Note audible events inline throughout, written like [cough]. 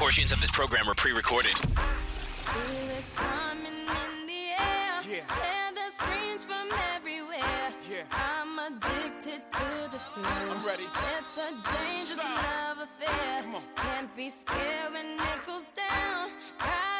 Portions of this program are pre-recorded. Feel it coming in the air. Yeah. Hear the screams from everywhere. Yeah. I'm addicted to the thrill. I'm ready. It's a dangerous Stop. love affair. Come on. Can't be scared when it goes down. Got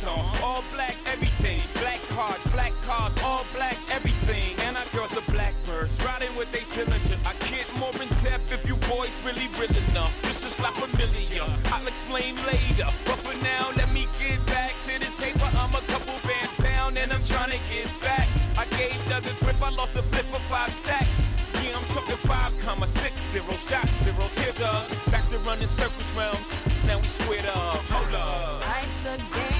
fatigues on. All black, everything. Black cards, black cars, all black, everything. And our girls are blackbirds, riding with their diligence. I get more in depth if you boys really real enough. This is not familiar. I'll explain later. But for now, let me get back to this paper. I'm a couple bands down and I'm trying to get back. I gave Doug a grip, I lost a flip for five stacks. Yeah, I'm talking five comma six zero shot zeros. Here. Back to running circles round. Now we squared up. Hold up. Life's a game,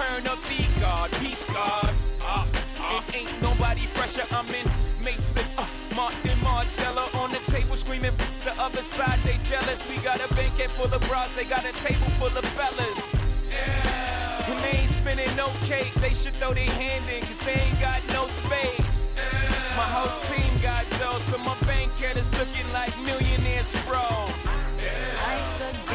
return of the God. Peace God. Uh, uh. It ain't nobody fresher. I'm in Mason, uh, Martin Marcello on the table screaming. The other side, they jealous. We got a banquet full of bras, they got a table full of fellas. Yeah. And they ain't spinning no cake. They should throw their hand in, cause they ain't got no space. My whole team got dough, so my bank account is looking like millionaires, bro. Life's a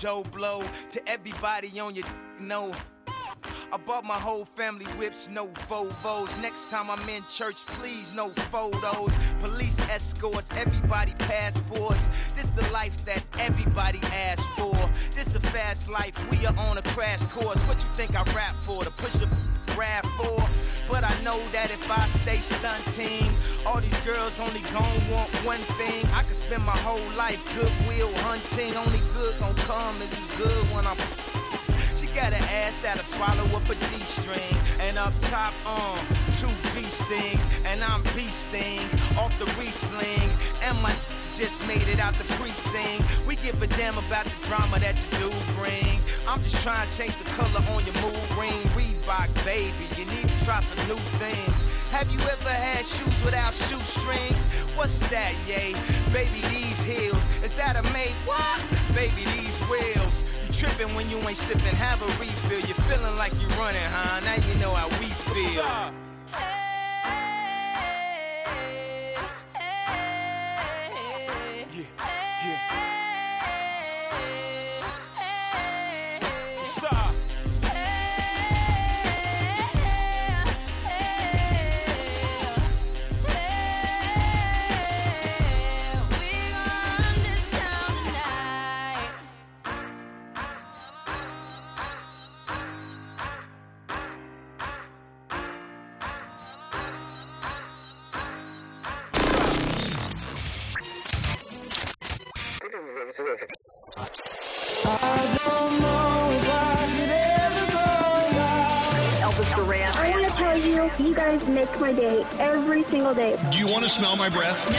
Joe Blow to everybody on your know. I bought my whole family whips, no Volvos. Next time I'm in church, please no photos. Police escorts, everybody passports. This the life that everybody asks for. This a fast life, we are on a crash course. What you think I rap for? To push a rap for? But I know that if I stay stunting, all these girls only gon' want one thing. I could spend my whole life goodwill hunting. Only good gon' come is as good when I'm she got an ass that'll swallow up a G-string. And up top, um, two B stings. And I'm beasting off the re-sling. And my just made it out the precinct. We give a damn about the drama that you do bring. I'm just trying to change the color on your mood ring. Reebok, baby, you need to try some new things. Have you ever had shoes without shoestrings? What's that, yay? Baby, these heels. Is that a mate? What? Baby, these wheels. You tripping when you ain't sipping, have a refill. You're feeling like you're running, huh? Now you know how we feel. Every single day. Do you want to smell my breath? No.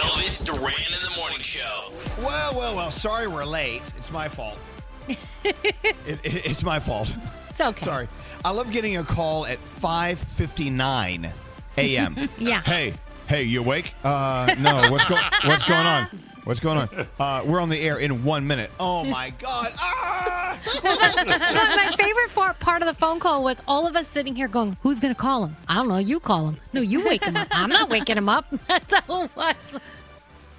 Elvis Duran. Duran in the Morning Show. Well, well, well. Sorry we're late. It's my fault. [laughs] it, it, it's my fault. It's okay. Sorry. I love getting a call at 5:59 a.m. [laughs] Yeah. Hey, hey, you awake? Uh, no. What's going What's going on? What's going on? [laughs] Uh, we're on the air in one minute. Oh my God! Ah! My favorite part, part of the phone call was all of us sitting here going, "Who's going to call him? I don't know. You call him. No, you wake him up. I'm not waking him up." [laughs] That's how it was.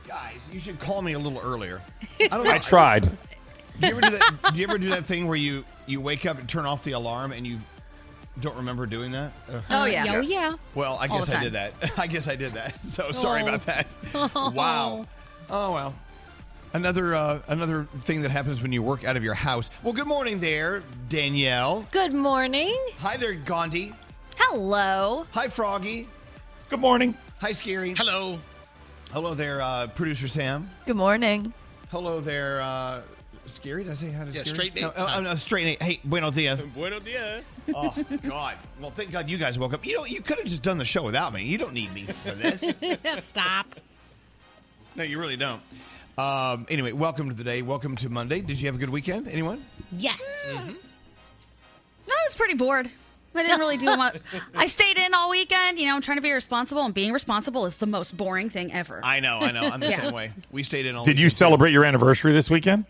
Guys, you should call me a little earlier. I don't [laughs] know. I tried. Do you ever do that? Do you ever do that thing where you you wake up and turn off the alarm and you don't remember doing that? Ugh. Oh, yeah. Oh yeah. Well, [laughs] I guess I did that. I guess I did that. So sorry Oh. about that. Wow. Oh well. Another uh, another thing that happens when you work out of your house. Well, good morning there, Danielle. Good morning. Hi there, Gandhi. Hello. Hi, Froggy. Good morning. Hi, Skeery. Hello. Hello there, uh, producer Sam. Good morning. Hello there, uh, Skeery. Did I say how to Yeah, Skeery? straight Nate. No, oh, oh, no, straight Nate. Hey, buenos dias. [laughs] Bueno dia. Oh God. Well, thank God you guys woke up. You know, you could have just done the show without me. You don't need me for this. [laughs] Stop. no, you really don't. Um, anyway, welcome to the day. Welcome to Monday. Did you have a good weekend? Anyone? Yes. I was pretty bored. I didn't really do much. I stayed in all weekend, you know, I'm trying to be responsible, and being responsible is the most boring thing ever. I know, I know. I'm the Yeah. same way. We stayed in all Did you weekend, too. celebrate your anniversary this weekend?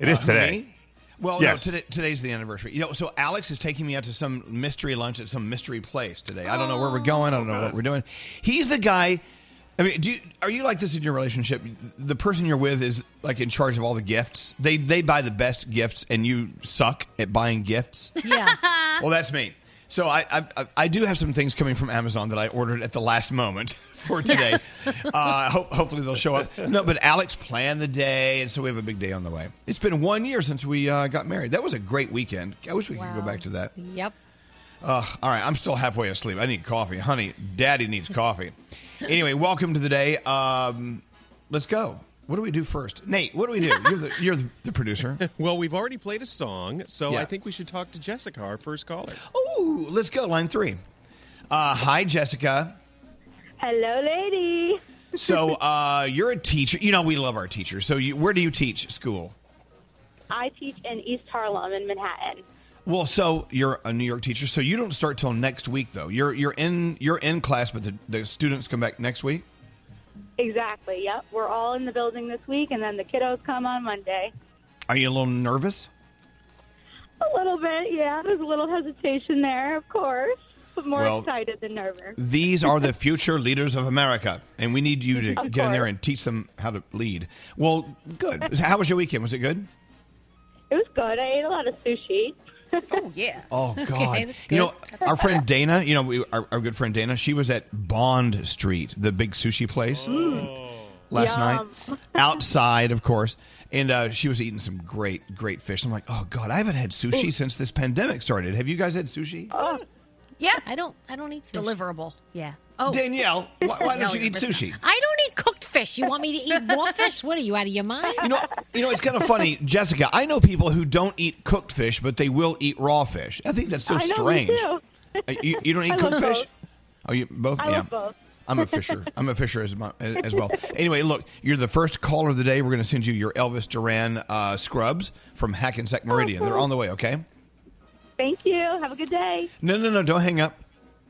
It is Uh, today. me? Well, Yes. no, today, today's the anniversary. You know, so Alex is taking me out to some mystery lunch at some mystery place today. I don't know where we're going. I don't know what we're doing. He's the guy. I mean, do you, are you like this in your relationship? The person you're with is like in charge of all the gifts. They they buy the best gifts, and you suck at buying gifts. Yeah. [laughs] well, that's me. So I, I I- do have some things coming from Amazon that I ordered at the last moment [laughs] for today. uh, hope, hopefully they'll show up. No, but Alex planned the day, and so we have a big day on the way. It's been one year since we uh, got married. That was a great weekend. I wish we could go back to that. Yep. Uh, all right, I'm still halfway asleep. I need coffee, honey. Daddy needs coffee. Anyway, welcome to the day. Um, let's go. What do we do first, Nate? What do we do? You're the you're the, the producer. [laughs] Well, we've already played a song, so Yeah. I think we should talk to Jessica, our first caller. Ooh, let's go. Line three. Uh, hi, Jessica. Hello, lady. So [laughs] uh, you're a teacher. You know we love our teachers. So you, where do you teach school? I teach in East Harlem in Manhattan. Well, so you're a New York teacher. So you don't start till next week, though. You're you're in you're in class, but the, the students come back next week. Exactly. Yep. We're all in the building this week, and then the kiddos come on Monday. Are you a little nervous? A little bit, yeah. There's a little hesitation there, of course, but more Well- excited than nervous. These are the future leaders of America, and we need you to Of get in there and teach them how to lead. Well, good. How was your weekend? Was it good? It was good. I ate a lot of sushi. Oh, yeah. [laughs] Oh God! Okay, you know, our friend Dana. You know, we, our, our good friend Dana. She was at Bond Street, the big sushi place, last Yum. night. Outside, of course, and uh, she was eating some great, great fish. I'm like, oh God, I haven't had sushi since this pandemic started. Have you guys had sushi? Oh, Yeah. I don't. I don't eat sushi. Deliverable. Yeah. Oh, Danielle, why, why [laughs] No, don't you you're eat missing sushi? I don't eat cooked fish. You want me to eat [laughs] raw fish? What are you out of your mind? You know, you know, it's kind of funny, Jessica. I know people who don't eat cooked fish, but they will eat raw fish. I think that's so I know, strange. me too. Uh, You, you don't eat [laughs] I cooked love fish? both. Oh, you both? I yeah. both. I'm a fisher. [laughs] I'm a fisher as, my, as well. Anyway, look, you're the first caller of the day. We're going to send you your Elvis Duran uh, scrubs from Hackensack Meridian. They're on the way. Okay? Thank you. Have a good day. No, no, no. Don't hang up.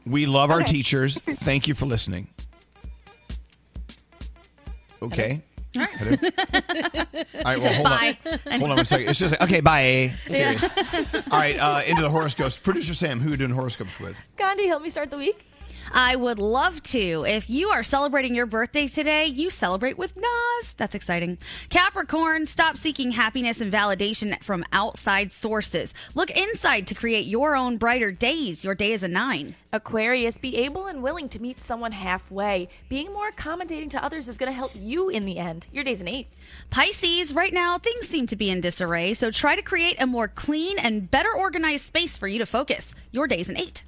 We love our teachers. Thank you for listening. Okay. Hello. All right. [laughs] Well, hold bye. on. Hold on a [laughs] second. It's just like, okay. Bye. Serious. All right. Uh, into the horoscopes. Producer Sam, who are you doing horoscopes with? Gandhi, help me start the week. I would love to. If you are celebrating your birthday today, you celebrate with Nas. That's exciting. Capricorn, stop seeking happiness and validation from outside sources. Look inside to create your own brighter days. Your day is a nine. Aquarius, be able and willing to meet someone halfway. Being more accommodating to others is going to help you in the end. Your day's an eight. Pisces, right now things seem to be in disarray, so try to create a more clean and better organized space for you to focus. Your day's an eight.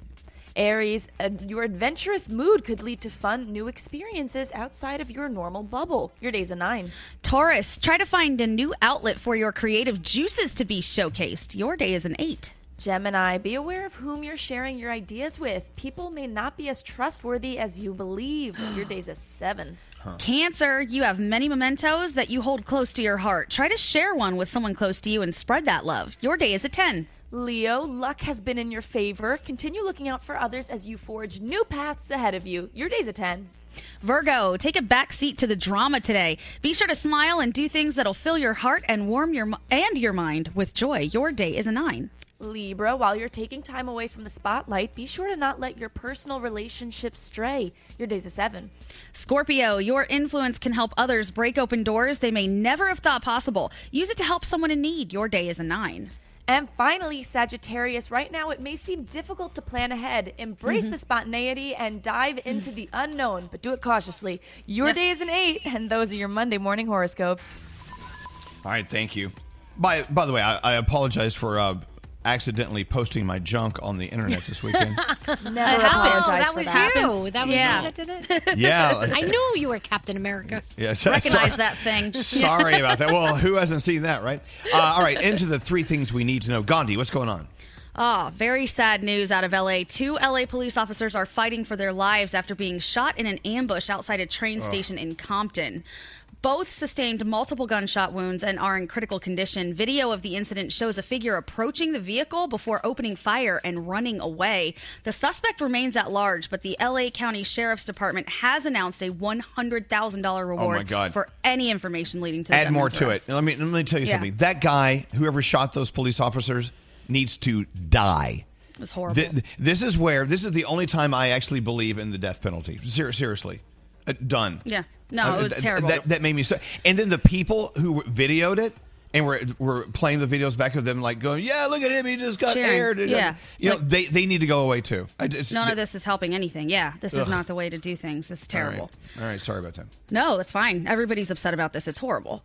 Aries, uh, your adventurous mood could lead to fun, new experiences outside of your normal bubble. Your day's a nine. Taurus, try to find a new outlet for your creative juices to be showcased. Your day is an eight. Gemini, be aware of whom you're sharing your ideas with. People may not be as trustworthy as you believe. [gasps] Your day's a seven. Cancer, you have many mementos that you hold close to your heart. Try to share one with someone close to you and spread that love. Your day is a 10. Leo, luck has been in your favor. Continue looking out for others as you forge new paths ahead of you. Your day's a 10. Virgo, take a back seat to the drama today. Be sure to smile and do things that'll fill your heart and warm your and your mind with joy. Your day is a 9. Libra, while you're taking time away from the spotlight, be sure to not let your personal relationships stray. Your day's a 7. Scorpio, your influence can help others break open doors they may never have thought possible. Use it to help someone in need. Your day is a 9. And finally, Sagittarius, right now it may seem difficult to plan ahead. Embrace Mhm. the spontaneity and dive into the unknown, but do it cautiously. Your day is an 8, and those are your Monday morning horoscopes. All right, thank you. By by the way, I, I apologize for uh, accidentally posting my junk on the internet this [laughs] weekend. Never apologize that for was that. you. That was Yeah. you that did it. [laughs] Yeah. I knew you were Captain America. Yes, Recognize sorry. that thing. [laughs] Sorry about that. Well, who hasn't seen that, right? Uh, all right, into the three things we need to know. Gandhi, what's going on? Oh, very sad news out of LA. Two LA police officers are fighting for their lives after being shot in an ambush outside a train Ugh. station in Compton. Both sustained multiple gunshot wounds and are in critical condition. Video of the incident shows a figure approaching the vehicle before opening fire and running away. The suspect remains at large, but the LA County Sheriff's Department has announced a $100,000 reward Oh for any information leading to the Add more to arrest. it. Let me let me tell you Yeah. something. That guy, whoever shot those police officers, needs to die. It was horrible. Th- this is where this is the only time I actually believe in the death penalty. Ser- seriously, uh, done. Yeah. No, Uh, it was terrible. That, that made me so. And then the people who videoed it and were were playing the videos back of them, like going, "Yeah, look at him, he just got Cheering. aired." Yeah. you know, Like- they they need to go away too. I just, None of this is helping anything. Yeah, this is not the way to do things. This is All right. terrible. All right, sorry about that. No, that's fine. Everybody's upset about this. It's horrible.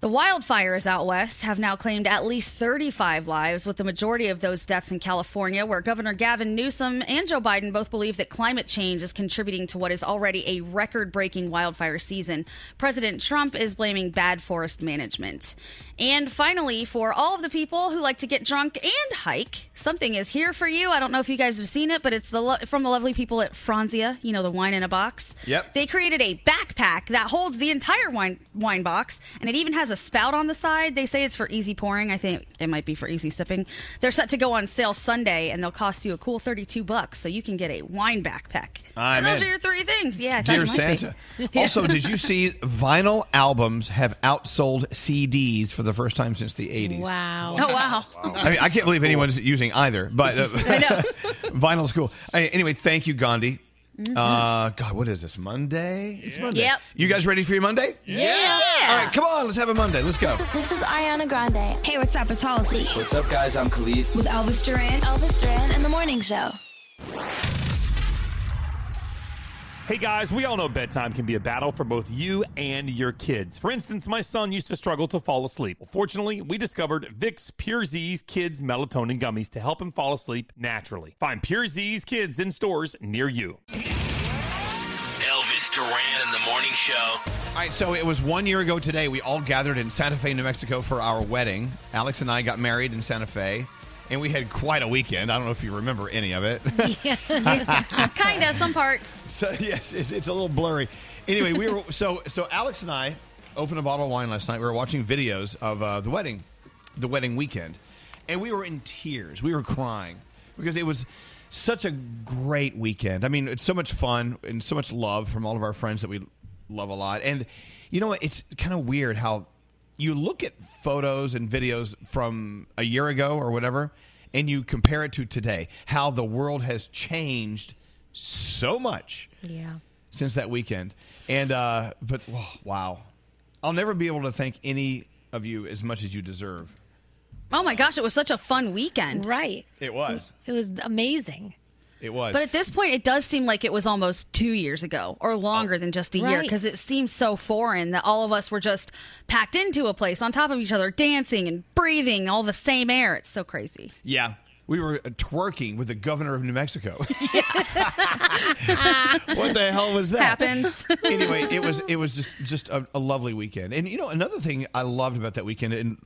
The wildfires out west have now claimed at least 35 lives, with the majority of those deaths in California, where Governor Gavin Newsom and Joe Biden both believe that climate change is contributing to what is already a record breaking wildfire season. President Trump is blaming bad forest management. And finally, for all of the people who like to get drunk and hike, something is here for you. I don't know if you guys have seen it, but it's the lo- from the lovely people at Franzia, you know, the wine in a box. Yep. They created a backpack that holds the entire wine wine box, and it even has a spout on the side. They say it's for easy pouring. I think it might be for easy sipping. They're set to go on sale Sunday, and they'll cost you a cool thirty-two bucks, so you can get a wine backpack. I'm and those in. are your three things. Yeah, I thought Dear you might be. Santa. [laughs] Also, did you see vinyl albums have outsold CDs for the first time since the 80s? Wow. Oh wow. I mean, I can't believe anyone's using either, but uh, [laughs] I know. [laughs] vinyl's cool. Anyway, thank you, Gandhi. Mhm. Uh, God, what is this? Monday? It's Monday. Yep. You guys ready for your Monday? Yeah. All right, come on, let's have a Monday. Let's go. This is, this is Ariana Grande. Hey, what's up? It's Halsey. What's up, guys? I'm Khalid. With Elvis Duran. Elvis Duran and the Morning Show. Hey guys, we all know bedtime can be a battle for both you and your kids. For instance, my son used to struggle to fall asleep. Well, fortunately, we discovered Vicks Pure Zzzs Kids Melatonin Gummies to help him fall asleep naturally. Find Pure Zzzs Kids in stores near you. Elvis Duran in the morning show. All right, so it was one year ago today. We all gathered in Santa Fe, New Mexico for our wedding. Alex and I got married in Santa Fe, and we had quite a weekend. I don't know if you remember any of it. [laughs] [laughs] kind of some parts. So yes, it's, it's a little blurry. Anyway, we were so so. Alex and I opened a bottle of wine last night. We were watching videos of uh, the wedding, the wedding weekend, and we were in tears. We were crying because it was such a great weekend. I mean, it's so much fun and so much love from all of our friends that we love a lot. And you know what? It's kind of weird how you look at photos and videos from a year ago or whatever, and you compare it to today. How the world has changed so much Yeah. since that weekend. And uh, but whoa, wow, I'll never be able to thank any of you as much as you deserve. Oh my gosh, it was such a fun weekend. Right. It was. It was amazing. It was. But at this point, it does seem like it was almost two years ago or longer than just a year because it seems so foreign that all of us were just packed into a place on top of each other, dancing and breathing all the same air. It's so crazy. yeah, we were uh, twerking with the governor of New Mexico. [laughs] what the hell was that? Happens. anyway, it was it was just just a, a lovely weekend. And you know, another thing I loved about that weekend, and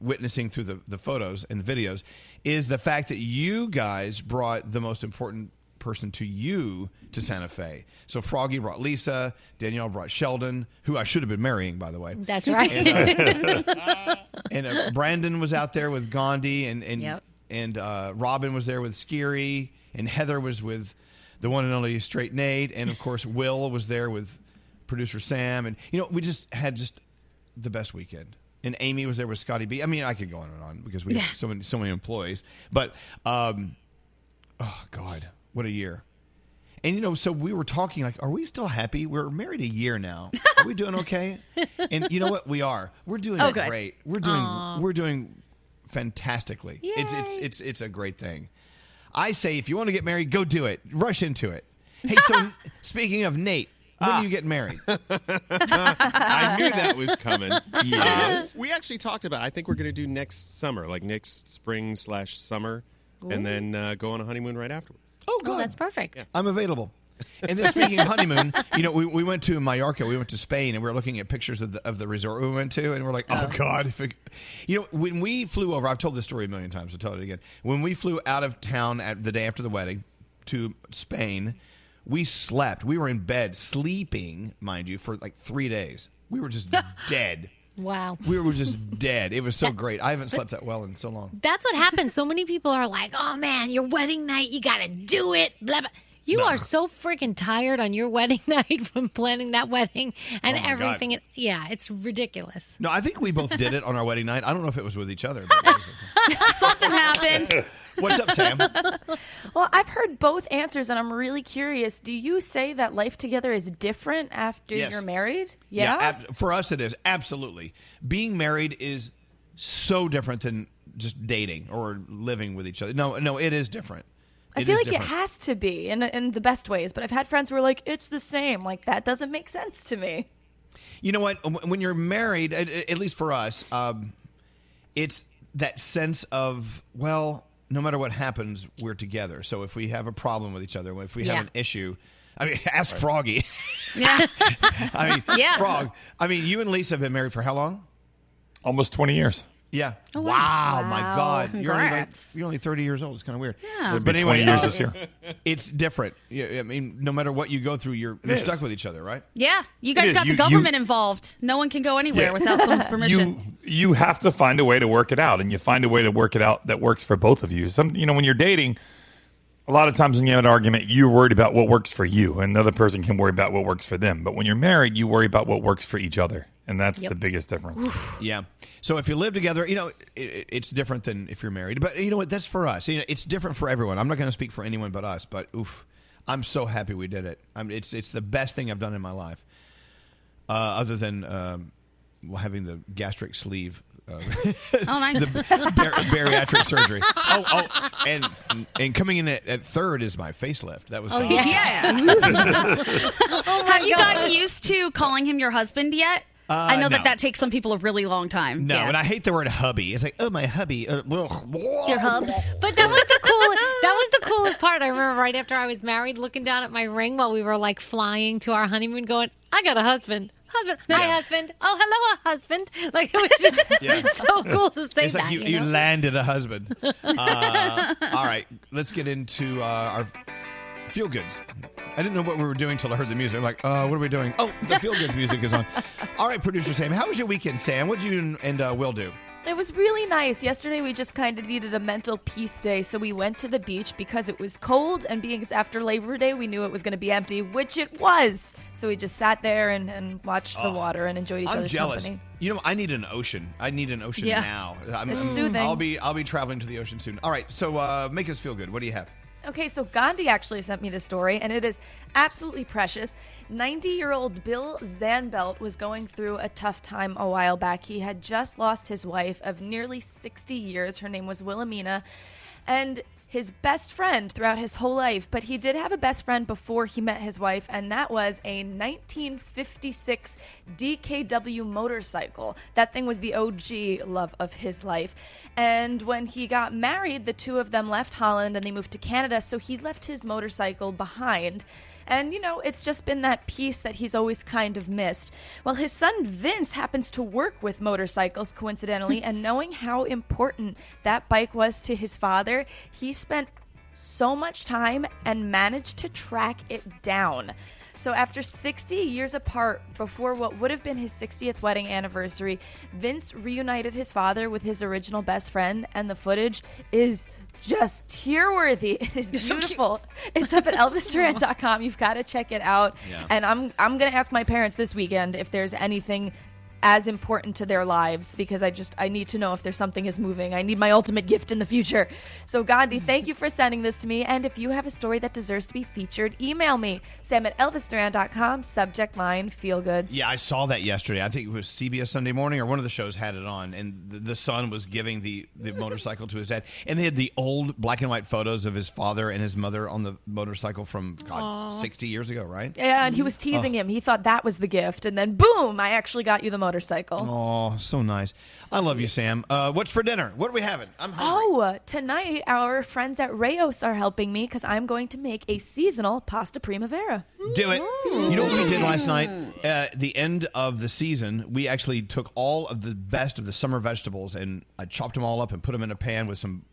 witnessing through the, the photos and the videos is the fact that you guys brought the most important person to you to Santa Fe. So Froggy brought Lisa, Danielle brought Sheldon, who I should have been marrying, by the way. That's right. And, uh, [laughs] and uh, Brandon was out there with Gandhi, and and Yep. and uh, Robin was there with Skeery, and Heather was with the one and only Straight Nate, and of course Will was there with producer Sam, and you know we just had just the best weekend. And Amy was there with Scotty B. I mean, I could go on and on because we have so many so many employees, but um, oh god, what a year! And you know, so we were talking like, are we still happy? We're married a year now. Are we doing okay? [laughs] and you know what? We are. We're doing Oh, great. We're doing Aw. we're doing fantastically. It's it's it's it's a great thing. I say if you want to get married, go do it. Rush into it. Hey, so [laughs] speaking of Nate, when Ah. are you getting married? [laughs] I knew that was coming. Yes. Uh, we actually talked about. I think we're going to do next summer, like next spring slash summer, Ooh. and then uh, go on a honeymoon right afterwards. Oh, Oh, that's perfect. I'm available. And then speaking of honeymoon, you know, we, we went to Mallorca, we went to Spain, and we were looking at pictures of the, of the resort we went to, and we're like, oh, God. If it, you know, when we flew over, I've told this story a million times, I'll tell it again. When we flew out of town at the day after the wedding to Spain, we slept. We were in bed, sleeping, mind you, for like three days. We were just [laughs] dead. Wow. We were just [laughs] dead. It was so great. I haven't slept that well in so long. That's what happens. So many people are like, "Oh man, your wedding night, you got to do it." Blah blah. You are so freaking tired on your wedding [laughs] night from planning that wedding and Oh, my God. everything. Yeah, it's ridiculous. No, I think we both did it on our wedding night. I don't know if it was with each other. But Something happened. What's up, Sam? [laughs] Well, I've heard both answers, and I'm really curious. Do you say that life together is different after Yes. you're married? Yeah. ab- for us, it is absolutely. Being married is so different than just dating or living with each other. No, no, it is different. I It feel like it has to be in in the best ways, but I've had friends who are like, "It's the same." Like that doesn't make sense to me. You know what? When you're married, at, at least for us, um, it's that sense of well, no matter what happens, we're together. So if we have a problem with each other, if we Yeah. have an issue, I mean, [laughs] ask Froggy. Yeah. [laughs] I mean, Yeah. Frog. I mean, you and Lisa have been married for how long? Almost 20 years. Yeah. Oh, wow. wow. My Wow. God. You're only, like, Congrats. you're only 30 years old. It's kind of weird. Yeah. It'll be But anyway, 20 years uh, this year. [laughs] It's different. Yeah, I mean, no matter what you go through, you're, you're stuck with each other, right? Yeah, you guys got You- the you- government involved. No one can go anywhere Yeah. without someone's [laughs] permission. You you have to find a way to work it out, and you find a way to work it out that works for both of you. Some you know when you're dating, a lot of times when you have an argument, you're worried about what works for you, and another person can worry about what works for them. But when you're married, you worry about what works for each other, and that's Yep. the biggest difference. Yeah. So if you live together, you know, it, it's different than if you're married. But you know what? That's for us. You know, it's different for everyone. I'm not going to speak for anyone but us. But oof, I'm so happy we did it. I mean, it's it's the best thing I've done in my life, uh, other than um, having the gastric sleeve. Uh, [laughs] Oh, nice. [laughs] the bar- bariatric surgery. Oh, oh, and and coming in at, at third is my facelift. That was Oh, fun. yeah. yeah. [laughs] Oh Have you gotten used to calling him your husband yet? I know no. that that takes some people a really long time. No, Yeah. and I hate the word hubby. It's like, oh, my hubby. Uh, Your hubs. But that was the coolest. That was the coolest part. I remember right after I was married, looking down at my ring while we were like flying to our honeymoon, going, "I got a husband." Husband, hi husband. Oh, hello, husband. Like it was just [laughs] Yeah. [laughs] so cool to say it's that. like you, you you landed a husband. Uh, all right, let's get into uh, our feel goods. I didn't know what we were doing till I heard the music. I'm like, uh, what are we doing? Oh, the feel goods music is on. [laughs] All right, producer Sam, how was your weekend, Sam? What did you and- and uh, Will do? It was really nice. Yesterday we just kind of needed a mental peace day, so we went to the beach because it was cold, and being it's after Labor Day, we knew it was going to be empty, which it was. So we just sat there and, and watched the Oh, water and enjoyed each I'm other's jealous. company. You know, I need an ocean. I need an ocean Yeah. now. I'm, It's I'm- soothing. I'll be I'll be traveling to the ocean soon. All right, so uh, make us feel good. What do you have? Okay, so Gandhi actually sent me this story, and it is absolutely precious. 90 year old Bill Zanbelt was going through a tough time a while back. He had just lost his wife of nearly 60 years. Her name was Wilhelmina. And his best friend throughout his whole life, but he did have a best friend before he met his wife, and that was a 1956 DKW motorcycle. That thing was the OG love of his life. And when he got married, the two of them left Holland and they moved to Canada, so he left his motorcycle behind. And, you know, it's just been that piece that he's always kind of missed. Well, his son Vince happens to work with motorcycles, coincidentally, [laughs] and knowing how important that bike was to his father, he spent so much time and managed to track it down. So, after 60 years apart, before what would have been his 60th wedding anniversary, Vince reunited his father with his original best friend, and the footage is just tear worthy. It is beautiful. it's up at elvisduran.com. You've got to check it out. Yeah. And I'm I'm gonna ask my parents this weekend if there's anything as important to their lives because I just I need to know if there's something is moving. I need my ultimate gift in the future. So Gandhi, [laughs] thank you for sending this to me. And if you have a story that deserves to be featured, email me. Sam at elvisduran.com, subject line feel goods. Yeah, I saw that yesterday. I think it was CBS Sunday Morning or one of the shows had it on, and the, the son was giving the, the [laughs] motorcycle to his dad, and they had the old black and white photos of his father and his mother on the motorcycle from God sixty years ago, right? Yeah, and he was teasing Oh. him. He thought that was the gift, and then boom, I actually got you the motorcycle. Oh, so nice. I love you, Sam. Uh, what's for dinner? What are we having? I'm hungry. Oh, uh, tonight our friends at Rao's are helping me because I'm going to make a seasonal pasta primavera. Do it. You know what we did last night? At the end of the season, we actually took all of the best of the summer vegetables and I chopped them all up and put them in a pan with some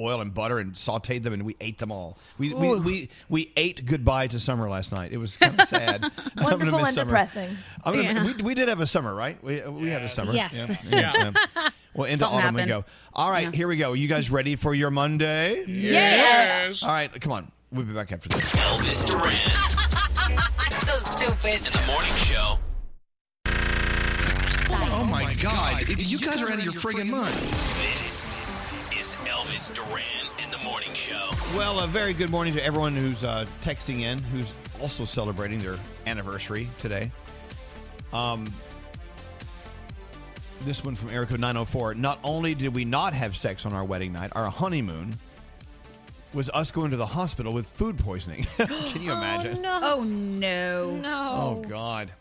oil and butter and sauteed them and we ate them all. We we, we, we ate goodbye to summer last night. It was kind of sad. [laughs] [laughs] I'm Wonderful miss and summer. depressing. I'm gonna, Yeah. we, we did have a summer, right? We, we had a summer. Yes. Yeah. Yeah. Well, into Something autumn we go. All right, here we go. You guys ready for your Monday? Yes. All right, come on. We'll be back after this. Elvis Duran [laughs] so stupid. in the morning show. Oh my God! You guys are out of your friggin' mind. This is Elvis Duran in the morning show. Well, a very good morning to everyone who's uh, texting in, who's also celebrating their anniversary today. Um, this one from Erico 904. Not only did we not have sex on our wedding night, our honeymoon was us going to the hospital with food poisoning. [laughs] Can you [gasps] imagine? Oh, no. Oh, no. no. Oh God.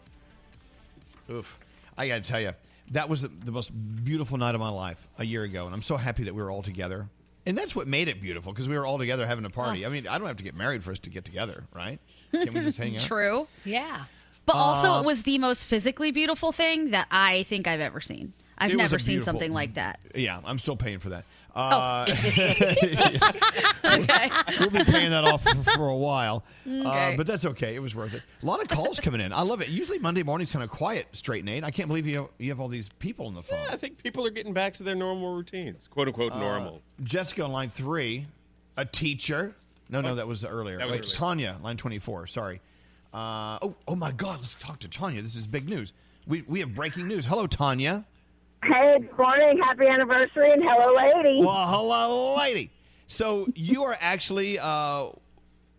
Oof. I got to tell you, that was the, the most beautiful night of my life a year ago, and I'm so happy that we were all together. And that's what made it beautiful because we were all together having a party. I mean, I don't have to get married for us to get together, right? Can we just hang out? [laughs] True. Yeah. But also, Uh, it was the most physically beautiful thing that I think I've ever seen. I've It was never seen beautiful- something like that. Yeah, I'm still paying for that. Oh. Uh, [laughs] [laughs] We'll be paying that off for, for a while, uh, but that's okay. It was worth it. A lot of calls coming in. I love it. Usually Monday morning's kind of quiet, straight Nate. I can't believe you have, you have all these people on the phone. I think people are getting back to their normal routines, quote unquote Uh, normal. Jessica on line three, a teacher. No, no, that was earlier. That was Wait, earlier. Tanya, line twenty-four. Sorry. Uh, oh, oh my God! Let's talk to Tanya. This is big news. We we have breaking news. Hello, Tanya. Hey, good morning. Happy anniversary and hello, lady. Well, hello, lady. So you are actually uh,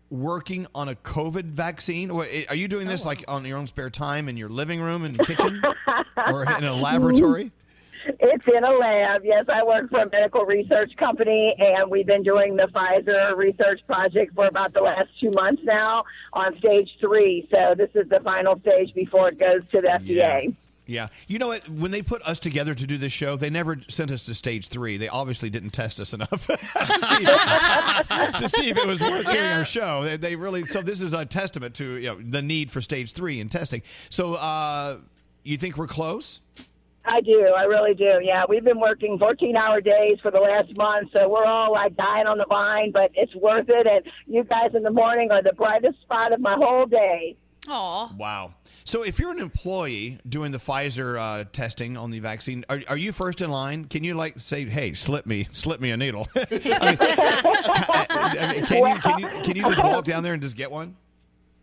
working on a COVID vaccine. Are you doing this like on your own spare time in your living room and kitchen, [laughs] or in a laboratory? It's in a lab. Yes, I work for a medical research company, and we've been doing the Pfizer research project for about the last two months now on stage three. So this is the final stage before it goes to the FDA. Yeah. You know what? When they put us together to do this show, they never sent us to stage three. They obviously didn't test us enough [laughs] to, see, to see if it was worth doing our show. They, they really. So this is a testament to you know, the need for stage three in testing. So uh, you think we're close? I do. I really do. Yeah, we've been working 14 hour days for the last month, so we're all like dying on the vine, but it's worth it. And you guys in the morning are the brightest spot of my whole day. Aw. Wow. So if you're an employee doing the Pfizer uh, testing on the vaccine, are, are you first in line? Can you like say, "Hey, slip me, slip me a needle"? [laughs] I mean, I mean, can, you, can you can you just walk down there and just get one?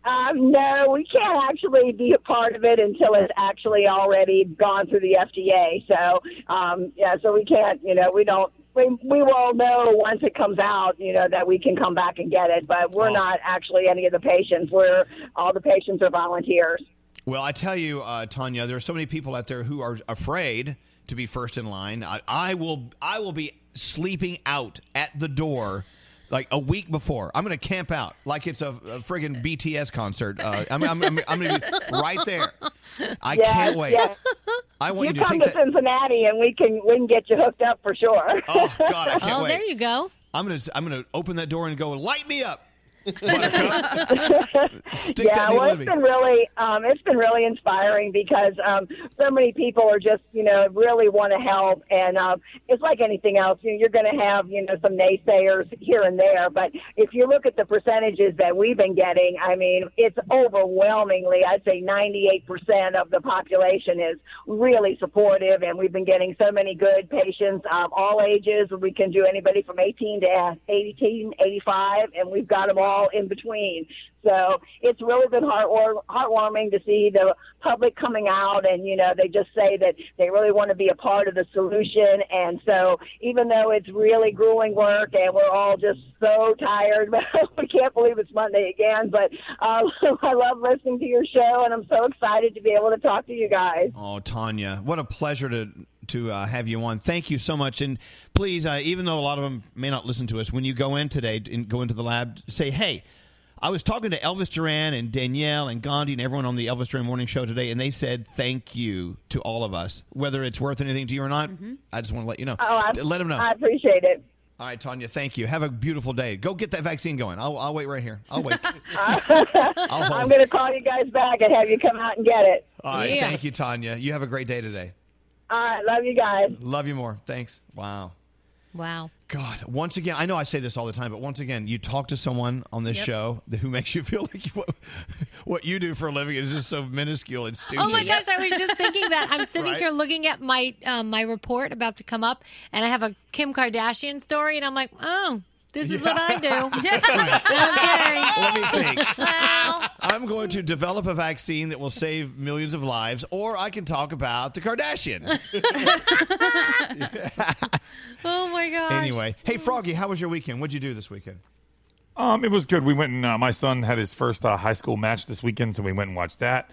Um, no, we can't actually be a part of it until it's actually already gone through the FDA. So, um, yeah, so we can't, you know, we don't, we, we will know once it comes out, you know, that we can come back and get it. But we're not actually any of the patients. We're, all the patients are volunteers. Well, I tell you, uh, Tanya, there are so many people out there who are afraid to be first in line. I, I will, I will be sleeping out at the door. Like a week before, I'm going to camp out like it's a, a friggin' BTS concert. Uh, I'm, I'm, I'm, I'm going to be right there. I Yes, can't wait. yes. I want you you to come take to that. Cincinnati and we can we can get you hooked up for sure. Oh God, I [laughs] can't Oh, wait. there you go. I'm gonna I'm gonna open that door and go light me up. Yeah, well, it's been really, um, it's been really inspiring because um, so many people are just, you know, really want to help, and um, it's like anything else. You know, you're going to have, you know, some naysayers here and there, but if you look at the percentages that we've been getting, I mean, it's overwhelmingly, I'd say, 98% of the population is really supportive, and we've been getting so many good patients, um, all ages. We can do anybody from 18 to 18, 85, and we've got them all in between. So it's really been heartwar- heartwarming to see the public coming out and, you know, they just say that they really want to be a part of the solution. And so even though it's really grueling work and we're all just so tired, [laughs] we can't believe it's Monday again, but um, [laughs] I love listening to your show and I'm so excited to be able to talk to you guys. Oh, Tanya, what a pleasure to to uh, have you on. Thank you so much, and please, uh, even though a lot of them may not listen to us, when you go in today and go into the lab, say, "Hey, I was talking to Elvis Duran and Danielle and Gandhi and everyone on the Elvis Duran Morning Show today, and they said thank you to all of us, whether it's worth anything to you or not. I just want to let you know. Oh, I, let them know. I appreciate it. all right, Tanya, thank you. Have a beautiful day. Go get that vaccine going. I'll, I'll wait right here. I'll wait. [laughs] hold. I'm going to call you guys back and have you come out and get it. All right, thank you, Tanya. You have a great day today. All right, love you guys. Love you more. Thanks. Wow. Wow. God, once again, I know I say this all the time, but once again, you talk to someone on this Yep. show who makes you [laughs] feel like what, what you do for a living is just so minuscule and stupid. Oh my gosh, I was just thinking that. I'm sitting Right? here looking at my um, my report about to come up, and I have a Kim Kardashian story, and I'm like, oh, this is what I do. [laughs] [laughs] Let me think. I'm going to develop a vaccine that will save millions of lives, or I can talk about the Kardashians. [laughs] oh my god. anyway, hey Froggy, how was your weekend? What'd you do this weekend? Um, it was good. We went and uh, my son had his first uh, high school match this weekend, so we went and watched that.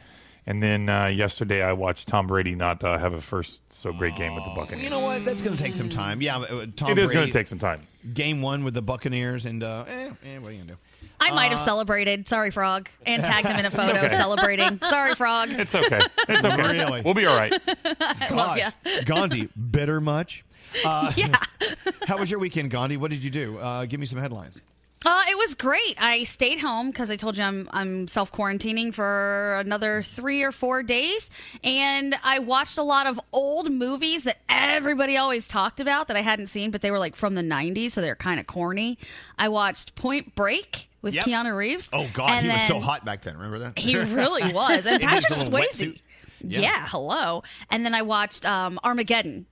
And then uh, yesterday, I watched Tom Brady not uh, have a first so great game with the Buccaneers. You know what? That's going to take some time. Yeah, uh, Tom It is gonna take some time. Game one with the Buccaneers, and uh, eh, eh, what are you going to do? I might have Uh, celebrated. Sorry, Frog. And tagged him in a [laughs] photo okay. celebrating. Sorry, Frog. It's okay. It's okay. Really? We'll be all right. I love you. Gandhi, bitter much? Uh, [laughs] yeah. [laughs] how was your weekend, Gandhi? What did you do? Uh, give me some headlines. Uh, it was great. I stayed home because I told you I'm I'm self quarantining for another three or four days, and I watched a lot of old movies that everybody always talked about that I hadn't seen, but they were like from the '90s, so they're kind of corny. I watched Point Break with Yep. Keanu Reeves. Oh God, and he was so hot back then. Remember that? He really [laughs] was, and Patrick Swayze. wetsuit. Yeah. hello. And then I watched um, Armageddon,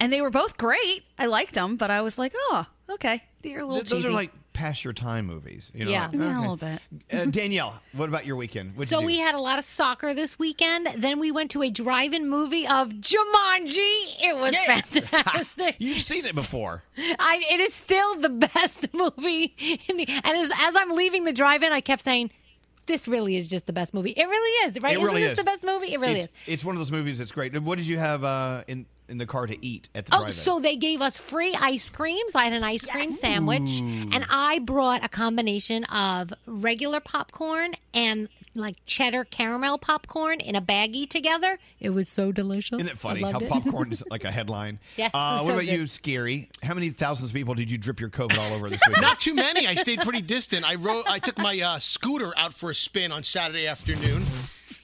and they were both great. I liked them, but I was like, oh, okay, they're a little Th- Those cheesy. are like past your time movies. You know, Yeah. like, Yeah, a little bit. Uh, Danielle, what about your weekend? What'd so you we had a lot of soccer this weekend. Then we went to a drive-in movie of Jumanji. It was fantastic. [laughs] You've seen it before. [laughs] I, it is still the best [laughs] movie. In the, and as, as I'm leaving the drive-in, I kept saying, "This really is just the best movie. It really is, right? It Isn't really this is. the best movie? It really it's, is." It's one of those movies that's great. What did you have uh, in in the car to eat at the Oh, drive-in? so they gave us free ice cream. So I had an ice cream sandwich, and I brought a combination of regular popcorn and like cheddar caramel popcorn in a baggie together. It was so delicious. Isn't it funny how it. popcorn is [laughs] like a headline? Yes, Uh, what so about good. you, Skeery? How many thousands of people did you drip your COVID all over this [laughs] week? Not too many. I stayed pretty distant. I rode. I took my uh, scooter out for a spin on Saturday afternoon.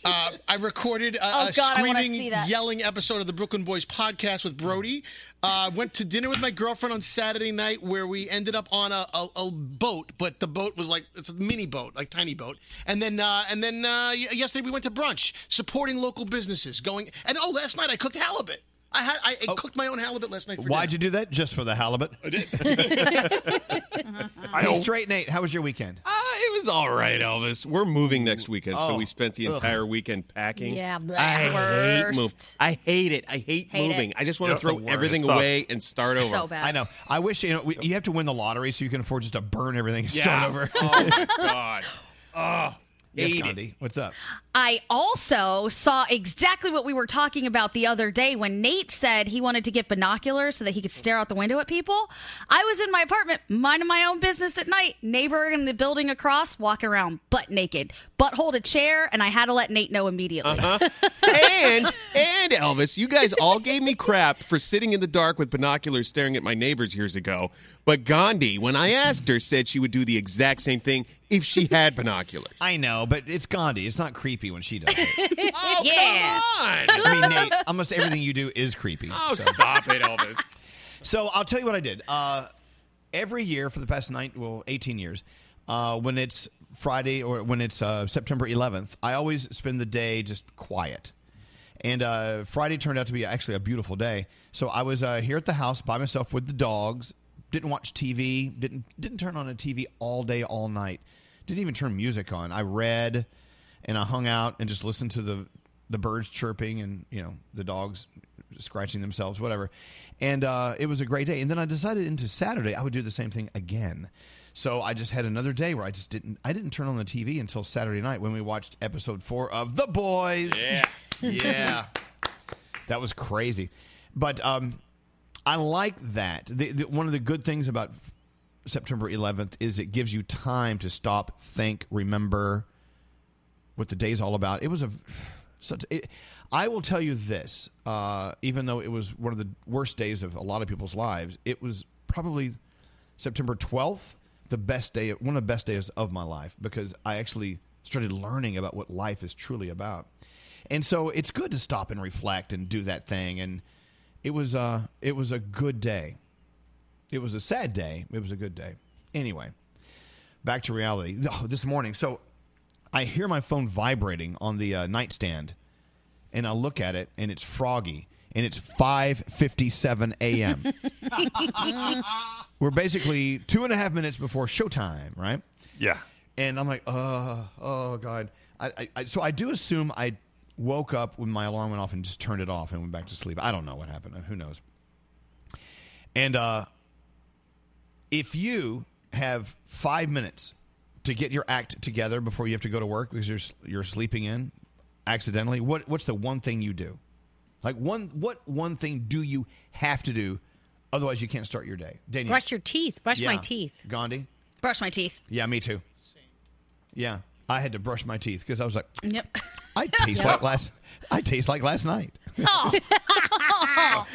Uh, I recorded a, Oh, a God, screaming, yelling episode of the Brooklyn Boys podcast with Brody. Uh, went to dinner with my girlfriend on Saturday night, where we ended up on a, a, a boat, but the boat was like it's a mini boat, like tiny boat. And then uh, and then uh, yesterday we went to brunch, supporting local businesses. Going and oh, last night I cooked halibut. I had I, I cooked my own halibut last night. For Why'd dinner. you do that? Just for the halibut? I did. [laughs] hey, straight Nate, how was your weekend? Uh, it was all right, Elvis. We're moving next weekend, so Oh. we spent the Ugh. entire weekend packing. Yeah, I hate worst. move. I hate it. I hate, Hate moving. it. I just want to throw everything away and start over. So bad. I know. I wish you know we, you have to win the lottery so you can afford just to burn everything and Yeah. start over. Oh my god. Oh, [laughs] yes. Gandhi. What's up? I also saw exactly what we were talking about the other day when Nate said he wanted to get binoculars so that he could stare out the window at people. I was in my apartment, minding my own business at night. Neighbor in the building across, walking around butt naked, butt hold a chair, and I had to let Nate know immediately. Uh-huh. [laughs] and and Elvis, you guys all gave me crap for sitting in the dark with binoculars staring at my neighbors years ago. But Gandhi, when I asked her, said she would do the exact same thing if she had binoculars. I know, but it's Gandhi. It's not creepy when she does it. [laughs] oh, yeah. come on! I mean, Nate, almost everything you do is creepy. Oh, so. stop it, Elvis. So I'll tell you what I did. Uh, every year for the past nine, well, eighteen years, uh, when it's Friday or when it's uh, September 11th, I always spend the day just quiet. And uh, Friday turned out to be actually a beautiful day. So I was uh, here at the house by myself with the dogs. Didn't watch TV. Didn't didn't turn on a TV all day, all night. Didn't even turn music on. I read, and I hung out and just listened to the the birds chirping and you know the dogs scratching themselves, whatever. And uh, it was a great day. And then I decided into Saturday I would do the same thing again. So I just had another day where I just didn't I didn't turn on the TV until Saturday night when we watched episode four of The Boys. Yeah. [laughs] yeah. That was crazy. But um, I like that. The, the, one of the good things about September 11th is it gives you time to stop, think, remember what the day's all about. It was a such. It, I will tell you this, uh, even though it was one of the worst days of a lot of people's lives, it was probably September 12th, the best day, one of the best days of my life because I actually started learning about what life is truly about. And so it's good to stop and reflect and do that thing. And it was, a it was a good day. It was a sad day. It was a good day. Anyway, back to reality. Oh, this morning, so I hear my phone vibrating on the uh, nightstand, and I look at it, and it's Froggy, and it's 5:57 a.m. [laughs] We're basically two and a half minutes before showtime, right? Yeah. And I'm like, oh, oh God. I, I, I, so I do assume I woke up when my alarm went off and just turned it off and went back to sleep. I don't know what happened. Who knows? And uh, if you have five minutes to get your act together before you have to go to work because you're you're sleeping in accidentally, what what's the one thing you do? Like one what one thing do you have to do? Otherwise, you can't start your day. Daniel, Brush your teeth. Brush my teeth. Gandhi. Brush my teeth. Yeah, me too. Yeah, I had to brush my teeth because I was like, Yep. I taste like last. I taste like last night. [laughs] Oh.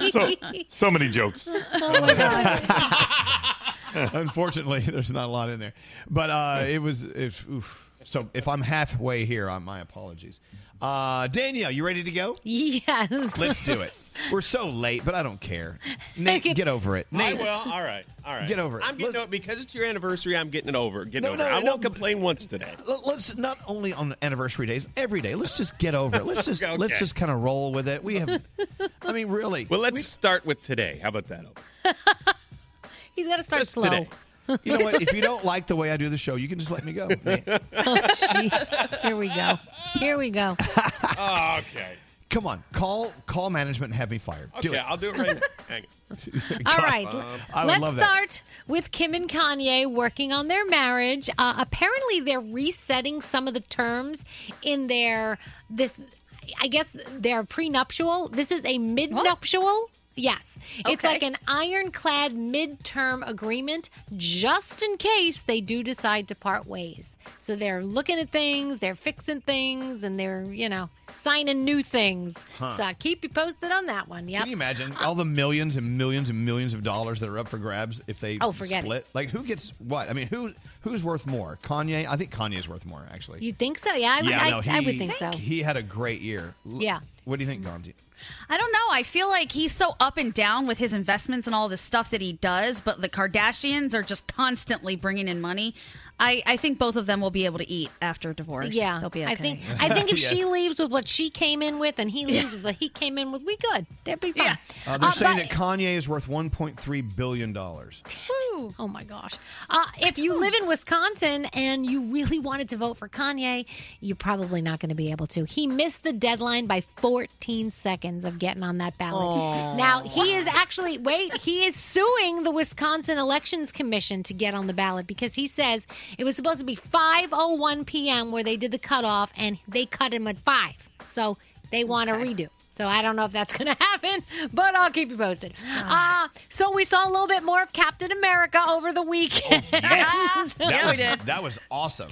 [laughs] so so many jokes. Oh my god. [laughs] [laughs] Unfortunately, there's not a lot in there, but uh, it was. If, oof. So if I'm halfway here, uh, my apologies. Uh, Danielle, you ready to go? Yes. Let's do it. We're so late, but I don't care. Nate, get over it. I Nate, will. All right. All right. Get over it. I'm getting over because it's your anniversary. I'm getting it over. Getting No, over. no, it. I no. won't complain once today. Let's not only on anniversary days, every day. Let's just get over it. Let's just [laughs] Okay. let's just kind of roll with it. We have, I mean, really. Well, let's start with today. How about that? [laughs] Elvis? He's got to start Just slow. today. You know what? If you [laughs] don't like the way I do the show, you can just let me go. Nate. Oh, jeez. Here we go. Here we go. Oh, okay. Come on, call call management and have me fired. Okay, Do it. I'll do it right now. [laughs] Hang on. All right. I would Let's love that. start with Kim and Kanye working on their marriage. Uh, apparently, they're resetting some of the terms in their this. I guess they're prenuptial. This is a midnuptial. Yes. It's like an ironclad midterm agreement just in case they do decide to part ways. So they're looking at things, they're fixing things, and they're, you know, signing new things. Huh. So I'll keep you posted on that one. Yep. Can you imagine uh, all the millions and millions and millions of dollars that are up for grabs if they Oh, forget it. Like who gets what? I mean, who who's worth more? Kanye? I think Kanye's worth more actually. You think so? Yeah, I, would- yeah, I, no, he, I would think so. He had a great year. Yeah. What do you think, Gandhi? I don't know. I feel like he's so up and down with his investments and all the stuff that he does, but the Kardashians are just constantly bringing in money. I, I think both of them will be able to eat after divorce. Yeah, they'll be okay. I think [laughs] I think if Yes. she leaves with what she came in with, and he leaves with what he came in with, we good. They'll be fine. Uh, they're Uh, saying but- that Kanye is worth 1.3 billion dollars. Oh my gosh. Uh, if you live in Wisconsin and you really wanted to vote for Kanye, you're probably not going to be able to. He missed the deadline by 14 seconds of getting on that ballot. Aw. Now, he is actually, wait, he is suing the Wisconsin Elections Commission to get on the ballot because he says it was supposed to be 5.01 p.m. where they did the cutoff and they cut him at 5. So they want a redo. So I don't know if that's [laughs] going to happen, but I'll keep you posted. Uh, so we saw a little bit more of Captain America over the weekend. [laughs] That was, That was awesome.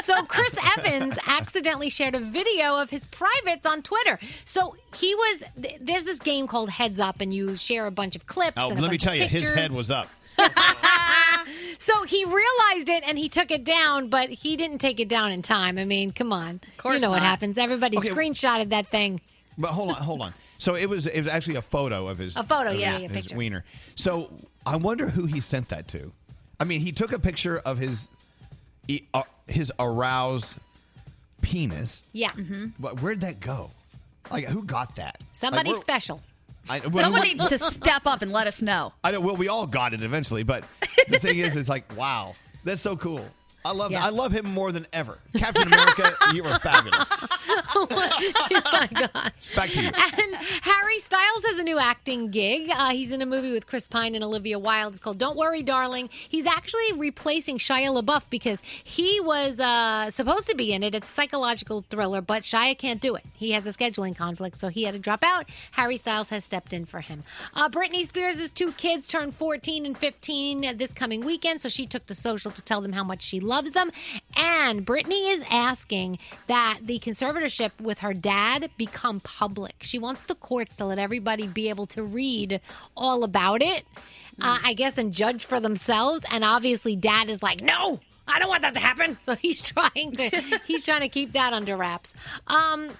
so Chris [laughs] Evans accidentally shared a video of his privates on Twitter. So he was there's this game called Heads Up, and you share a bunch of clips. Oh, and a let me tell of you, his head was up. So he realized it and he took it down, but he didn't take it down in time. I mean, come on, course you know what happens. Everybody Okay. screenshotted that thing. But hold on, hold on. So it was it was actually a photo of his A photo, of yeah, his, yeah, his picture. wiener. So I wonder who he sent that to. I mean, he took a picture of his uh, his aroused penis. Yeah, But where'd that go? Like, who got that? somebody Like, we're- special. I, well, Someone we- needs to step up and let us know. I know. Well, we all got it eventually, but the thing is, is like, wow, that's so cool. I love Yeah. I love him more than ever. Captain America, [laughs] you were fabulous. [laughs] oh my gosh. Back to you. And Harry Styles has a new acting gig. Uh, he's in a movie with Chris Pine and Olivia Wilde. It's called Don't Worry, Darling. He's actually replacing Shia LaBeouf because he was uh, supposed to be in it. It's a psychological thriller, but Shia can't do it. He has a scheduling conflict, so he had to drop out. Harry Styles has stepped in for him. Uh, Britney Spears' two kids turned 14 and 15 this coming weekend, so she took to social to tell them how much she loves them. And Britney is asking that the conservatorship with her dad become public. She wants the courts to let everybody be able to read all about it, uh, I guess, and judge for themselves. And obviously, dad is like, no. I don't want that to happen. [laughs] So he's trying to [laughs] he's trying to keep that under wraps. Um,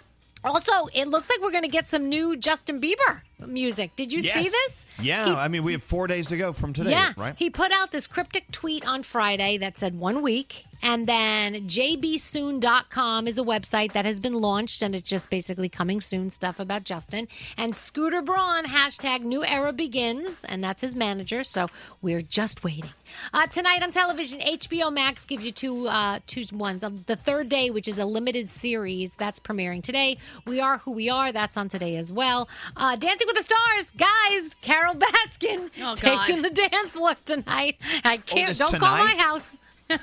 also, it looks like we're going to get some new Justin Bieber music. Did you see this? Yeah, He- I mean, we have four days to go from today, yeah, right? he put out this cryptic tweet on Friday that said one week. And then jbsoon.com is a website that has been launched and it's just basically coming soon stuff about Justin. And Scooter Braun, hashtag new era begins. And that's his manager. So we're just waiting. Uh, tonight on television, HBO Max gives you two uh, two ones. Uh, The third day, which is a limited series, that's premiering today. We Are Who We Are, that's on today as well. Uh, Dancing with the Stars, guys, Carole Baskin Oh, taking the dance floor tonight. I can't. it's don't call my house. [laughs]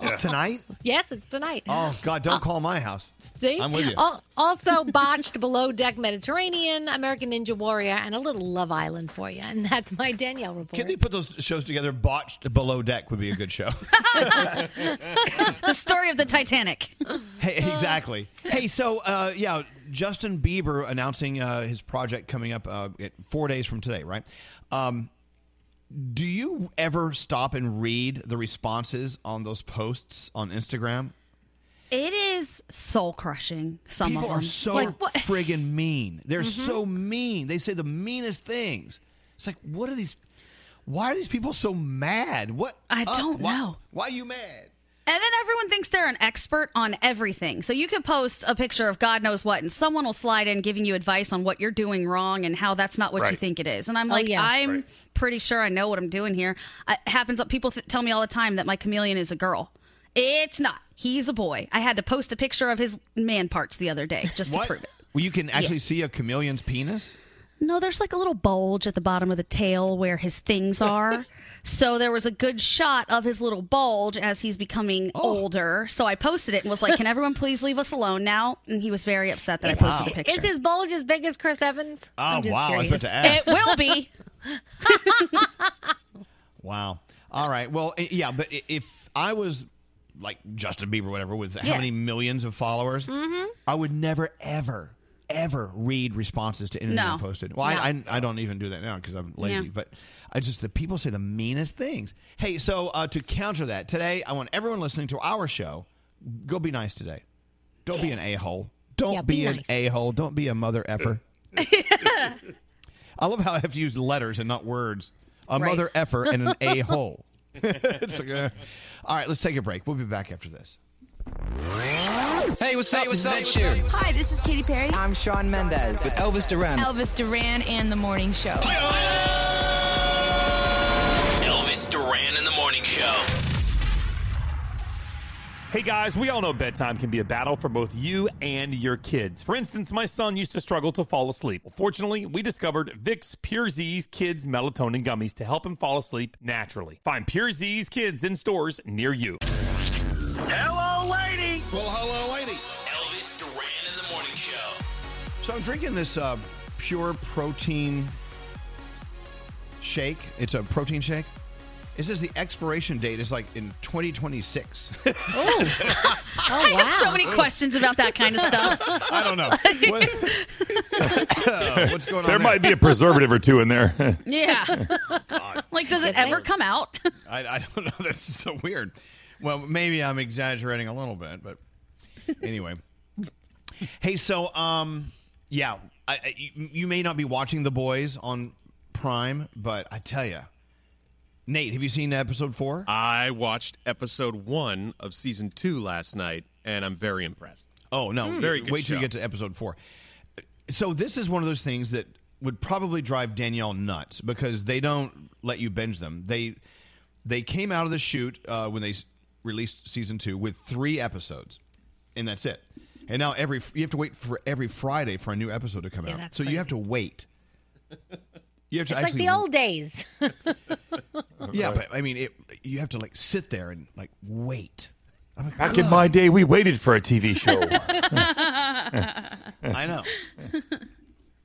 It's tonight? Yes, it's tonight. Oh, God, don't call my house. See? I'm with you. Also, botched below deck Mediterranean, American Ninja Warrior, and a little Love Island for you. And that's my Danielle report. Can they put those shows together? Botched Below Deck would be a good show. [laughs] [laughs] the story of the Titanic. hey, exactly. Hey, so uh, yeah, Justin Bieber announcing uh, his project coming up uh, four days from today, right? Um, do you ever stop and read the responses on those posts on Instagram? It is soul crushing. Some People of them are so like what? friggin' mean. They're Mhm. so mean. They say the meanest things. It's like, what are these? Why are these people so mad? What? I uh, don't why- know. Why are you mad? And then everyone thinks they're an expert on everything. So you could post a picture of God knows what, and someone will slide in giving you advice on what you're doing wrong and how that's not what you think it is. And I'm Oh, like, yeah. I'm Right. pretty sure I know what I'm doing here. Uh, It happens. People th- tell me all the time that my chameleon is a girl. It's not. He's a boy. I had to post a picture of his man parts the other day just to prove it. Well, you can actually Yeah. see a chameleon's penis. No, there's like a little bulge at the bottom of the tail where his things [laughs] are. So there was a good shot of his little bulge as he's becoming Oh. older. So I posted it and was like, "Can [laughs] everyone please leave us alone now?" And he was very upset that I posted the picture. Is his bulge as big as Chris Evans? Oh, I'm just wow, I was curious. about to ask. It will be. [laughs] Wow. All right. Well, yeah, but if I was like Justin Bieber, whatever, with how many millions of followers, Mm-hmm. I would never, ever, ever read responses to anything No. I posted. Well, I, I, I don't even do that now because I'm lazy. Yeah. But I just the people say the meanest things. Hey, so uh, to counter that today, I want everyone listening to our show go be nice today. Don't be an a hole. Don't Yeah, be, be an a hole. Don't be a mother effer. [laughs] I love how I have to use letters and not words. A Right. mother effer and an [laughs] a hole. [laughs] Like, uh, all right, let's take a break. We'll be back after this. Hey, what's up? what's this up? is Ed Sheeran. Hi, this is Katy Perry. I'm Shawn Mendes. With Elvis Duran. Elvis Duran and the Morning Show. Elvis Duran in the Morning Show. Hey guys, we all know bedtime can be a battle for both you and your kids. For instance, my son used to struggle to fall asleep. Well, fortunately, we discovered Vicks Pure Zzzs Kids Melatonin Gummies to help him fall asleep naturally. Find Pure Zzzs Kids in stores near you. Hello, So I'm drinking this uh, pure protein shake. It's a protein shake. It says the expiration date is like in 2026. [laughs] [laughs] Oh, I have so many questions about that kind of stuff. [laughs] I don't know. What's going on? There might be a preservative or two in there. Yeah. like, does it ever come out? I, I don't know. That's so weird. Well, maybe I'm exaggerating a little bit, but anyway. hey, so um, yeah, I, I, you, may not be watching The Boys on Prime, but I tell you, Nate, have you seen episode four? I watched episode one of season two last night, and I'm very impressed. Oh no! very good Wait till you get to episode four. So this is one of those things that would probably drive Danielle nuts because they don't let you binge them. They they came out of the shoot uh, when they released season two with three episodes, and that's it. And now every you have to wait for every Friday for a new episode to come Yeah, out. that's So you have to wait. You have to It's to like the old days. [laughs] yeah, but I mean, it, you have to like sit there and like wait. Like, Back in my day, we waited for a TV show. [laughs] I know.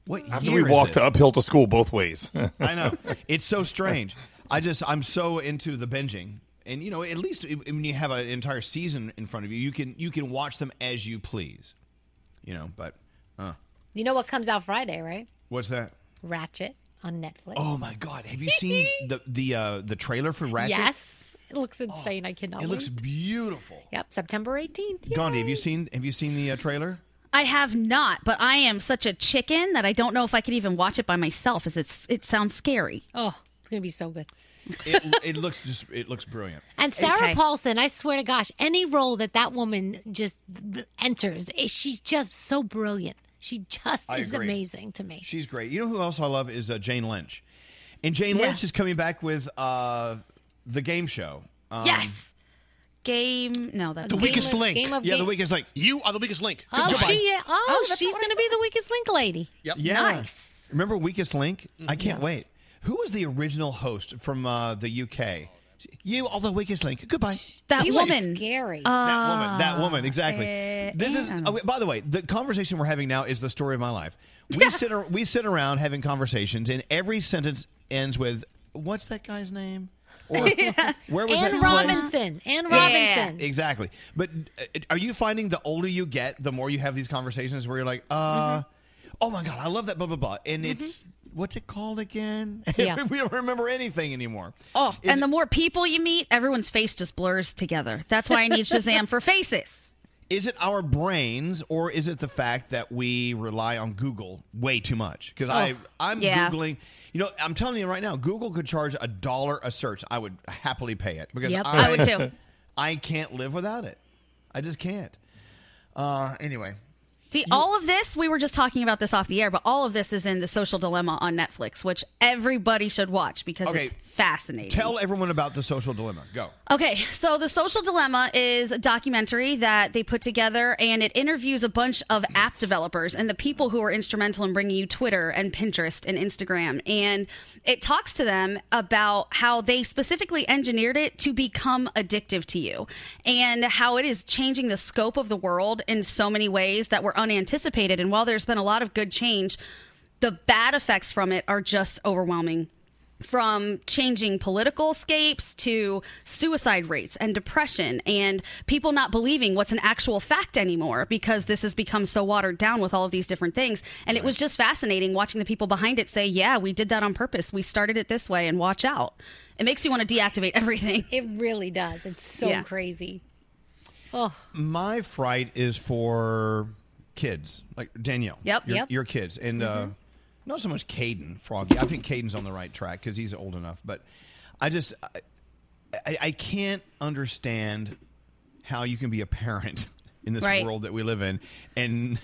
What After year we is walked this? uphill to school both ways. I know. It's so strange. I just I'm so into the binging. And you know, at least when you have an entire season in front of you, you can you can watch them as you please. You know, but uh, you know what comes out Friday, right? what's that? Ratched on Netflix. Oh my god, have you seen [laughs] the the uh the trailer for Ratched? Yes. It looks insane. I cannot It looks beautiful. Yep, September 18th. Gandhi, have you seen have you seen the uh, trailer? I have not, but I am such a chicken that I don't know if I could even watch it by myself. As it's it sounds scary. Oh, it's gonna be so good. It, it looks just it looks brilliant. And Sarah Okay. Paulson, I swear to gosh, any role that that woman just enters, eh, she's just so brilliant. She just I is agree. amazing to me. She's great. You know who else I love is uh, Jane Lynch, and Jane Yeah. Lynch is coming back with uh, the game show. Um, yes. Game. No, that's The weakest link. Game Yeah, the weakest link. You are the weakest link. Oh, Goodbye. she. Oh, that's she's not what I going to be the weakest link lady. Yep. Yeah. Nice. Remember Weakest Link? Mm-hmm. I can't wait. Who was the original host from uh, the UK? You are the weakest link. Goodbye. That She was woman. scary. that woman. That woman. Exactly. uh, this is. Oh, by the way, the conversation we're having now is the story of my life. We [laughs] sit. ar- We sit around having conversations, and every sentence ends with, "What's that guy's name?" Or [laughs] where was Anne that place?" Robinson. Anne Robinson. Exactly. But uh, are you finding the older you get, the more you have these conversations where you're like, uh, Mm-hmm. oh my God, I love that, blah, blah, blah. And it's, what's it called again? [laughs] Yeah. we don't remember anything anymore. Oh, Is and it- the more people you meet, everyone's face just blurs together. That's why I need Shazam for faces. [laughs] Is it our brains or is it the fact that we rely on Google way too much? Because I, I'm yeah. Googling. You know, I'm telling you right now, Google could charge a dollar a search. I would happily pay it because Yep. I, I would too. [laughs] I can't live without it. I just can't. Uh, anyway, See, all of this, we were just talking about this off the air, but all of this is in The Social Dilemma on Netflix, which everybody should watch because Okay. it's fascinating. tell everyone about the social dilemma. Go. Okay, so The Social Dilemma is a documentary that they put together and it interviews a bunch of app developers and the people who are instrumental in bringing you Twitter and Pinterest and Instagram. And it talks to them about how they specifically engineered it to become addictive to you and how it is changing the scope of the world in so many ways that were unanticipated. And while there's been a lot of good change, the bad effects from it are just overwhelming from changing political scapes to suicide rates and depression and people not believing what's an actual fact anymore because this has become so watered down with all of these different things and it was just fascinating watching the people behind it say yeah we did that on purpose we started it this way and watch out it makes you want to deactivate everything It really does. It's so Yeah. crazy. Oh, My fright is for kids, like Danielle. Yep. Your, Yep. your kids. And uh, not so much Caden, Froggy. I think Caden's on the right track because he's old enough. But I just, I, I, I can't understand how you can be a parent [laughs] in this Right. world that we live in and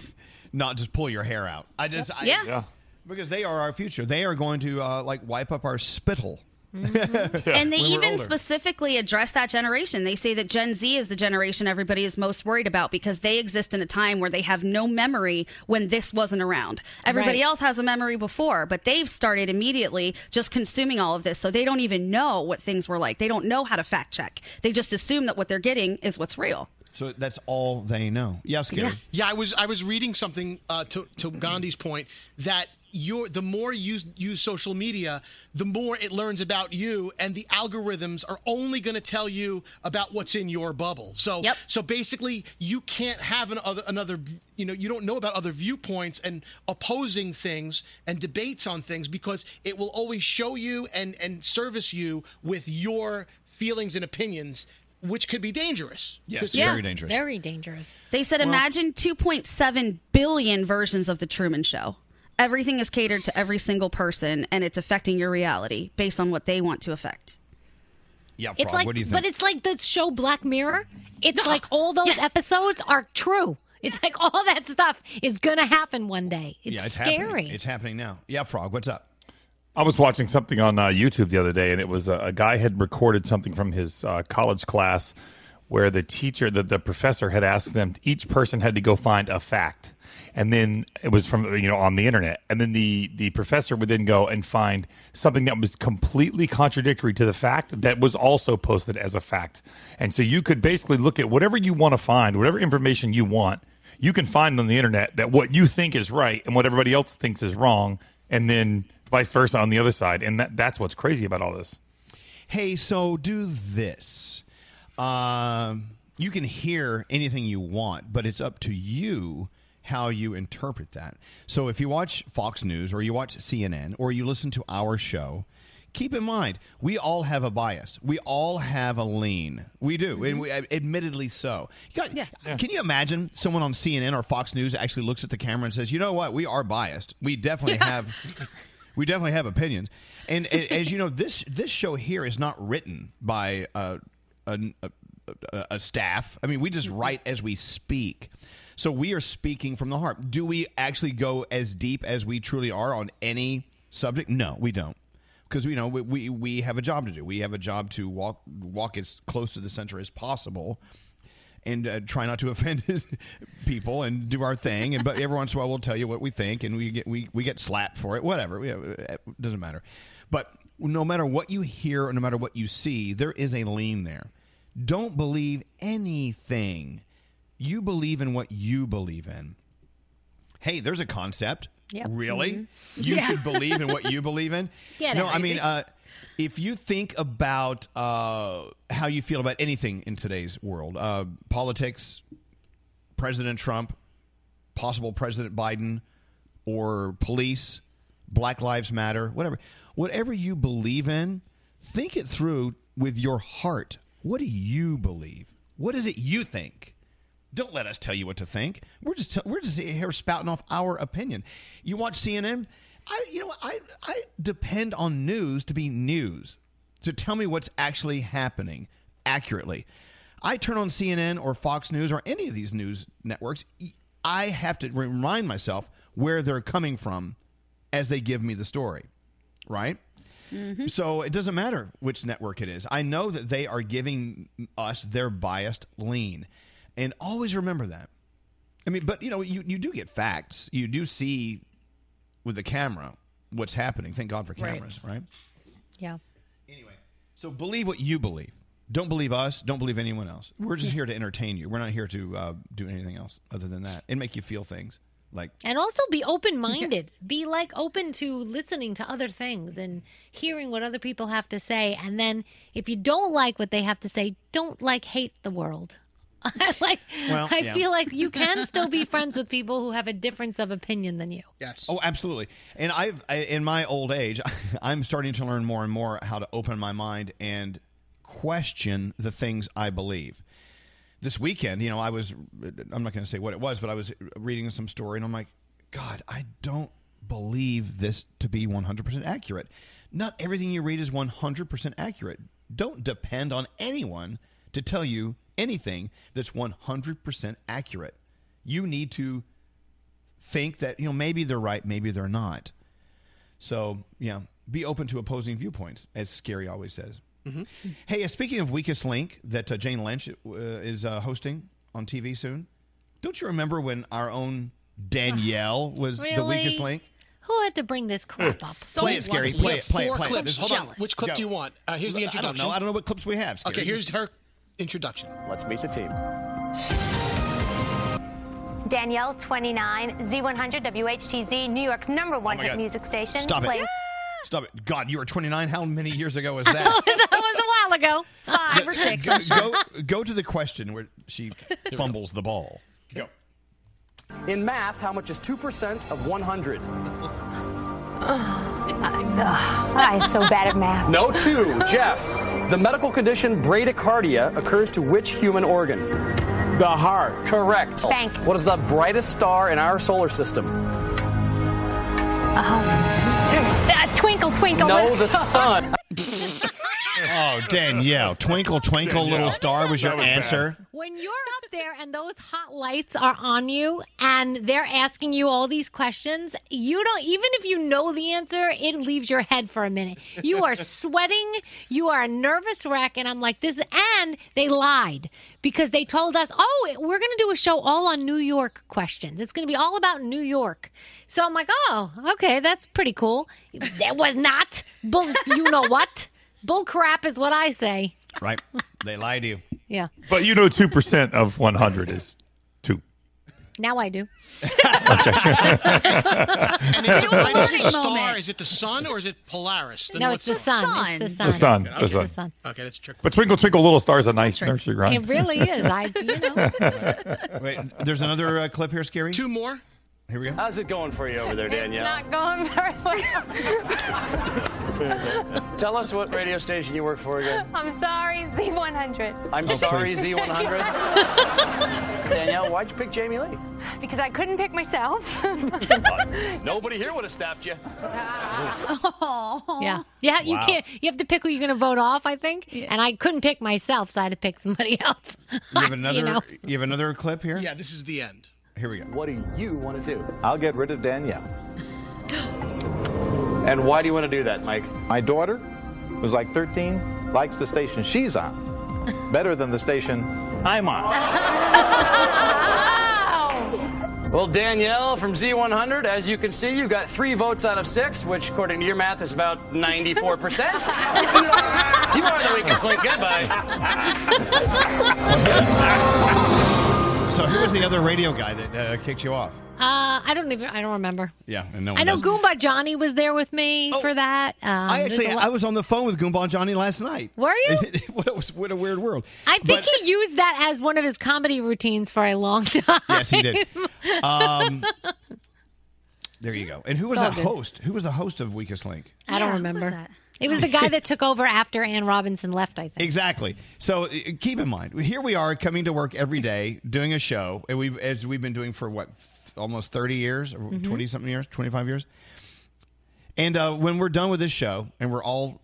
not just pull your hair out. I just, I, Yeah. Yeah. Because they are our future. They are going to uh, like wipe up our spittle and they When we're even older. specifically address that generation. They say that Gen Z is the generation everybody is most worried about because they exist in a time where they have no memory when this wasn't around. Everybody Right. else has a memory before, but they've started immediately just consuming all of this. So they don't even know what things were like. They don't know how to fact check. They just assume that what they're getting is what's real. So that's all they know. Yeah, Scary. Yeah, I was I was reading something uh, to to Gandhi's point that your the more you use social media, the more it learns about you, and the algorithms are only going to tell you about what's in your bubble. So so basically, you can't have an other, another you know you don't know about other viewpoints and opposing things and debates on things because it will always show you and and service you with your feelings and opinions, which could be dangerous. Yes, Yeah. Very dangerous. Very dangerous. They said imagine 2.7 billion versions of the Truman Show. Everything is catered to every single person, and it's affecting your reality based on what they want to affect. Yeah, Frog, It's like, but it's like the show Black Mirror. It's like all those episodes are true. It's like all that stuff is gonna happen one day. It's, yeah, it's scary. happening. It's happening now. Yeah, Frog, what's up? I was watching something on uh, YouTube the other day, and it was a, a guy had recorded something from his uh, college class where the teacher, the, the professor, had asked them. Each person had to go find a fact, and then it was from you know on the internet, and then the the professor would then go and find something that was completely contradictory to the fact that was also posted as a fact, and so you could basically look at whatever you want to find, whatever information you want. You can find on the internet that what you think is right and what everybody else thinks is wrong, and then vice versa on the other side. And that, that's what's crazy about all this. Hey, so do this. Um, you can hear anything you want, but it's up to you how you interpret that. So if you watch Fox News or you watch CNN or you listen to our show, keep in mind we all have a bias. We all have a lean. We do, and we, mm-hmm. admittedly so. You got- Can you imagine someone on CNN or Fox News actually looks at the camera and says, "You know what? We are biased. We definitely have." we definitely have opinions. And, as you know, this this show here is not written by a, a, a, a- a staff. I mean, we just mm-hmm. write as we speak. So we are speaking from the heart. Do we actually go as deep as we truly are on any subject? No, we don't. Because you know we, we we have a job to do. We have a job to walk walk as close to the center as possible, and uh, try not to [laughs] offend people and do our thing. And but every once in a while we'll tell you what we think, and we get we, we get slapped for it. Whatever, we, it doesn't matter. But no matter what you hear or no matter what you see, there is a lean there. Don't believe anything. You believe in what you believe in. Hey, there's a concept. Yep. Really? Mhm. You Yeah. should believe in what you [laughs] believe in. Get no, it, I mean, uh, if you think about uh, how you feel about anything in today's world, uh, politics, President Trump, possible President Biden, or police, Black Lives Matter, whatever, whatever you believe in, think it through with your heart. What do you believe? What is it you think? Don't let us tell you what to think. We're just tell we're just here spouting off our opinion. You watch CNN. I you know? I I depend on news to be news to tell me what's actually happening accurately. I turn on CNN or Fox News or any of these news networks. I have to remind myself where they're coming from as they give me the story, right? Mm-hmm. So it doesn't matter which network it is. I know that they are giving us their biased lean. And always remember that. I mean, but you know, you, you do get facts. You do see with the camera what's happening. Thank God for cameras, right? Yeah. Anyway, so believe what you believe. Don't believe us. Don't believe anyone else. We're just here to entertain you. We're not here to uh, do anything else other than that and make you feel things like And also be open minded. Be like open to listening to other things and hearing what other people have to say. And then if you don't like what they have to say, don't like hate the world. [laughs] like Well, I yeah. feel like you [laughs] can still be friends with people who have a difference of opinion than you. Yes. Oh, absolutely. And I've I, in my old age, [laughs] I'm starting to learn more and more how to open my mind and question the things I believe. This weekend, you know, I was I'm not going to say what it was, but I was reading some story and I'm like, God, I don't believe this to be 100% accurate. Not everything you read is 100% accurate. Don't depend on anyone to tell you anything that's 100% accurate. You need to think that you know maybe they're right, maybe they're not. So yeah, be open to opposing viewpoints, as Skeery always says. Mhm. Hey, uh, speaking of Weakest Link that uh, Jane Lynch uh, is uh, hosting on TV soon, don't you remember when our own Danielle was the Weakest Link? Who had to bring this crap up? play it, Skeery. Play it. Play it. Four Play it. clips. Hold on. Which clip Go. do you want? Uh, here's the I don't introduction. know. I don't know what clips we have. Skeery. Okay, here's her introduction. Let's meet the team. Danielle, 29, Z100 WHTZ, New York's number one oh my hit God. music station. Stop Play- it. Stop it. God, you were 29. How many years ago was [laughs] that? Oh, that was a while ago. Five or six. go, go, go to the question where she fumbles the ball. Go. In math, how much is 2% of 100? [laughs] I'm so bad at math. No, two. Jeff, the medical condition bradycardia occurs to which human organ? The heart. Correct. Bank. What is the brightest star in our solar system? Uh, twinkle, twinkle. No, the sun. [laughs] Oh, Danielle. Twinkle, twinkle, little star was your That was bad. When you're up there and those hot lights are on you and they're asking you all these questions, you don't, even if you know the answer, it leaves your head for a minute. You are sweating. You are a nervous wreck. And I'm like, this, is and they lied because they told us, oh, we're going to do a show all on New York questions. It's going to be all about New York. So I'm like, oh, okay, that's pretty cool. It was not. Bull, you know what? Bull crap is what I say. Right. They lied to you. Yeah. But you know, 2% of 100 is 2. Now I do. [laughs] And is the Do a star, moment. is it the sun or is it Polaris? The No, North it's the sun. It's the sun. The sun. Okay. The sun. The sun. Okay, that's a trick. But Twinkle Twinkle Little Star is a nice nursery rhyme. It really is. I, you know. [laughs] Wait, there's another uh, clip here, Skeery? Two more. Here we go. How's it going for you over there, Danielle? Not going very well. [laughs] Tell us what radio station you work for again. I'm sorry, Z100. I'm Oh, sorry, [laughs] please. Z100. Danielle, why'd you pick Jamie Lee? Because I couldn't pick myself. [laughs] Nobody here would have stopped you. Yeah. Yeah, you Wow. can't. You have to pick who you're going to vote off, I think. And I couldn't pick myself, so I had to pick somebody else. You have another. You know. you have another clip here. Yeah, this is the end. Here we go. What do you want to do? I'll get rid of Danielle. [gasps] And why do you want to do that, Mike? My daughter, who's like 13, likes the station she's on better than the station I'm on. [laughs] Well, Danielle from Z100, as you can see, you've got three votes out of six, which, according to your math, is about 94%. [laughs] you are the weakest link. Goodbye. [laughs] So who was the other radio guy that uh, kicked you off? Uh, I don't even. I don't remember. Yeah, and no one I know does. Oh, Goomba Johnny was there with me for that. Um, I actually, a I was on the phone with Goomba and Johnny last night. Were you? [laughs] what, a, what a weird world. I think he used that as one of his comedy routines for a long [laughs] time. Yes, he did. Um, [laughs] there you go. And who was It's the host? Who was the host of Weakest Link? I don't remember. It was the guy that took over after Anne Robinson left. I think. Exactly. So uh, keep in mind, here we are coming to work every day doing a show, and we as we've been doing for what almost thirty years, or Mhm. twenty something years, twenty five years. And uh, when we're done with this show, and we're all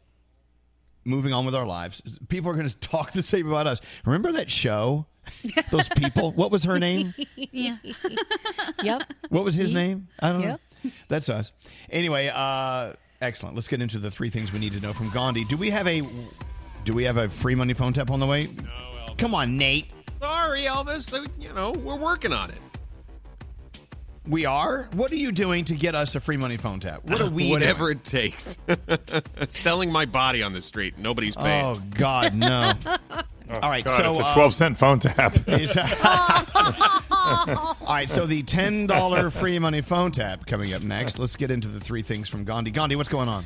moving on with our lives, people are going [laughs] to talk the same about us. Remember that show? [laughs] Those people. What was her name? [laughs] Yeah. yep. What was his name? I don't Yep. know. That's us. Anyway, uh, excellent. Let's get into the three things we need to know from Gandhi. Do we have a do we have a free money phone tap on the way? No. Elvis. Come on, Nate. Sorry, Elvis. You know, we're working on it. We are. What are you doing to get us a free money phone tap? What are we? [laughs] Whatever doing? it takes. [laughs] Selling my body on the street. Nobody's paying. Oh God, no. [laughs] All right, God, so it's a uh, 12 cent phone tap. [laughs] [laughs] All right, so the ten dollar free money phone tap coming up next. Let's get into the three things from Gandhi. Gandhi, what's going on?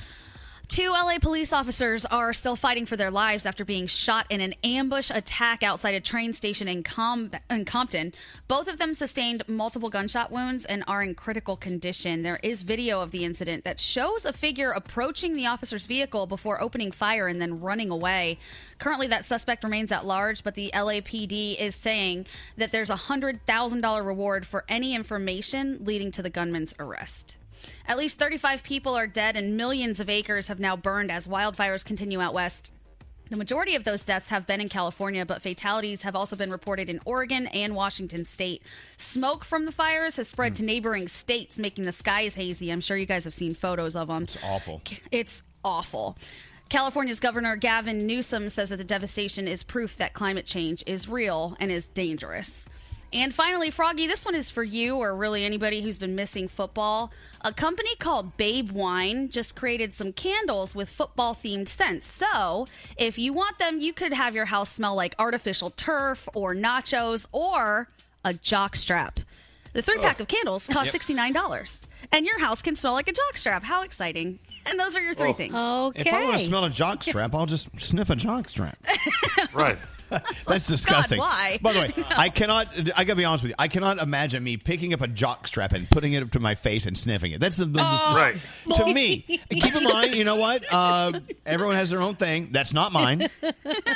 Two LA police officers are still fighting for their lives after being shot in an ambush attack outside a train station in, Com- in Compton. Both of them sustained multiple gunshot wounds and are in critical condition. There is video of the incident that shows a figure approaching the officer's vehicle before opening fire and then running away. Currently, that suspect remains at large, but the LAPD is saying that there's a $100,000 reward for any information leading to the gunman's arrest. At least 35 people are dead and millions of acres have now burned as wildfires continue out west. The majority of those deaths have been in California, but fatalities have also been reported in Oregon and Washington state. Smoke from the fires has spread to hmm. neighboring states, making the skies hazy. I'm sure you guys have seen photos of them. It's awful. It's awful. California's Governor Gavin Newsom says that the devastation is proof that climate change is real and is dangerous. And finally, Froggy, this one is for you or really anybody who's been missing football. A company called Babe Wine just created some candles with football themed scents. So, if you want them, you could have your house smell like artificial turf or nachos or a jock strap. The three pack oh. of candles cost Yep. $69, and your house can smell like a jock strap. How exciting! And those are your three oh. things. Okay. If I want to smell a jock strap, I'll just sniff a jock strap. [laughs] right. [laughs] That's disgusting. why? By the way, [laughs] No. I cannot. I gotta be honest with you. I cannot imagine me picking up a jock strap and putting it up to my face and sniffing it. That's the, the- Right. to me. [laughs] Keep in mind, you know what? Uh, everyone has their own thing. That's not mine.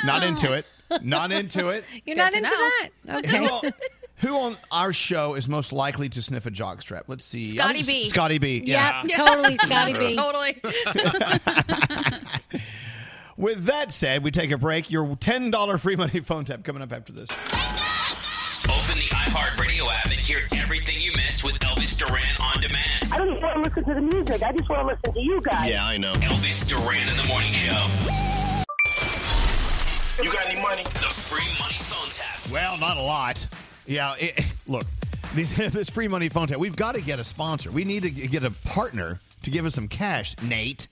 Not into it. Not into it. You're not into know. that. Okay. Who on, who on our show is most likely to sniff a jock strap? Let's see. Scotty think B. Scotty B. Yeah. Totally, Scotty B. totally. With that said, we take a break. Your ten dollar free money [laughs] phone tap coming up after this. Open the iHeartRadio app and hear everything you missed with Elvis Duran on demand. I don't just want to listen to the music. I just want to listen to you guys. Yeah, I know. Elvis Duran in the morning show. You got any money? The free money phone tap. Well, not a lot. Yeah, it, look, [laughs] this, this free money phone tap. We've got to get a sponsor. We need to get a partner to give us some cash. Nate,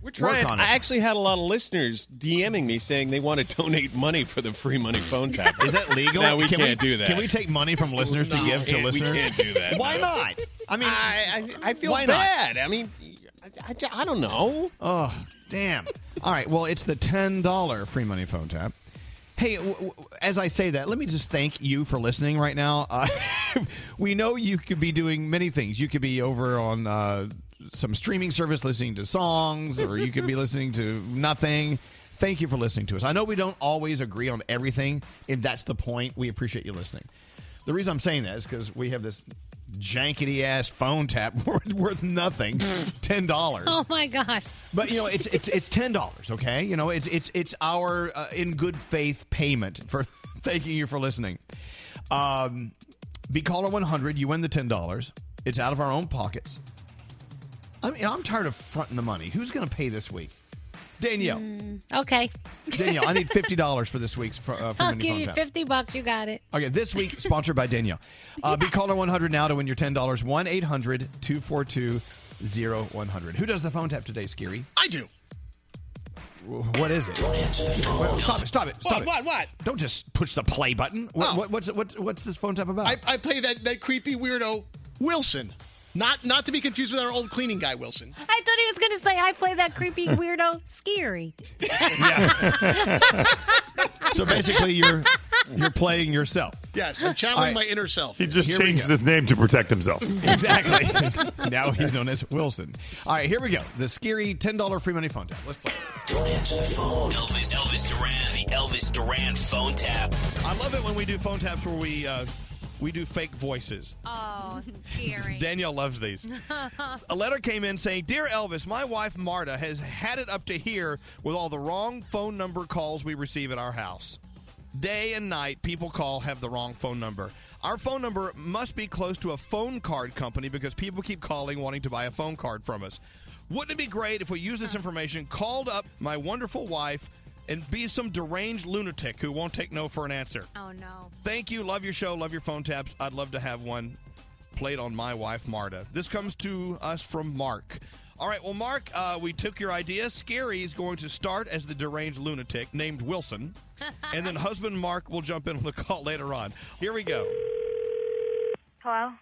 We're trying. I actually had a lot of listeners DMing me saying they want to donate money for the free money phone tap. Is that legal? no, we Can can't do that. Can we take money from listeners No, to give to listeners? We can't do that. Why no. not? I mean, I, I, I feel why not? bad. I mean, I, I, I don't know. Oh, damn. All right. Well, it's the $10 free money phone tap. Hey, w- w- as I say that, let me just thank you for listening right now. Uh, [laughs] we know you could be doing many things. You could be over on uh, some streaming service listening to songs, or you could be [laughs] listening to nothing. Thank you for listening to us. I know we don't always agree on everything, and that's the point. We appreciate you listening. The reason I'm saying that is because we have this jankety ass phone tap [laughs] worth, nothing, [laughs] ten dollars. Oh my gosh. But you know, it's it's it's ten dollars. Okay, you know, it's it's it's our uh, in good faith payment for thanking you for listening. Um, be caller one hundred. You win the ten dollars. It's out of our own pockets. I mean, I'm tired of fronting the money. Who's going to pay this week? Danielle. Okay. [laughs] Danielle, I need fifty dollars for this week's uh, free I'll give phone you tap. 50 bucks. You got it. Okay, this week [laughs] sponsored by Danielle. Uh, Be caller 100 now to win your $10. 1 800 242 0100. Who does the phone tap today, Skeery? I do. What is it? Wait, stop it! Stop it! Stop What? it! What? What? Don't just push the play button. What, Oh. what, what's what's what's this phone tap about? I, I play that, that creepy weirdo Wilson. Not not to be confused with our old cleaning guy Wilson. I thought he was going to say I play that creepy [laughs] weirdo Skeery. so basically, you're you're playing yourself. Yes, I'm channeling All right. my inner self. He just Here we changed go. his name to protect himself. [laughs] Exactly. now he's known as Wilson. All right, here we go. The scary ten dollar free money phone tap. Let's play. Don't answer the phone. Elvis, Elvis Duran, the Elvis Duran phone tap. I love it when we do phone taps where we uh, we do fake voices. Oh, scary. [laughs] Danielle loves these. [laughs] A letter came in saying, Dear Elvis, my wife Marta has had it up to here with all the wrong phone number calls we receive at our house. Day and night, people call have the wrong phone number. Our phone number must be close to a phone card company because people keep calling wanting to buy a phone card from us. Wouldn't it be great if we used this information, called up my wonderful wife, and be some deranged lunatic who won't take no for an answer? Oh, no. Thank you. Love your show. Love your phone taps. I'd love to have one played on my wife, Marta. This comes to us from Mark. All right, well, Mark, uh, we took your idea. Skeery is going to start as the deranged lunatic named Wilson, [laughs] and then husband Mark will jump in on the call later on. Here we go. Hello?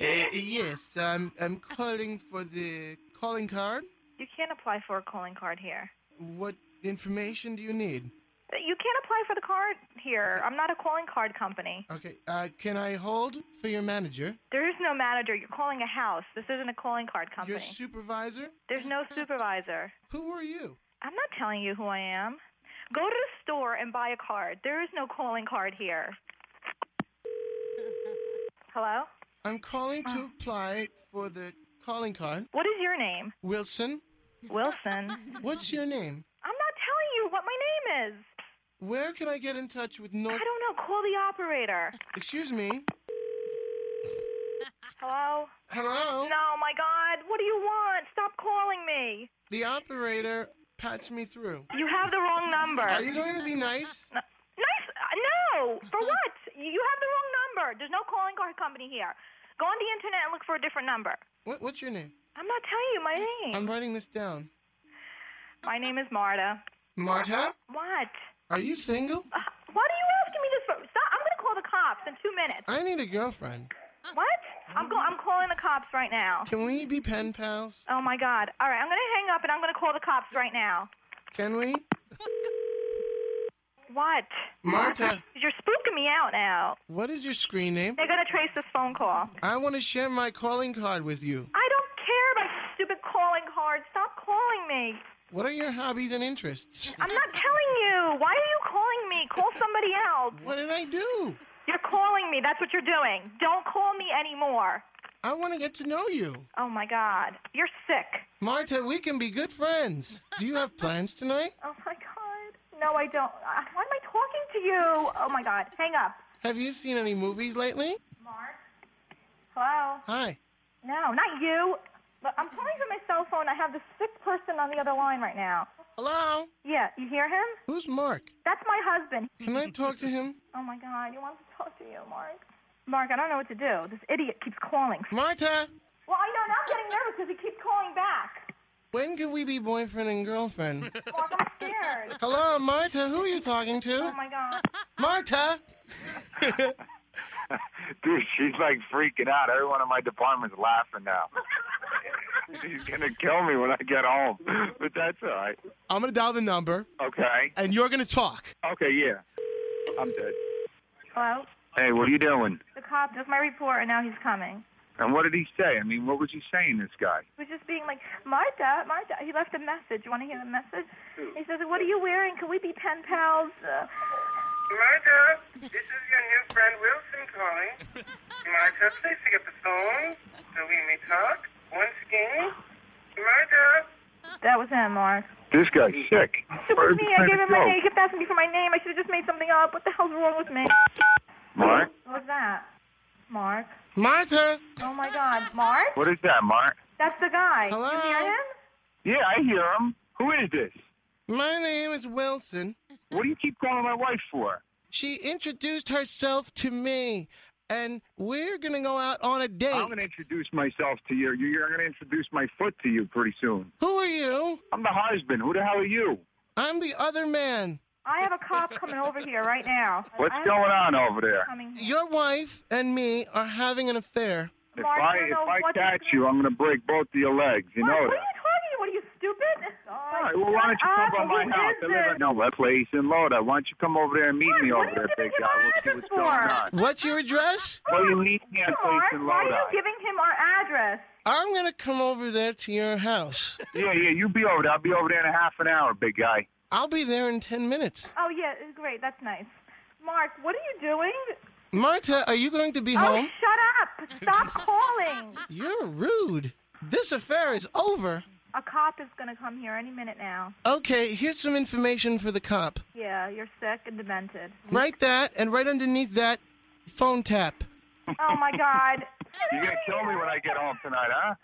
Uh, yes, I'm I'm calling for the calling card. You can't apply for a calling card here. What information do you need? You can't apply for the card here. I'm not a calling card company. Okay, uh, can I hold for your manager? There is no manager. You're calling a house. This isn't a calling card company. Your supervisor? There's no supervisor. Who are you? I'm not telling you who I am. Go to the store and buy a card. There is no calling card here. [laughs] Hello? I'm calling to apply for the calling card. What is your name? Wilson. Wilson. What's your name? I'm not telling you what my name is. Where can I get in touch with North? I don't know. Call the operator. Excuse me. Hello? Hello? No, my God. What do you want? Stop calling me? The operator patched me through. You have the wrong number. Are you going to be nice? Nice? Uh, No. For what? You you have the wrong number. There's no calling card company here. Go on the internet and look for a different number. What, what's your name? I'm not telling you my name. I'm writing this down. My name is Marta. Marta? What? Are you single? Uh, Why are you asking me this for? Stop. I'm going to call the cops in two minutes. I need a girlfriend. What? I'm go- I'm calling the cops right now. Can we be pen pals? Oh my God. All right, I'm going to hang up and I'm going to call the cops right now. Can we? What? Marta. You're spooking me out now. What is your screen name? They're going to trace this phone call. I want to share my calling card with you. I don't care about stupid calling cards. Stop calling me. What are your hobbies and interests? [laughs] I'm not telling you. Why are you calling me? Call somebody else. What did I do? You're calling me. That's what you're doing. Don't call me anymore. I want to get to know you. Oh my God. You're sick. Marta, we can be good friends. Do you have plans tonight? [laughs] Oh my God. No, I don't. Uh, Why am I talking to you? Oh my God. Hang up. Have you seen any movies lately? Mark? Hello? Hi. No, not you. But I'm calling from my cell phone. I have this sick person on the other line right now. Hello? Yeah, you hear him? Who's Mark? That's my husband. Can I talk to him? Oh my God, he wants to talk to you, Mark. Mark, I don't know what to do. This idiot keeps calling. Marta, Well, I know. Now I'm getting nervous because he keeps calling back. when can we be boyfriend and girlfriend? [laughs] Mark, I'm scared. Hello, Marta, who are you talking to? Oh my God. Marta! [laughs] Dude, she's like freaking out. Everyone in my department's laughing now. [laughs] [laughs] She's gonna kill me when I get home, [laughs] but that's all right. I'm going to dial the number, Okay. and you're going to talk. Okay, yeah. I'm dead. Hello? Hey, what are you doing? The cop does my report, and now he's coming. And what did he say? I mean, what was he saying, this guy? He was just being like, Marta, Marta. He left a message. You want to hear the message? He says, What are you wearing? Can we be pen pals? Uh, Marta, this is your new friend Wilson calling. [laughs] Marta, please pick up the phone so we may talk once again. Marta. that was him, Mark. This guy's sick. It was me. I gave him my name. He kept asking me for my name. I should have just made something up. What the hell's wrong with me? Mark? What was that? Mark? Marta! Oh my God, Mark? What is that, Mark? That's the guy. Hello? You hear him? Yeah, I hear him. Who is this? My name is Wilson. What do you keep calling my wife for? She introduced herself to me, and we're going to go out on a date. I'm going to introduce myself to you. You're going to introduce my foot to you pretty soon. Who are you? I'm the husband. Who the hell are you? I'm the other man. I have a cop coming over here right now. What's I have going on over there? Your wife and me are having an affair. If Mark, I you if I catch you, I'm going to break both of your legs. You Mark, know what that. are you talking to? What are you stupid? All right, well, why don't you come by my house? I live at no that place in Loda. Why don't you come over there and meet me over there, big guy? We'll see what's going on. What's your address? Well, you meet me at place Mark, in why are you giving him our address? I'm going to come over there to your house. Yeah, yeah, you be over there. I'll be over there in a half an hour, big guy. I'll be there in 10 minutes. Oh, yeah, great. That's nice. Mark, what are you doing? Marta, are you going to be oh, home? shut up. Stop [laughs] calling. You're rude. This affair is over. A cop is going to come here any minute now. Okay, here's some information for the cop. Yeah, you're sick and demented. Write that, and right underneath that, phone tap. Oh, my God. [laughs] You're going to kill me when I get home tonight, huh? Mark,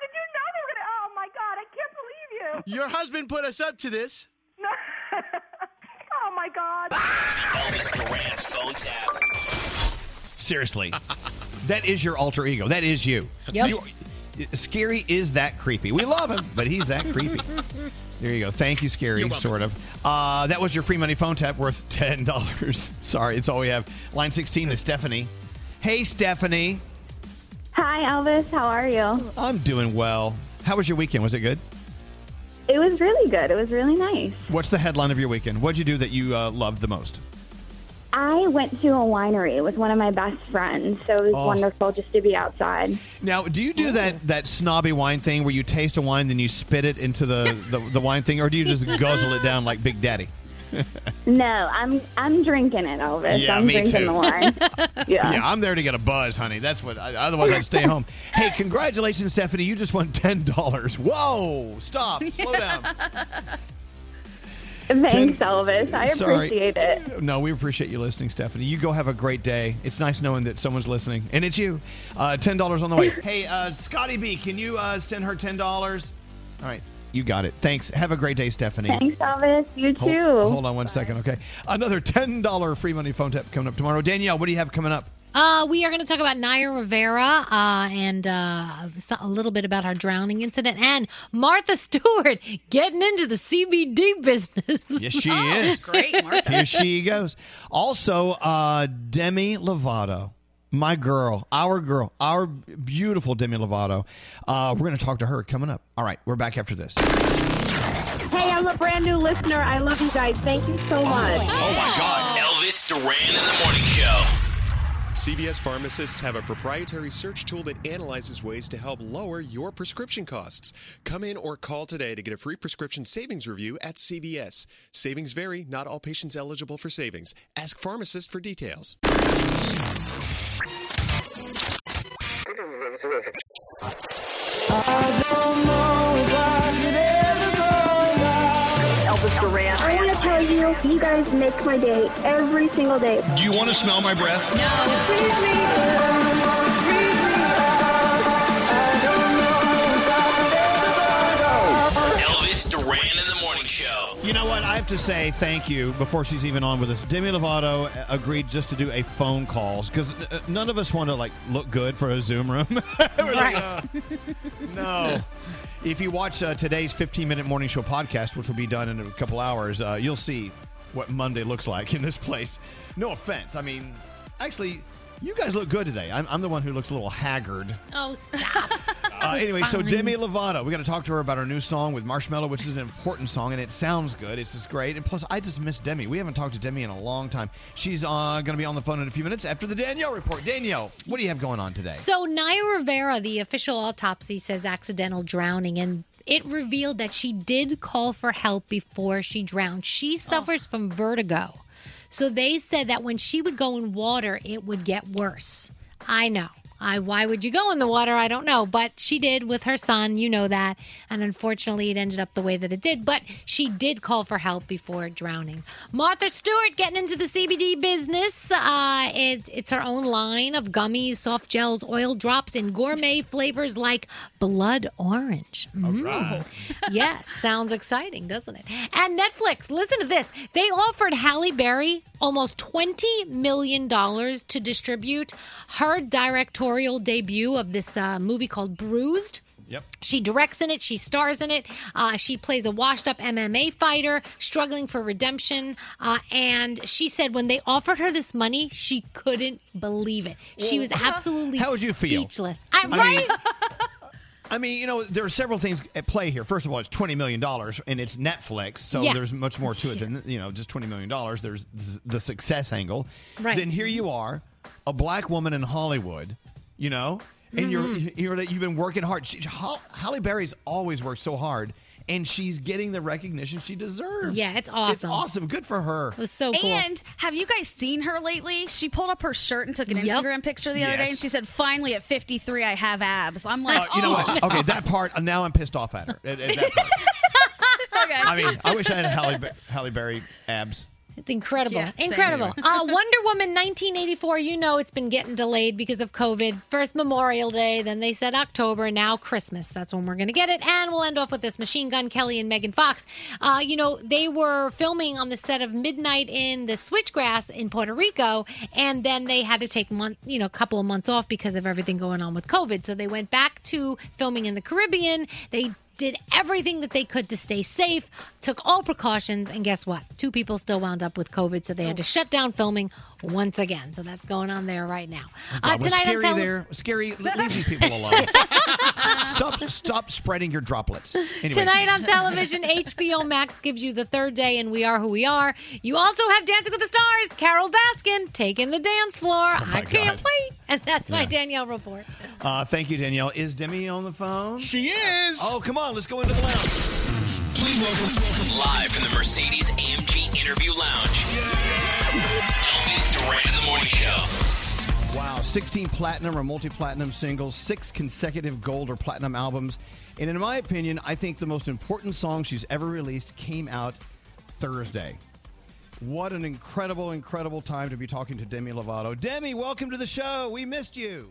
did you know they were going to... Oh, my God, I can't believe you. Your husband put us up to this. No. [laughs] oh, my God. Elvis Duran phone tap. Seriously. that is your alter ego. That is you. Yep. You- Skeery is that creepy. We love him, but he's that creepy. [laughs] There you go. Thank you, Skeery, sort of. Uh, that was your free money phone tap worth [laughs] $10. Sorry, it's all we have. Line 16 is Stephanie. Hey, Stephanie. Hi, Elvis. How are you? I'm doing well. How was your weekend? Was it good? It was really good. It was really nice. What's the headline of your weekend? What'd you do that you uh, loved the most? I went to a winery with one of my best friends, so it was Oh. wonderful just to be outside. Now, do you do that that snobby wine thing where you taste a wine, then you spit it into the, the, the wine thing, or do you just [laughs] guzzle it down like Big Daddy? No, I'm I'm drinking it, Elvis. Yeah, I'm me drinking too. the wine. [laughs] Yeah. Yeah, I'm there to get a buzz, honey. That's what. I, otherwise, I'd stay home. [laughs] Hey, congratulations, Stephanie! You just won ten dollars. Whoa! Stop! Slow down. Thanks, Elvis. I Sorry. appreciate it. No, we appreciate you listening, Stephanie. You go have a great day. It's nice knowing that someone's listening, and it's you. Uh, ten dollars on the way. [laughs] hey, uh, Scotty B, can you uh, send her ten dollars? All right, you got it. Thanks. Have a great day, Stephanie. Thanks, Elvis. You Hold, too. hold on one second, okay? Another ten dollar free money phone tap coming up tomorrow. Danielle, what do you have coming up? Uh, we are going to talk about Naya Rivera uh, and uh, a little bit about her drowning incident and Martha Stewart [laughs] getting into the CBD business. Yes, she [laughs] is. Great, Martha. Here she goes. Also, uh, Demi Lovato, my girl, our girl, our beautiful Demi Lovato. Uh, we're going to talk to her coming up. All right, we're back after this. Hey, I'm a brand new listener. I love you guys. Thank you so much. Oh my God. Elvis Duran in the morning show. CVS pharmacists have a proprietary search tool that analyzes ways to help lower your prescription costs. Come in or call today to get a free prescription savings review at CVS. Savings vary, not all patients eligible for savings. Ask pharmacist for details. Elvis Duran. I want to tell you, you guys make my day every single day. Do you want to smell my breath? Elvis Duran in the morning show. You know what? I have to say thank you before she's even on with us. Demi Lovato uh, agreed just to do a phone calls because none of us want to like look good for a Zoom room. [laughs] We're like, "Uh, no. If you watch uh, today's 15 minute morning show podcast, which will be done in a couple hours, uh, you'll see what Monday looks like in this place. No offense. I mean, actually, you guys look good today. I'm, I'm the one who looks a little haggard. Oh, stop. Uh, anyway, so Demi Lovato, we got to talk to her about her new song with Marshmello, which is an important song, and it sounds good. It's just great. And plus, I just miss Demi. We haven't talked to Demi in a long time. She's uh, going to be on the phone in a few minutes after the Danielle report. Danielle, what do you have going on today? So Naya Rivera, the official autopsy says accidental drowning, and it revealed that she did call for help before she drowned. She suffers from vertigo. So they said that when she would go in water, it would get worse. I know. I, why would you go in the water? I don't know. But she did with her son. You know that. And unfortunately, it ended up the way that it did. But she did call for help before drowning. Martha Stewart getting into the CBD business. Uh, it, it's her own line of gummies, soft gels, oil drops, and gourmet flavors like blood orange. Mm. [laughs] yes, sounds exciting, doesn't it? And Netflix, listen to this. They offered Halle Berry almost $20 million to distribute her directorial debut of this uh, movie called Bruised. Yep. She directs in it. She stars in it. Uh, she plays a washed-up MMA fighter struggling for redemption. Uh, and she said when they offered her this money, she couldn't believe it. She was absolutely How would you feel? speechless. I, I right? mean- [laughs] I mean, you know, there are several things at play here. First of all, it's twenty million dollars, and it's Netflix, so Yeah. there's much more to it than [laughs] you know just twenty million dollars. There's the success angle. Right. Then here you are, a black woman in Hollywood, you know, and you're mm-hmm. you're you've been working hard. She, Halle Berry's always worked so hard, and she's getting the recognition she deserves. Yeah, it's awesome. It's awesome. Good for her. It was so cool. And have you guys seen her lately? She pulled up her shirt and took an Yep. Instagram picture the other day, and she said, "Finally, at 53, I have abs." I'm like, Uh, you know oh. what? Okay, that part. uh, Now I'm pissed off at her. At- at that part. [laughs] okay. I mean, I wish I had Halle, Halle Berry abs. It's incredible. Yeah, incredible. uh, [laughs] Wonder Woman 1984, you know it's been getting delayed because of COVID. First Memorial Day, then they said October, now Christmas. That's when we're going to get it. And we'll end off with this Machine Gun Kelly and Megan Fox. Uh, you know, they were filming on the set of Midnight in the Switchgrass in Puerto Rico, and then they had to take month, you know, a couple of months off because of everything going on with COVID. So they went back to filming in the Caribbean. They did everything that they could to stay safe, took all precautions, and guess what? Two people still wound up with COVID, so they had to shut down filming once again. So that's going on there right now. Uh, God, was tonight on scary tele- there. Skeery. [laughs] Leave these people alone. stop. Stop spreading your droplets. Anyway. Tonight on television, HBO Max gives you the third day and We Are Who We Are. You also have Dancing with the Stars, Carole Baskin taking the dance floor. I can't God. wait. [laughs] And that's my Yeah. Danielle report. Uh, thank you, Danielle. Is Demi on the phone? She is. Oh, come on. Let's go into the lounge. Please welcome live from the Mercedes AMG Interview Lounge. Elvis Duran in the morning show. Wow, 16 platinum or multi-platinum singles, six consecutive gold or platinum albums, and in my opinion, I think the most important song she's ever released came out Thursday. What an incredible, incredible time to be talking to Demi Lovato. Demi, welcome to the show. We missed you.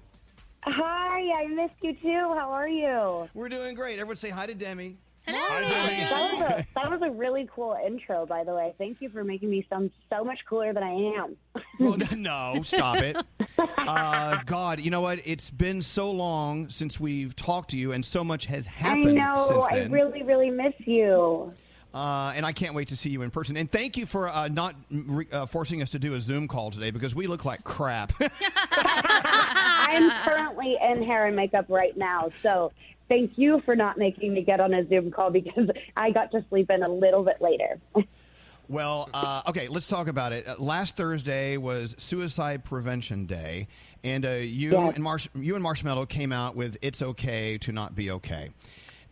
Hi, I missed you too. How are you? We're doing great. Everyone say hi to Demi. Hi, That was, a, that was a really cool intro, by the way. Thank you for making me sound so much cooler than I am. Well, [laughs] no, stop it. [laughs] Uh, God, you know what? It's been so long since we've talked to you, and so much has I happened know. since I then. really, really miss you. Uh, and I can't wait to see you in person. And thank you for uh, not re- uh, forcing us to do a Zoom call today because we look like crap. [laughs] I'm currently in hair and makeup right now, so thank you for not making me get on a Zoom call [laughs] because I got to sleep in a little bit later. [laughs] well, uh, okay, let's talk about it. Uh, last Thursday was Suicide Prevention Day, and uh, you Yes. and Marsh- you and Marshmello came out with "It's Okay to Not Be Okay."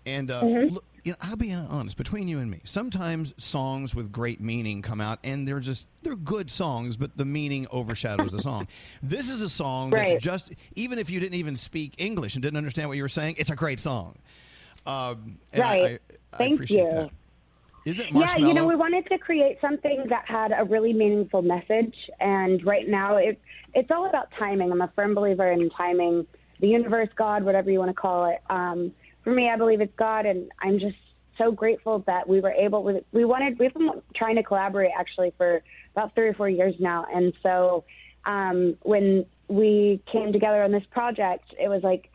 And uh, Mhm. look, you know, I'll be honest between you and me. Sometimes songs with great meaning come out, and they're just they're good songs, but the meaning overshadows the song. [laughs] This is a song Right. that's just even if you didn't even speak English and didn't understand what you were saying, it's a great song. Um, and Right. I, I Thank appreciate you. that. Is it Yeah, you know, we wanted to create something that had a really meaningful message, and right now it it's all about timing. I'm a firm believer in timing, the universe, God, whatever you want to call it. Um, for me, I believe it's God, and I'm just so grateful that we were able. We, we wanted we've been trying to collaborate actually for about three or four years now, and so um, when we came together on this project, it was like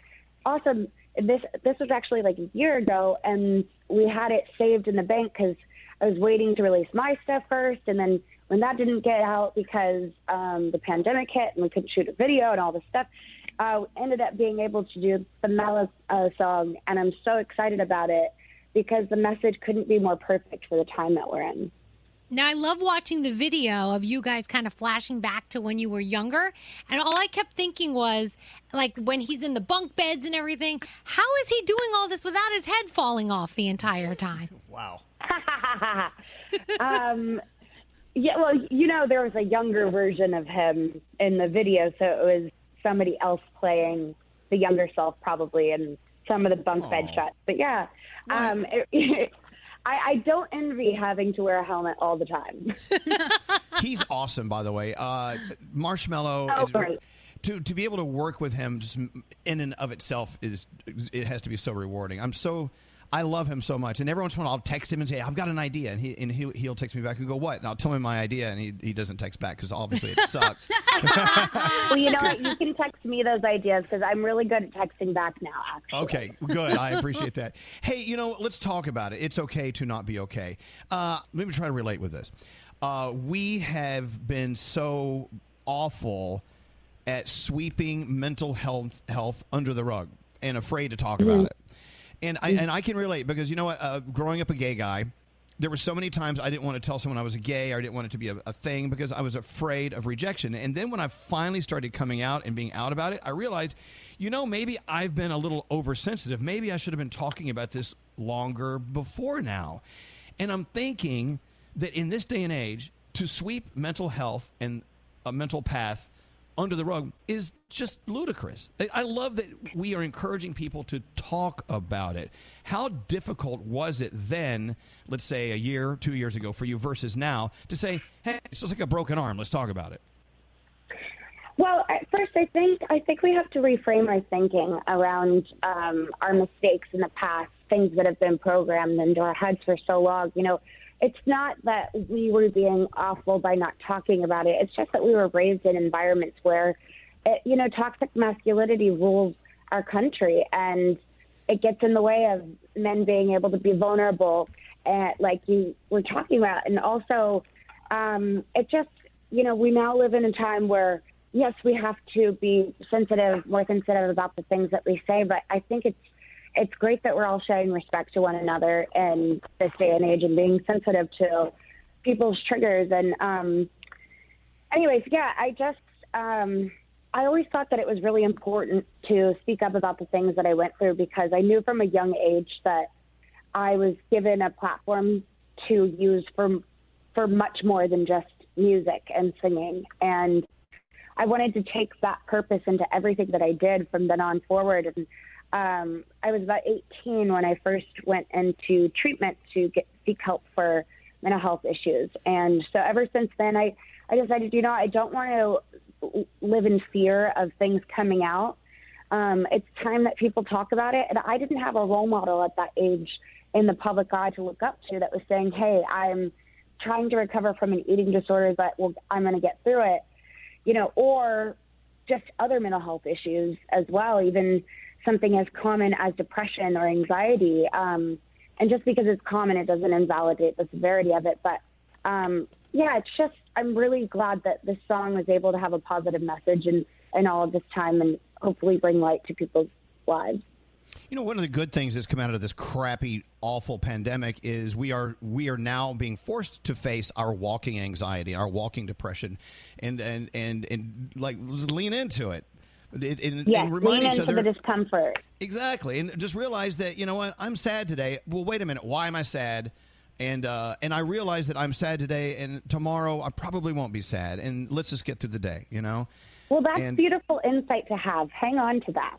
awesome. This this was actually like a year ago, and we had it saved in the bank because I was waiting to release my stuff first, and then when that didn't get out because um, the pandemic hit and we couldn't shoot a video and all this stuff, uh, ended up being able to do the Mela uh, song, and I'm so excited about it because the message couldn't be more perfect for the time that we're in. Now, I love watching the video of you guys kind of flashing back to when you were younger. And all I kept thinking was, like, when he's in the bunk beds and everything, how is he doing all this without his head falling off the entire time? [laughs] Wow. [laughs] um, yeah, well, you know, there was a younger version of him in the video, so it was somebody else playing the younger self, probably, in some of the bunk bed shots. But yeah, um, it, [laughs] I, I don't envy having to wear a helmet all the time. [laughs] He's awesome, by the way. Uh, Marshmello. Oh, is- great. To, to be able to work with him just in and of itself is it has to be so rewarding. I'm so I love him so much, and every once in a while I'll text him and say I've got an idea, and he and he, he'll text me back and go what? And I'll tell him my idea, and he, he doesn't text back because obviously it sucks. [laughs] well, you know what? You can text me those ideas because I'm really good at texting back now. Actually. Okay, good. I appreciate that. Hey, you know, let's talk about it. It's okay to not be okay. Uh, let me try to relate with this. Uh, we have been so awful at sweeping mental health health under the rug and afraid to talk about Mhm. it. And I and I can relate because you know what? Uh, growing up a gay guy, there were so many times I didn't want to tell someone I was gay or I didn't want it to be a, a thing because I was afraid of rejection. And then when I finally started coming out and being out about it, I realized, you know, maybe I've been a little oversensitive. Maybe I should have been talking about this longer before now. And I'm thinking that in this day and age, to sweep mental health and a mental path under the rug is just ludicrous. I- love that we are encouraging people to talk about it. How difficult was it then, let's say a year, two years ago for you versus now, to say, hey, it's just like a broken arm, let's talk about it? Well, first, I think I think we have to reframe our thinking around um, our mistakes in the past, things that have been programmed into our heads for so long. You know, it's not that we were being awful by not talking about it. It's just that we were raised in environments where, it, you know, toxic masculinity rules our country, and it gets in the way of men being able to be vulnerable, and like you were talking about, and also, um, it just, you know, we now live in a time where yes, we have to be sensitive, more sensitive about the things that we say, but I think it's it's great that we're all showing respect to one another in this day and age and being sensitive to people's triggers. And um, anyways, yeah, I just um, I always thought that it was really important to speak up about the things that I went through because I knew from a young age that I was given a platform to use for for much more than just music and singing and I wanted to take that purpose into everything that I did from then on forward. And um, I was about 18 when I first went into treatment to get seek help for mental health issues. And so ever since then, I, I decided, you know, I don't want to live in fear of things coming out. Um, it's time that people talk about it. And I didn't have a role model at that age in the public eye to look up to that was saying, hey, I'm trying to recover from an eating disorder, but well, I'm going to get through it, you know, or just other mental health issues as well, even something as common as depression or anxiety. Um, and just because it's common, it doesn't invalidate the severity of it. But um, yeah, it's just I'm really glad that this song was able to have a positive message in, in all of this time and hopefully bring light to people's lives. You know, one of the good things that's come out of this crappy, awful pandemic is we are we are now being forced to face our walking anxiety, our walking depression, and and and and like lean into it. It, and, Yes, and remind each other the discomfort. exactly, and just realize that you know what I'm sad today. Well, wait a minute, why am I sad? And uh, and I realize that I'm sad today, and tomorrow I probably won't be sad. And let's just get through the day, you know. Well, that's And- beautiful insight to have. Hang on to that.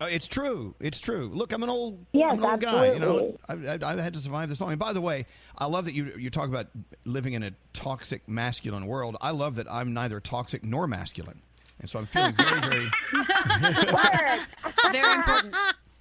Uh, it's true. It's true. Look, I'm an old, Yes, I'm an old guy. You know, I, I had to survive this long. And by the way, I love that you you talk about living in a toxic masculine world. I love that I'm neither toxic nor masculine, and so I'm feeling very, very. [laughs] Very important.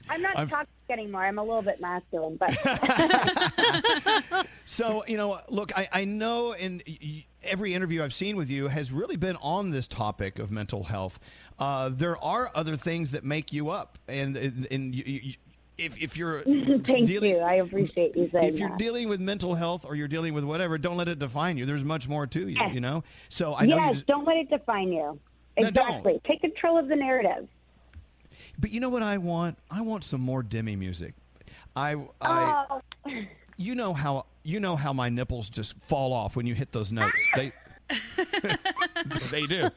I'm not I'm- toxic anymore. I'm a little bit masculine, but [laughs] So you know, look, I, I know, and y- y- every interview I've seen with you has really been on this topic of mental health. Uh, there are other things that make you up, and and, and you, you, if if you're [laughs] thank dealing, you. I appreciate you saying if you're that. dealing with mental health or you're dealing with whatever, don't let it define you. There's much more to you, you know. So I know yes, just, don't let it define you. No. Exactly. Take control of the narrative. but you know what I want? I want some more Demi music. I I Oh. you know how you know how my nipples just fall off when you hit those notes. Ah. They [laughs] they do.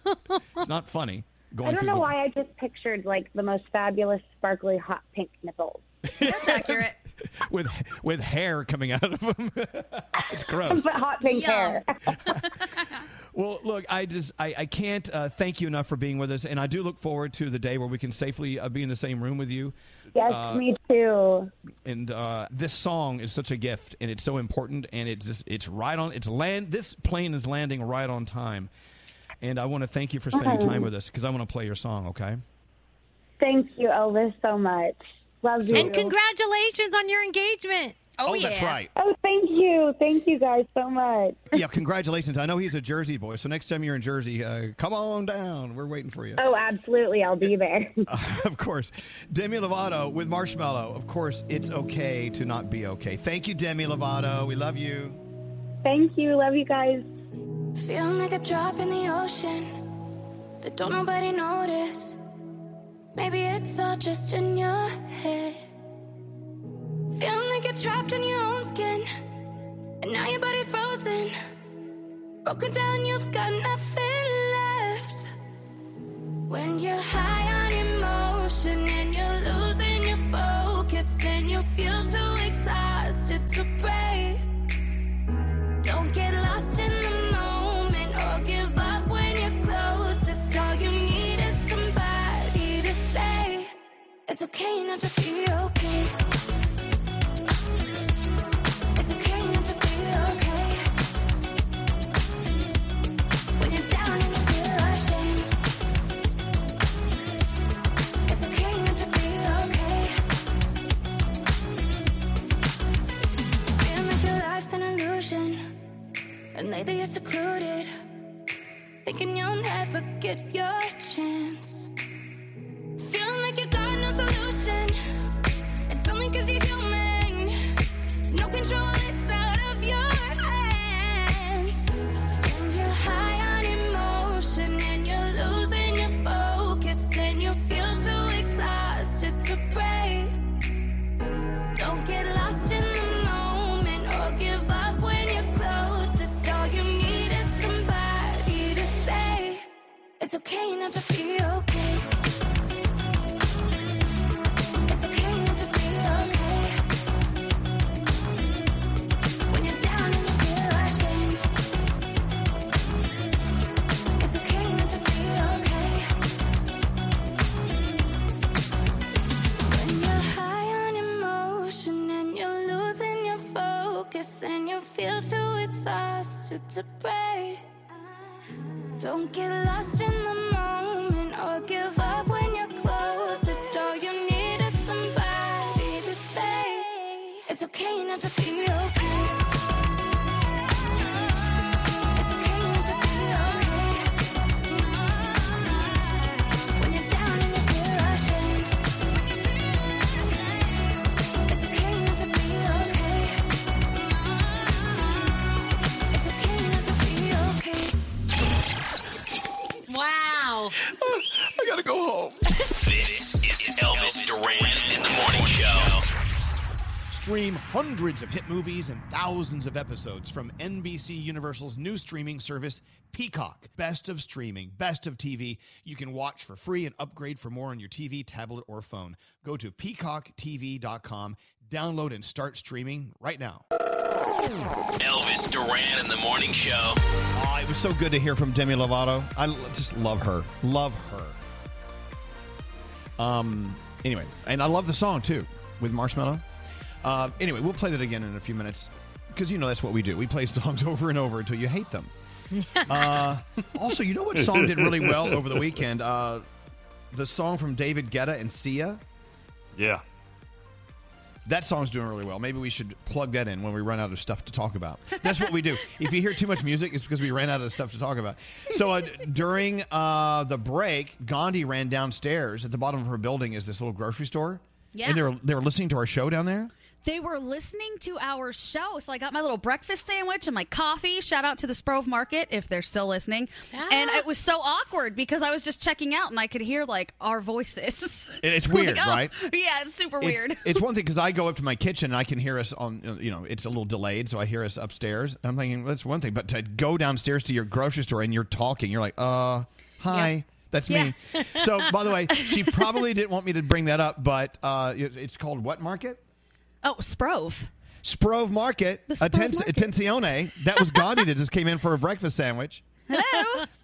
It's not funny going I don't know the, why I just pictured like the most fabulous, sparkly, hot pink nipples. That's accurate. [laughs] with with hair coming out of them. [laughs] it's gross. but hot pink hair. [laughs] Well, look, I just I, I can't uh, thank you enough for being with us, and I do look forward to the day where we can safely uh, be in the same room with you. Yes, Uh, me too. And uh, this song is such a gift, and it's so important, and it's just it's right on. It's land. This plane is landing right on time, and I want to thank you for spending time with us because I want to play your song. Okay. Thank you, Elvis, so much. Love you. And congratulations on your engagement. Oh, that's right. Oh, thank you. Thank you guys so much. Yeah, congratulations. I know he's a Jersey boy, so next time you're in Jersey, uh, come on down. We're waiting for you. Oh, absolutely. I'll be there. [laughs] of course. Demi Lovato with Marshmello. Of course, it's okay to not be okay. Thank you, Demi Lovato. We love you. Thank you. Love you guys. Feeling like a drop in the ocean that don't nobody notice. Maybe it's all just in your head. Feeling like you're trapped in your own skin, and now your body's frozen. Broken down, you've got nothing left. When you're high on emotion And lately you're secluded, thinking you'll never get your chance. Okay not to be feel too exhausted to pray. Don't get lost in the moment or give up when you're closest. All you need is somebody to say it's okay not to go home. This is Elvis Duran in the morning show. Stream hundreds of hit movies and thousands of episodes from NBC Universal's new streaming service, Peacock. Best of streaming, best of TV. You can watch for free and upgrade for more on your TV, tablet, or phone. Go to peacocktv.com, download and start streaming right now. Elvis Duran in the morning show. Oh, it was so good to hear from Demi Lovato. I just love her. Love her. Um. Anyway, and I love the song too with Marshmello. Uh, anyway, we'll play that again in a few minutes because you know that's what we do. We play [laughs] songs over and over until you hate them. [laughs] Uh, also, you know what song did really well over the weekend? Uh, the song from David Guetta and Sia. Yeah. That song's doing really well. Maybe we should plug that in when we run out of stuff to talk about. That's what we do. if you hear too much music, it's because we ran out of stuff to talk about. So uh, during uh, the break, Gandhi ran downstairs. At the bottom of her building is this little grocery store. Yeah. And they're they were listening to our show down there. They were listening to our show, so I got my little breakfast sandwich and my coffee. Shout out to the Sprove Market if they're still listening. And it was so awkward because I was just checking out and I could hear like our voices. It's [laughs] Like, weird, oh, right? Yeah, it's super It's- weird. It's, one [laughs] thing because I go up to my kitchen and I can hear us on, you know, it's a little delayed, so I hear us upstairs. I'm thinking that's one thing, but to go downstairs to your grocery store and you're talking, you're like, uh, hi. That's me. So, by the way, she probably didn't want me to bring that up, but uh, it's called what market? Oh, Sprove. Sprove Market. The Sprove Atten- Market. Attenzione. That was Gandhi that just came in for a breakfast sandwich. Hello. [laughs]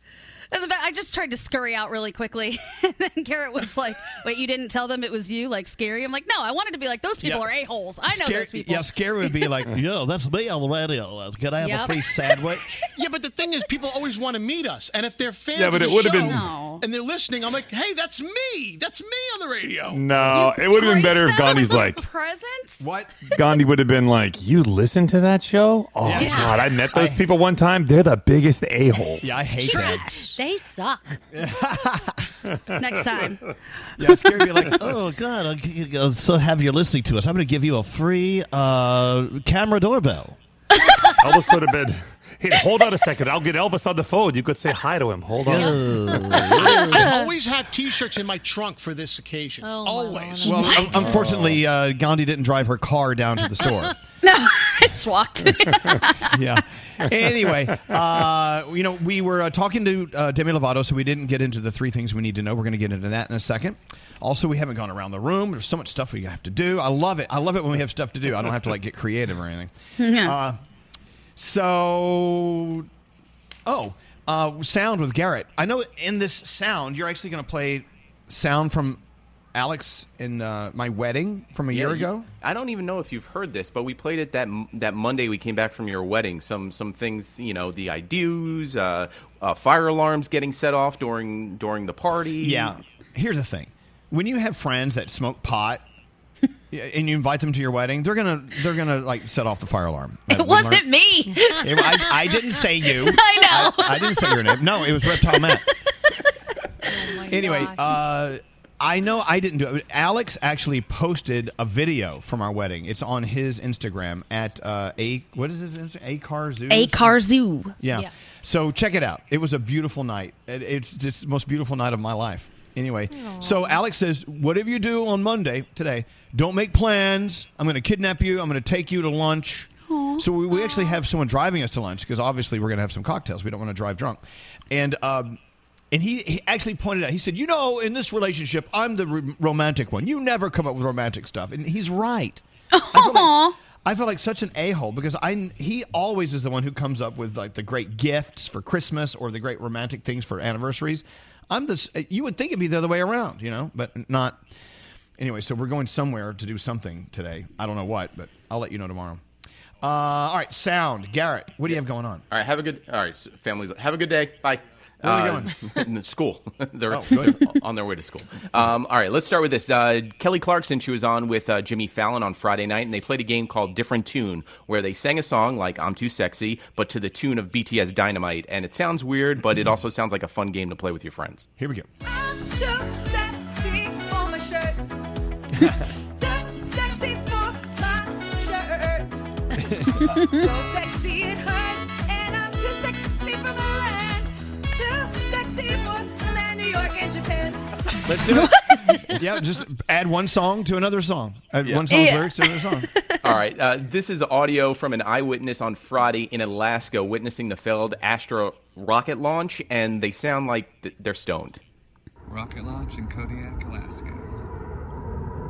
And the ba- I just tried to scurry out really quickly. [laughs] and then Garrett was like, Wait, you didn't tell them it was you? Like, scary? I'm like, No, I wanted to be like, Those people Yeah. are a-holes. I know Skeery- those people. Yeah, Skeery would be [laughs] like, yo, that's me on the radio. Uh, Can I have Yep. a free sandwich? [laughs] Yeah, but the thing is, people always want to meet us, and if they're fans Yeah, but of it the would've show been- No. and they're listening, I'm like, hey, that's me. That's me on the radio. No, it would have been better if Gandhi's like, presents? What? Gandhi would have been like, you listen to that show? Oh, Yeah. God, I met those people one time. They're the biggest a-holes. Yeah, I hate them. They suck. [laughs] Next time. Yeah, Skeery would be like, oh, God, I'm so have you're listening to us. I'm going to give you a free uh, camera doorbell. [laughs] Elvis would have been. Hey, hold on a second. I'll get Elvis on the phone. You could say hi to him. Hold on. I always have T-shirts in my trunk for this occasion. Oh, always. Well, un- unfortunately, uh, Gandhi didn't drive her car down to the store. [laughs] [laughs] No, I just walked. [laughs] yeah. Anyway, uh, you know, we were uh, talking to uh, Demi Lovato, so we didn't get into the three things we need to know. We're going to get into that in a second. Also, we haven't gone around the room. There's so much stuff we have to do. I love it. I love it when we have stuff to do. I don't have to like get creative or anything. Yeah. Uh, so, oh, uh, sound with Garrett. I know in this sound, you're actually going to play sound from Alex in uh, my wedding from a Yeah, year you- ago. I don't even know if you've heard this, but we played it that that Monday we came back from your wedding. Some some things, you know, the I do's, uh, uh, fire alarms getting set off during during the party. Yeah. Here's the thing: when you have friends that smoke pot. [laughs] And you invite them to your wedding, they're gonna they're gonna like set off the fire alarm. [laughs] It we wasn't learned- me. [laughs] It- I, I didn't say you. I know. I, I didn't say your name. No, it was Reptile Matt. anyway, uh, I know I didn't do it. Alex actually posted a video from our wedding. It's on his Instagram at uh, a what is his Instagram? A car zoo. A car zoo. Yeah. Yeah. So check it out. It was a beautiful night. It, it's just the most beautiful night of my life. Anyway, so Alex says, whatever you do on Monday today, don't make plans. I'm going to kidnap you. I'm going to take you to lunch. So we, we actually have someone driving us to lunch because obviously we're going to have some cocktails. We don't want to drive drunk. And um, and he, he actually pointed out. He said, you know, in this relationship, I'm the r- romantic one. You never come up with romantic stuff, and he's right. I feel like, I feel like such an a hole because I he always is the one who comes up with like the great gifts for Christmas or the great romantic things for anniversaries. I'm this. You would think it'd be the other way around, you know, but not. Anyway, so we're going somewhere to do something today. I don't know what, but I'll let you know tomorrow. Uh, all right, sound. Garrett, what do you have going on? All right, have a good. All right, so families, have a good day. Bye. Where are Uh, in [laughs] school. [laughs] they're, Oh, they're [laughs] on their way to school. Um, all right, let's start with this. Uh, Kelly Clarkson, she was on with uh, Jimmy Fallon on Friday night, and they played a game called Different Tune, where they sang a song like "I'm Too Sexy," but to the tune of BTS Dynamite, and it sounds weird, but it also sounds like a fun game to play with your friends. Here we go. Milan, New York, and Japan. Let's do it. [laughs] yeah, just add one song to another song. Add one song's Yeah. lyrics to another song. [laughs] All right. Uh, this is audio from an eyewitness on Friday in Alaska witnessing the failed Astra rocket launch, and they sound like th- they're stoned. Rocket launch in Kodiak, Alaska.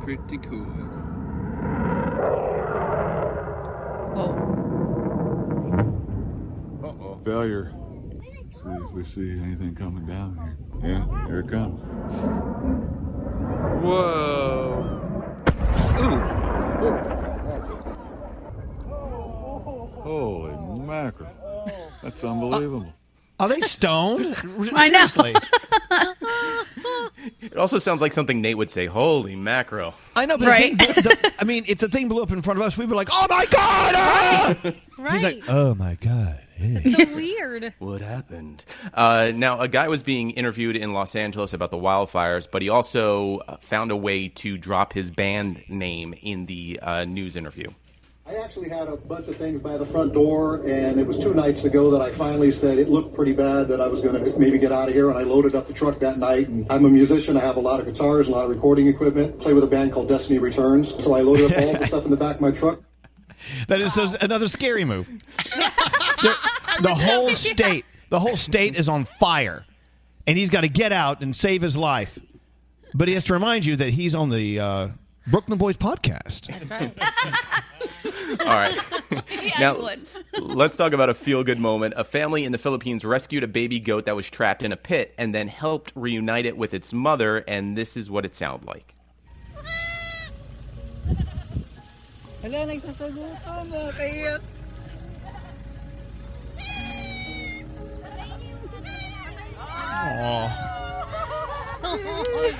Pretty cool. Oh. Uh-oh. Failure. See if we see anything coming down here. Yeah, here it comes. Whoa. Holy mackerel. That's unbelievable. Are they stoned? [laughs] I know. Seriously. [laughs] It also sounds like something Nate would say. Holy macro! I know, but the thing, the, I mean, if the thing blew up in front of us, we'd be like, "Oh my god!" ah!" [laughs] He's like, "Oh my god." Hey." so [laughs] weird. What happened? Uh, now, a guy was being interviewed in Los Angeles about the wildfires, but he also uh, found a way to drop his band name in the uh, news interview. I actually had a bunch of things by the front door, and it was two nights ago that I finally said it looked pretty bad that I was going to maybe get out of here, and I loaded up the truck that night. And I'm a musician. I have a lot of guitars, a lot of recording equipment. Play with a band called Destiny Returns. So I loaded up all the [laughs] stuff in the back of my truck. That is so, another scary move. [laughs] the the whole state, the whole state is on fire, and he's got to get out and save his life. But he has to remind you that he's on the uh, Brooklyn Boys podcast. That's right. [laughs] All right. [laughs] now, let's talk about a feel good moment. A family in the Philippines rescued a baby goat that was trapped in a pit and then helped reunite it with its mother, and this is what it sounded like. Nagsasagutan na. Oh,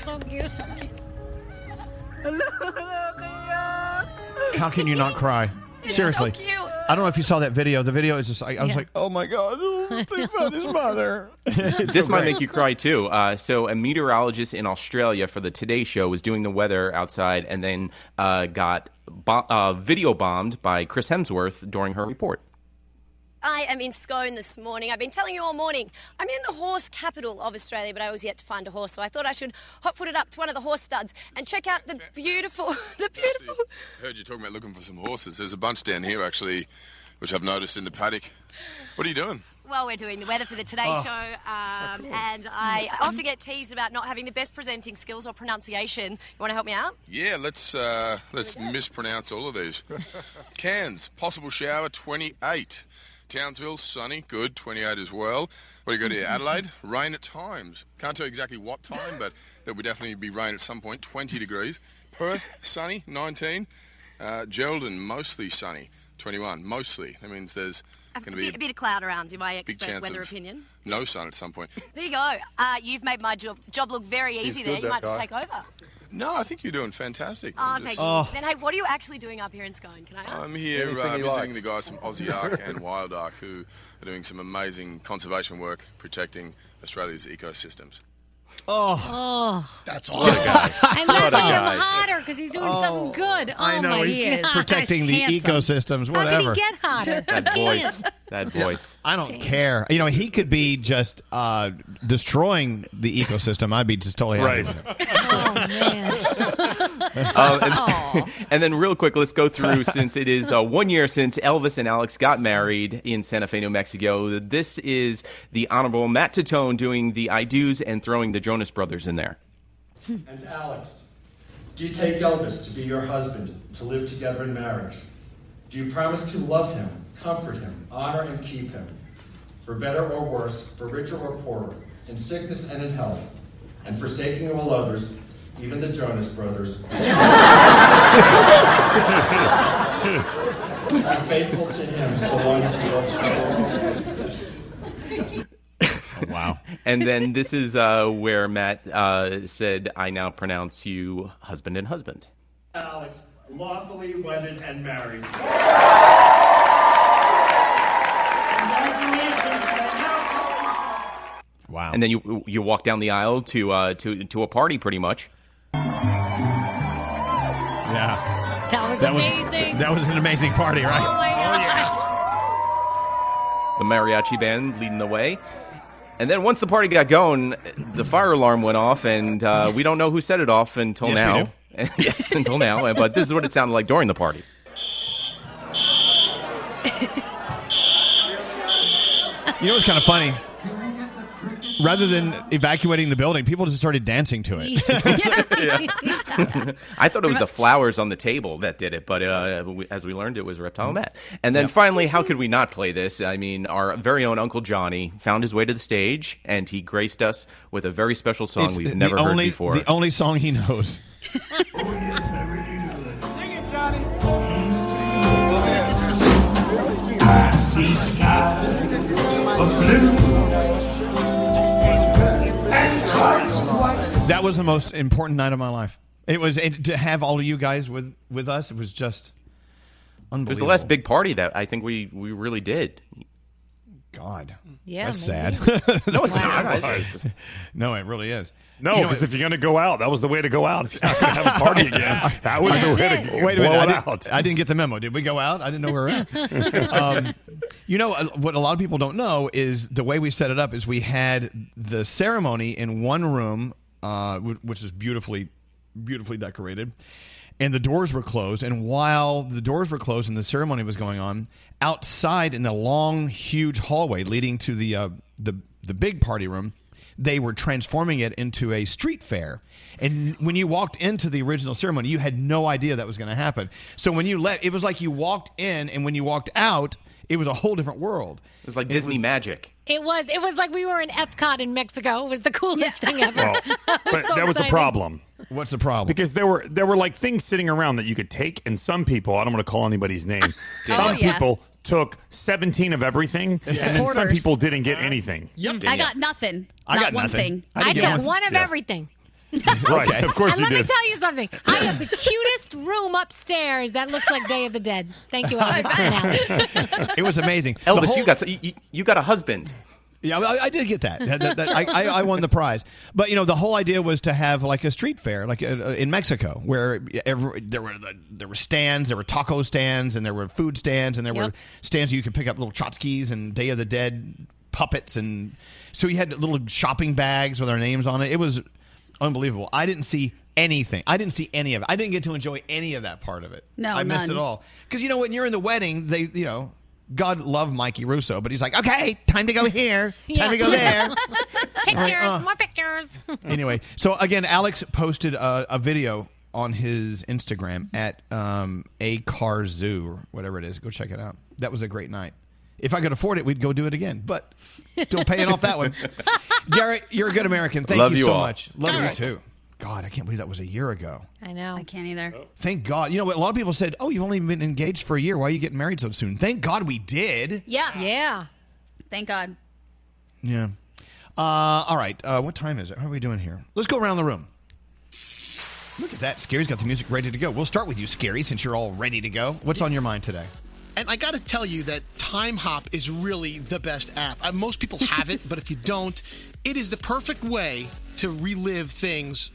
so cute. Hala, hala. How can you not cry? It's Seriously. so cute. I don't know if you saw that video. The video is just, I, I was Yeah. like, oh my God, oh, think about his mother. [laughs] This so might make you cry too. Uh, so, a meteorologist in Australia for the Today Show was doing the weather outside and then uh, got bo- uh, video bombed by Chris Hemsworth during her report. I am in Scone this morning. I've been telling you all morning. I'm in the horse capital of Australia, but I was yet to find a horse, so I thought I should hot foot it up to one of the horse studs and check out the beautiful, [laughs] the beautiful. Heard you talking about looking for some horses. There's a bunch down here actually, which I've noticed in the paddock. What are you doing? Well, we're doing the weather for the Today Oh. Show, um, and I often get teased about not having the best presenting skills or pronunciation. You want to help me out? Yeah, let's uh, let's mispronounce all of these. [laughs] Cairns, possible shower 28. Townsville, sunny, good, 28 as well. What do you got here? Adelaide, rain at times. Can't tell exactly what time, but there will definitely be rain at some point, 20 degrees. Perth, sunny, 19. Uh, Geraldine, mostly sunny, 21. Mostly. That means there's A going to be bit, a bit of cloud around in my big expert weather of opinion. no sun at some point. There you go. Uh, you've made my job, job look very He's easy good, there. You that might just guy. take over. No, I think you're doing fantastic. Oh, I'm thank just- you. Then, hey, what are you actually doing up here in Scone? Can I ask? I'm here Anything uh, visiting likes. the guys from Aussie Ark [laughs] and Wild Ark who are doing some amazing conservation work protecting Australia's ecosystems. Oh, Oh. That's What a guy. And that's What a guy. I'm hotter because he's doing something good. Oh I know, my he's gosh. protecting the ecosystems, whatever. How whatever. can he get hotter? [laughs] That voice. That voice. I don't care. You know, he could be just uh, destroying the ecosystem. I'd be just totally happy. Right. [laughs] Um, and, and then, real quick, let's go through [laughs] since it is uh, one year since Elvis and Alex got married in Santa Fe, New Mexico. This is the Honorable Matt Tatone doing the I do's and throwing the Jonas Brothers in there. And Alex, do you take Elvis to be your husband, to live together in marriage? Do you promise to love him, comfort him, honor and keep him, for better or worse, for richer or poorer, in sickness and in health, and forsaking all others, even the Jonas Brothers? to [laughs] be faithful to him so long as he loves you. wow. And then this is uh, where Matt uh, said, I now pronounce you husband and husband. Alex, lawfully wedded and married. Wow. And then you you walk down the aisle to uh, to to a party, pretty much. Yeah. That was That was that was an amazing party, right? Oh my gosh. The mariachi band leading the way. And then once the party got going, the fire alarm went off, and uh, we don't know who set it off until Yes, we now. do. [laughs] yes, until now. But this is what it sounded like during the party. You know what's kind of funny? Rather than evacuating the building, people just started dancing to it. [laughs] [laughs] I thought it was the flowers on the table that did it, but uh, we, as we learned, it was Reptile. Matt. And then finally, how could we not play this? I mean, our very own Uncle Johnny found his way to the stage, and he graced us with a very special song It's we've the never heard before. The only song he knows. Oh, yes, [laughs] I see skies of blue and clouds of white. That was the most important night of my life. It was it, to have all of you guys with with us. It was just it was the last big party that I think we, we really did. God, Yeah, that's maybe. sad. No, it's [laughs] not. Nice. no, it really is. No, You know, because if you're going to go out, that was the way to go out. If you're not going to have a [laughs] party again, that was the way to Wait a minute. I out. I didn't get the memo. Did we go out? I didn't know we were at. [laughs] um, you know, what a lot of people don't know is the way we set it up is we had the ceremony in one room, uh, which is beautifully, beautifully decorated. And the doors were closed. And while the doors were closed and the ceremony was going on, outside in the long, huge hallway leading to the uh, the the big party room, they were transforming it into a street fair. And when you walked into the original ceremony, you had no idea that was going to happen. So when you left, it was like you walked in, and when you walked out, it was a whole different world. It was like Disney magic. It was. It was like we were in Epcot in Mexico. It was the coolest thing ever. Well, [laughs] but so that was the problem. What's the problem? Because there were there were like things sitting around that you could take, and some people I don't want to call anybody's name. [laughs] Oh, some yeah. people took seventeen of everything, and then some Quarters. people didn't get uh-huh. anything. Yep. Mm. I got nothing. I Not got one nothing. thing. I I took one. one of everything. [laughs] Right, of course and you let me did. tell you something. [laughs] I have the cutest room upstairs that looks like Day of the Dead. Thank you, Elvis. and [laughs] Alex. It was amazing. The Elvis, whole- you got you, you- you got a husband. Yeah, I, I did get that. That- that- that- I, I, I won the prize. But you know, the whole idea was to have like a street fair, like uh, in Mexico, where every, there were the, there were stands, there were taco stands, and there were food stands, and there were stands where you could pick up little tchotchkes and Day of the Dead puppets, and so you had little shopping bags with our names on it. It was unbelievable. I didn't see anything. I didn't see any of it. I didn't get to enjoy any of that part of it. No, I missed none. it all. Because you know, when you're in the wedding, they you know. God love Mikey Russo, but he's like, okay, time to go here, [laughs] time to go there. [laughs] Pictures, uh. more pictures. [laughs] anyway, so again, Alex posted a, a video on his Instagram at um, a car zoo or whatever it is. Go check it out. That was a great night. If I could afford it, we'd go do it again. But still paying off that one. Garrett, you're a good American. Thank Love you, you so all. much. Love Garrett. you too. God, I can't believe that was a year ago. I know. I can't either. Thank God. You know? A lot of people said, "Oh, you've only been engaged for a year. Why are you getting married so soon?" Thank God we did. Yeah. Yeah. Thank God. Yeah. Uh, all right. Uh, what time is it? How are we doing here? Let's go around the room. Look at that. Skeery's got the music ready to go. We'll start with you, Skeery, since you're all ready to go. What's on your mind today? And I got to tell you that Timehop is really the best app. Uh, most people have it, [laughs] but if you don't, it is the perfect way to relive things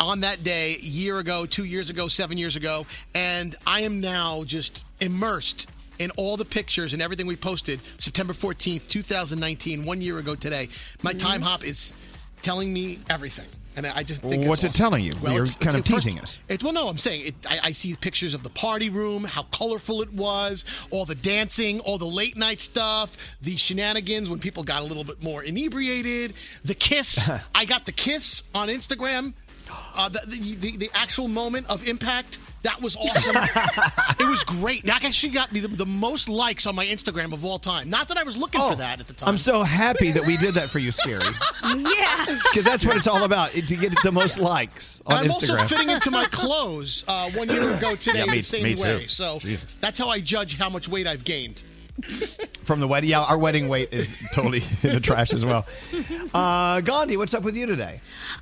on that day, year ago, two years ago, seven years ago. And I am now just immersed in all the pictures and everything we posted September 14th, 2019, one year ago today. My mm-hmm. Timehop is telling me everything. And I just think What's it's it telling you? You're it's- kind of it's- first- teasing us. It's well, no, I'm saying it, I, I see pictures of the party room, how colorful it was, all the dancing, all the late night stuff, the shenanigans when people got a little bit more inebriated, the kiss. [laughs] I got the kiss on Instagram [gasps] Uh, the, the, the, the actual moment of impact, that was awesome. [laughs] it was great. That actually got me the, the most likes on my Instagram of all time. Not that I was looking for that at the time. Oh, I'm so happy that we did that for you, Skeery. [laughs] yeah. Because that's what it's all about, to get the most likes on And I'm Instagram. also fitting into my [laughs] clothes uh, one year ago today Yeah, me- the same me too. way. So Jesus. that's how I judge how much weight I've gained. From the wedding. Yeah, our wedding weight is totally [laughs] in the trash as well. [laughs] Uh, Gandhi, what's up with you today?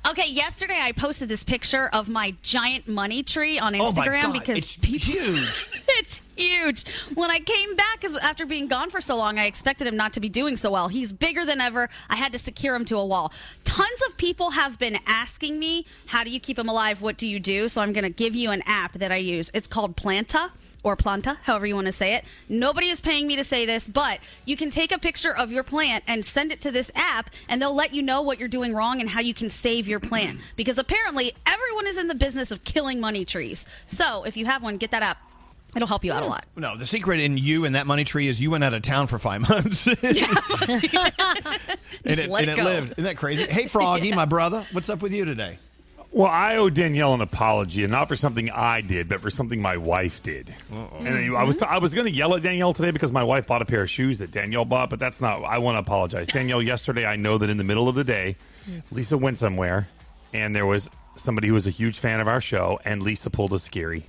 Okay, yesterday I posted this picture of my giant money tree on Oh my Instagram God, because it's people, huge. [laughs] it's huge. When I came back, after being gone for so long, I expected him not to be doing so well. He's bigger than ever. I had to secure him to a wall. Tons of people have been asking me, "How do you keep him alive? What do you do?" So I'm going to give you an app that I use. It's called Planta or planta, however you want to say it. Nobody is paying me to say this, but you can take a picture of your plant and send it to this app, and they'll let you know what you're doing wrong and how you can save your plant. Because apparently, everyone is in the business of killing money trees. So if you have one, get that app. It'll help you out a lot. No, the secret in you and that money tree is you went out of town for five [laughs] months. [laughs] and Just it, let and it it go. lived. Isn't that crazy? Hey, Froggy, [laughs] my brother, what's up with you today? Well, I owe Danielle an apology, and not for something I did, but for something my wife did. And I was mm-hmm. I was going to yell at Danielle today because my wife bought a pair of shoes that Danielle bought, but that's not. I want to apologize, Danielle. Yesterday, I know that in the middle of the day, mm. Lisa went somewhere, and there was somebody who was a huge fan of our show, and Lisa pulled a Skeery.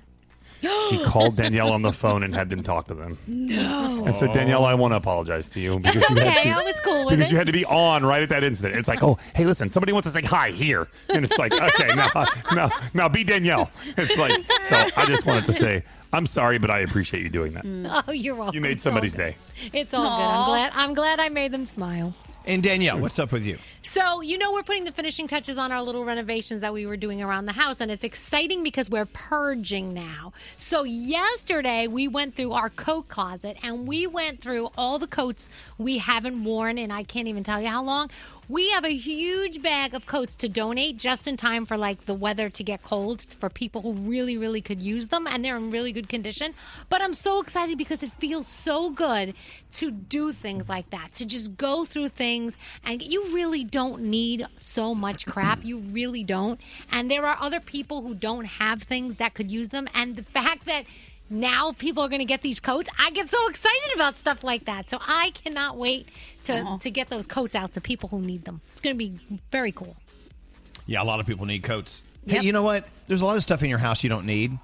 She [gasps] called Danielle on the phone and had them talk to them. No. And so Danielle, I want to apologize to you because you had okay, to, I was cool with because it. you had to be on right at that incident. It's like, oh, hey, listen, somebody wants to say hi here, and it's like, okay, now, [laughs] now, now, be Danielle. It's like, so I just wanted to say, I'm sorry, but I appreciate you doing that. Mm. Oh, you're welcome. You made somebody's day. It's all good. I'm glad. I'm glad I made them smile. And Danielle, what's up with you? So, you know, we're putting the finishing touches on our little renovations that we were doing around the house, and it's exciting because we're purging now. So, yesterday we went through our coat closet and we went through all the coats we haven't worn, and I can't even tell you how long. We have a huge bag of coats to donate just in time for like the weather to get cold for people who really, really could use them, and they're in really good condition. But I'm so excited because it feels so good to do things like that, to just go through things, and you really don't need so much crap. You really don't. And there are other people who don't have things that could use them, and the fact that now people are going to get these coats. I get so excited about stuff like that. So I cannot wait to, to get those coats out to people who need them. It's going to be very cool. Yeah, a lot of people need coats. Yep. Hey, you know what? There's a lot of stuff in your house you don't need.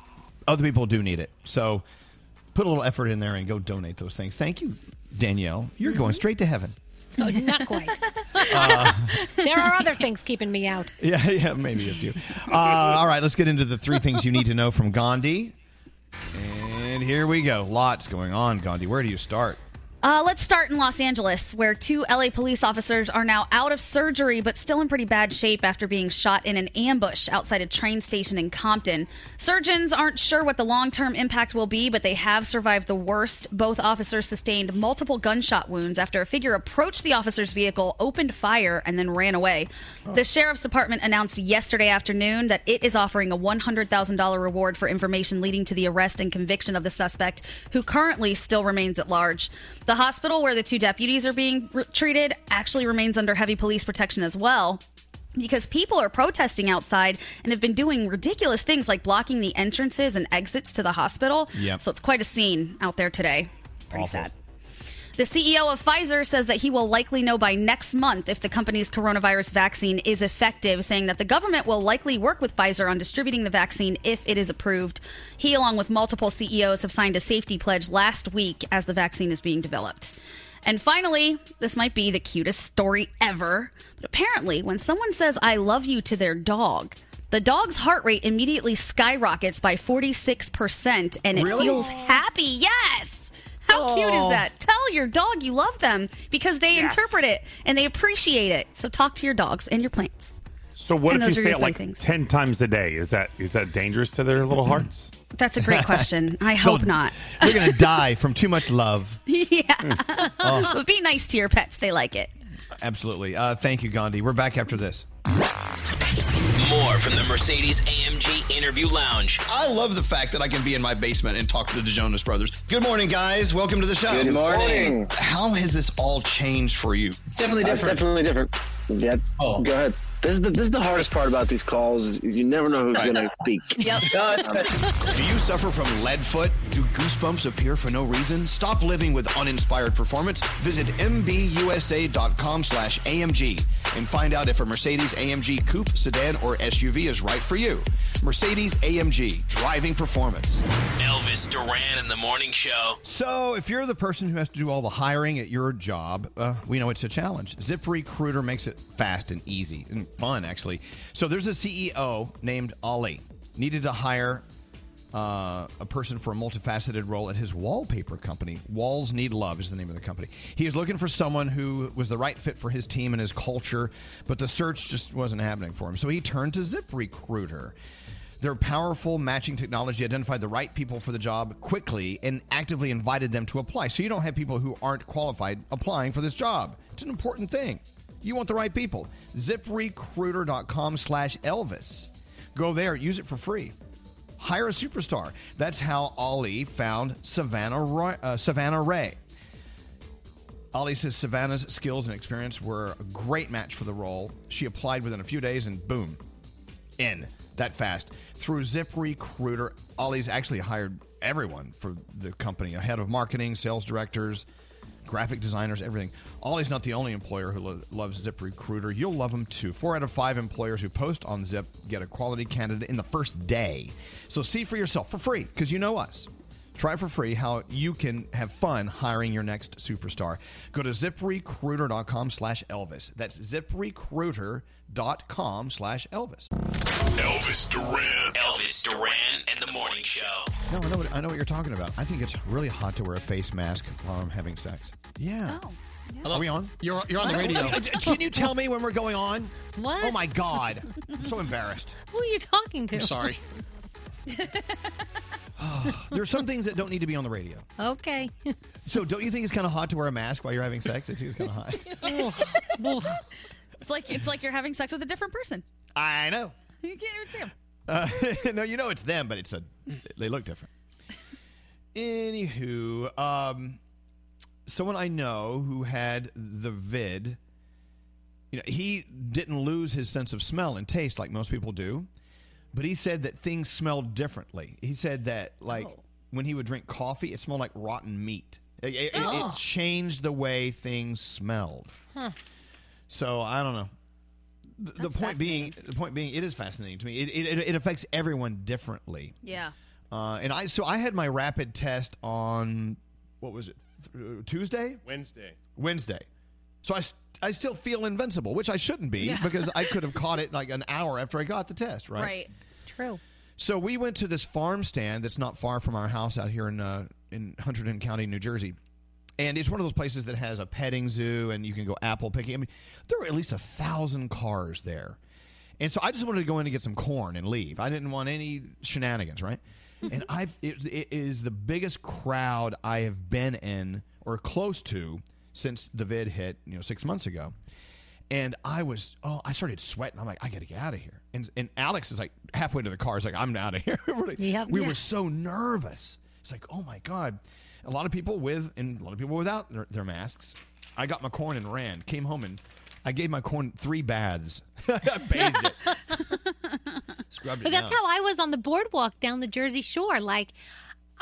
Other people do need it. So put a little effort in there and go donate those things. Thank you, Danielle. You're going straight to heaven. Oh, not quite. [laughs] Uh, [laughs] there are other things keeping me out. [laughs] Yeah, yeah, maybe a few. Uh, all right, let's get into the three things you need to know from Gandhi. And here we go. Lots going on, Gandhi. Where do you start? Uh, let's start in Los Angeles, where two LA police officers are now out of surgery but still in pretty bad shape after being shot in an ambush outside a train station in Compton. Surgeons aren't sure what the long term impact will be, but they have survived the worst. Both officers sustained multiple gunshot wounds after a figure approached the officer's vehicle, opened fire, and then ran away. The sheriff's department announced yesterday afternoon that it is offering a $100,000 reward for information leading to the arrest and conviction of the suspect, who currently still remains at large. The hospital where the two deputies are being re- treated actually remains under heavy police protection as well. Because people are protesting outside and have been doing ridiculous things like blocking the entrances and exits to the hospital. Yep. So it's quite a scene out there today. Pretty Awful. sad. The CEO of Pfizer says that he will likely know by next month if the company's coronavirus vaccine is effective, saying that the government will likely work with Pfizer on distributing the vaccine if it is approved. He, along with multiple CEOs, have signed a safety pledge last week as the vaccine is being developed. And finally, this might be the cutest story ever, but apparently, when someone says, I love you to their dog, the dog's heart rate immediately skyrockets by 46%, and it Really? feels happy. Yes! How cute is Oh. that? Tell your dog you love them because they Yes. interpret it and they appreciate it. So talk to your dogs and your plants. So what And if you say it like things. ten times a day? Is that is that dangerous to their little hearts? [laughs] That's a great question. [laughs] I hope not. You're going to die from too much love. [laughs] yeah. Oh. But be nice to your pets. They like it. Absolutely. Uh, thank you, Gandhi. We're back after this. More from the Mercedes AMG Interview Lounge. I love the fact that I can be in my basement and talk to the Jonas Brothers. Good morning, guys. Welcome to the show. Good morning. How has this all changed for you? It's definitely different. It's definitely different. Yeah. Oh. Go ahead. This is the this is the hardest part about these calls. is You never know who's going to speak. [laughs] Yep. Do you suffer from lead foot? Do goosebumps appear for no reason? Stop living with uninspired performance. Visit mbusa.com slash AMG and find out if a Mercedes AMG coupe, sedan, or SUV is right for you. Mercedes AMG, driving performance. Elvis Duran in the morning show. So, if you're the person who has to do all the hiring at your job, uh, we know it's a challenge. ZipRecruiter makes it fast and easy and fun, actually. So, there's a CEO named Ali. Needed to hire uh, a person for a multifaceted role at his wallpaper company. Walls Need Love is the name of the company. He was looking for someone who was the right fit for his team and his culture, but the search just wasn't happening for him. So he turned to ZipRecruiter. Their powerful matching technology identified the right people for the job quickly and actively invited them to apply. So you don't have people who aren't qualified applying for this job. It's an important thing. You want the right people. ZipRecruiter.com slash Elvis. Go there, use it for free. Hire a superstar. That's how Ali found Savannah Roy, uh, Savannah Ray. Ali says Savannah's skills and experience were a great match for the role. She applied within a few days and boom, in that fast. Through ZipRecruiter, Ali's actually hired everyone for the company a head of marketing, sales directors, graphic designers, everything. Ollie's not the only employer who lo- loves ZipRecruiter. You'll love them too. Four out of five employers who post on Zip get a quality candidate in the first day. So see for yourself for free because you know us. Try for free how you can have fun hiring your next superstar. Go to ziprecruiter.com slash Elvis. That's ziprecruiter.com slash Elvis. Elvis Duran. Elvis Duran and the morning show. No, I know, what, I know what you're talking about. I think it's really hot to wear a face mask while I'm having sex. Yeah. Oh. Are we on? You're you're on the radio. Can you [laughs] tell me when we're going on? What? Oh my God. I'm so embarrassed. Who are you talking to? I'm sorry. [laughs] [sighs] There are some things that don't need to be on the radio. Okay. [laughs] So don't you think it's kind of hot to wear a mask while you're having sex? I think it's kind of hot. [laughs] it's like it's like you're having sex with a different person. I know. You can't even see them. Uh, [laughs] no, you know it's them, but it's a they look different. Anywho, um, someone I know who had the vid, you know, he didn't lose his sense of smell and taste like most people do, but he said that things smelled differently. He said that like when he would drink coffee, it smelled like rotten meat. It, it- it Oh. changed the way things smelled. Huh. So I don't know. The, the point being, the point being, it is fascinating to me. It, it, it affects everyone differently. Yeah. Uh, and I so I had my rapid test on what was it Th- Tuesday Wednesday. Wednesday. So I, I still feel invincible, which I shouldn't be Yeah. [laughs] because I could have [laughs] caught it like an hour after I got the test, right? Right. True. So we went to this farm stand that's not far from our house out here in uh, in Hunterdon County, New Jersey. And it's one of those places that has a petting zoo and you can go apple picking. I mean, there were at least a thousand cars there. And so I just wanted to go in and get some corn and leave. I didn't want any shenanigans, right? [laughs] and I've it, it is the biggest crowd I have been in or close to since the vid hit, you know, six months ago. And I was, oh, I started sweating. I'm like, I got to get out of here. And and Alex is like halfway to the car. He's like, I'm out of here. [laughs] Like- Yep. We Yeah. were so nervous. It's like, oh my god. A lot of people with and a lot of people without their, their masks. I got my corn and ran. Came home and I gave my corn three baths. [laughs] I bathed it. [laughs] Scrubbed it But that's down. how I was on the boardwalk down the Jersey Shore. Like,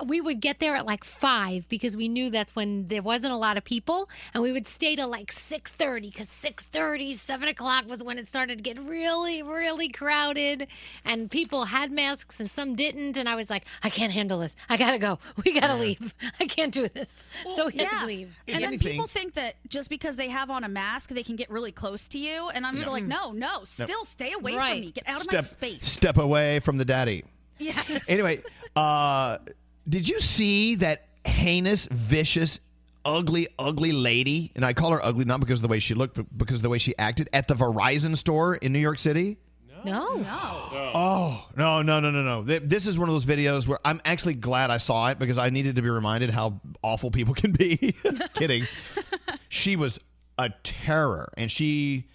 we would get there at like five because we knew that's when there wasn't a lot of people, and we would stay till like six thirty because six thirty, seven o'clock was when it started to get really, really crowded, and people had masks and some didn't, and I was like, I can't handle this. I gotta go. [laughs] We gotta leave. I can't do this. so we had to leave. And then people think that just because they have on a mask, they can get really close to you. And I'm still like, no, no, still stay away Right. from me. Get out of step my space. step away from the daddy. Yes. Anyway, [laughs] uh, did you see that heinous, vicious, ugly, ugly lady? And I call her ugly not because of the way she looked, but because of the way she acted at the Verizon store in New York City. No. No. Oh no no no no no! Th- This is one of those videos where I'm actually glad I saw it because I needed to be reminded how awful people [laughs] can be. [laughs] Kidding. She was a terror, and she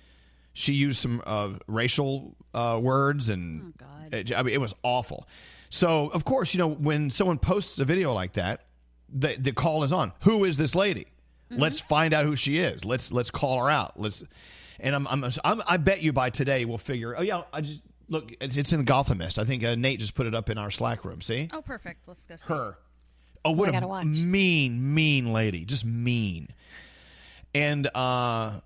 she used some uh, racial uh, words, and It, I mean, it was awful. So of course, you know when someone posts a video like that, the the call is on. Who is this lady? Let's find out who she is. Let's let's call her out. Let's and I'm, I'm, I'm I bet you by today we'll figure. Oh yeah, I just look. It's, it's in Gothamist. I think uh, Nate just put it up in our Slack room. See Oh, perfect. Let's go see. her. Oh, what I a gotta watch. mean, mean lady. Just mean. And uh,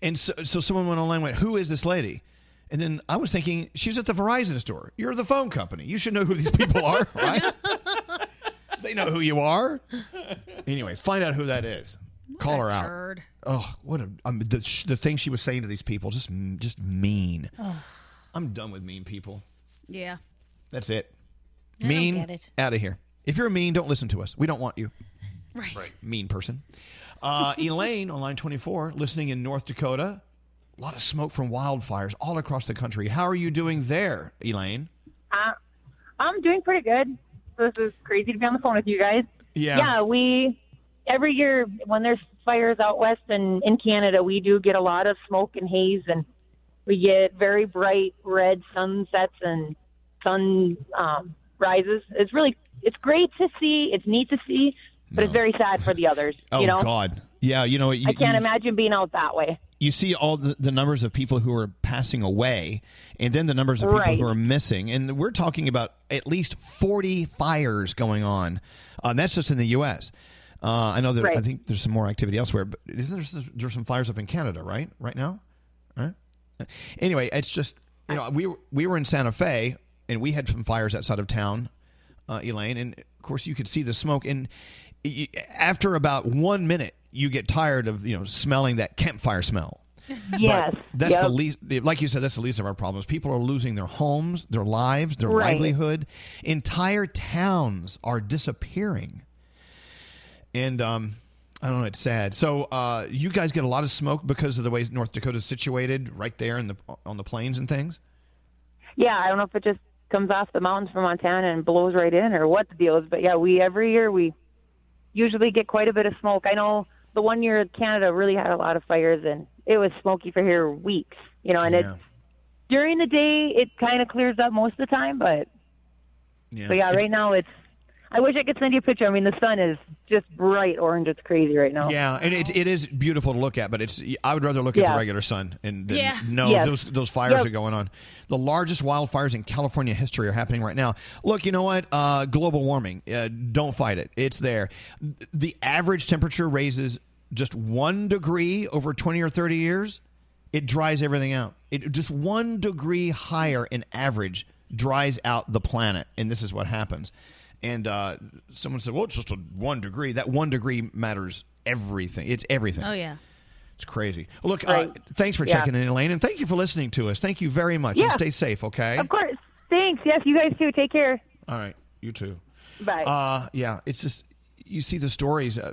and so, so someone went online and went, "Who is this lady?" And then I was thinking, she's at the Verizon store. You're the phone company. You should know who these people are, [laughs] right? they know who you are. Anyway, find out who that is. Call her out. Oh, what a um, the, sh- the thing she was saying to these people, just just mean. Ugh. I'm done with mean people. Yeah. That's it. I mean, out of here. If you're mean, don't listen to us. We don't want you. [laughs] Right. Mean person. Uh, Elaine on line 24, listening in North Dakota. A lot of smoke from wildfires all across the country. How are you doing there, Elaine? Uh, I'm doing pretty good. This is crazy to be on the phone with you guys. Yeah. Yeah, we every year when there's fires out west and in Canada, we do get a lot of smoke and haze, and we get very bright red sunsets and sun um, rises. It's really it's great to see. It's neat to see, but it's very sad for the others. [laughs] Oh, you know, God. Yeah, you know, you, I can't imagine being out that way. You see all the, the numbers of people who are passing away and then the numbers of people Right. who are missing. And we're talking about at least 40 fires going on uh, that's just in the us uh, i know that Right. i think there's some more activity elsewhere but isn't there there's some fires up in canada right? Right now? Right? Anyway it's just you know we were, we were in santa fe and we had some fires outside of town uh, elaine and of course you could see the smoke. And after about one minute you get tired of you know smelling that campfire smell Yes. but that's Yep. the least. Like you said, that's the least of our problems. People are losing their homes, their lives, their Right. livelihood. Entire towns are disappearing, and um, I don't know. It's sad. So uh, you guys get a lot of smoke because of the way North Dakota is situated, right there in the on the plains and things. Yeah, I don't know if it just comes off the mountains from Montana and blows right in or what the deal is, but yeah, we every year we usually get quite a bit of smoke. I know the one year Canada really had a lot of fires and it was smoky for here weeks, you know, and Yeah. it's during the day it kind of clears up most of the time, but Yeah. but yeah, right now it's I wish I could send you a picture. I mean, the sun is just bright orange. It's crazy right now. Yeah, and it, it is beautiful to look at, but it's I would rather look at Yeah. the regular sun and than Yeah. know Yes. those those fires Yep. are going on. The largest wildfires in California history are happening right now. Look, you know what? Uh, global warming. Uh, don't fight it. It's there. The average temperature raises just one degree over twenty or thirty years. It dries everything out. It just one degree higher in average dries out the planet, and this is what happens. And uh, someone said, "Well, it's just a one degree. That one degree matters everything. It's everything. Oh yeah. It's crazy. Look, uh, thanks for Yeah. checking in, Elaine, and thank you for listening to us. Thank you very much, Yeah. and stay safe. Okay. Of course. Thanks. Yes, you guys too. Take care. All right. You too. Bye. Uh, yeah, it's just you see the stories uh,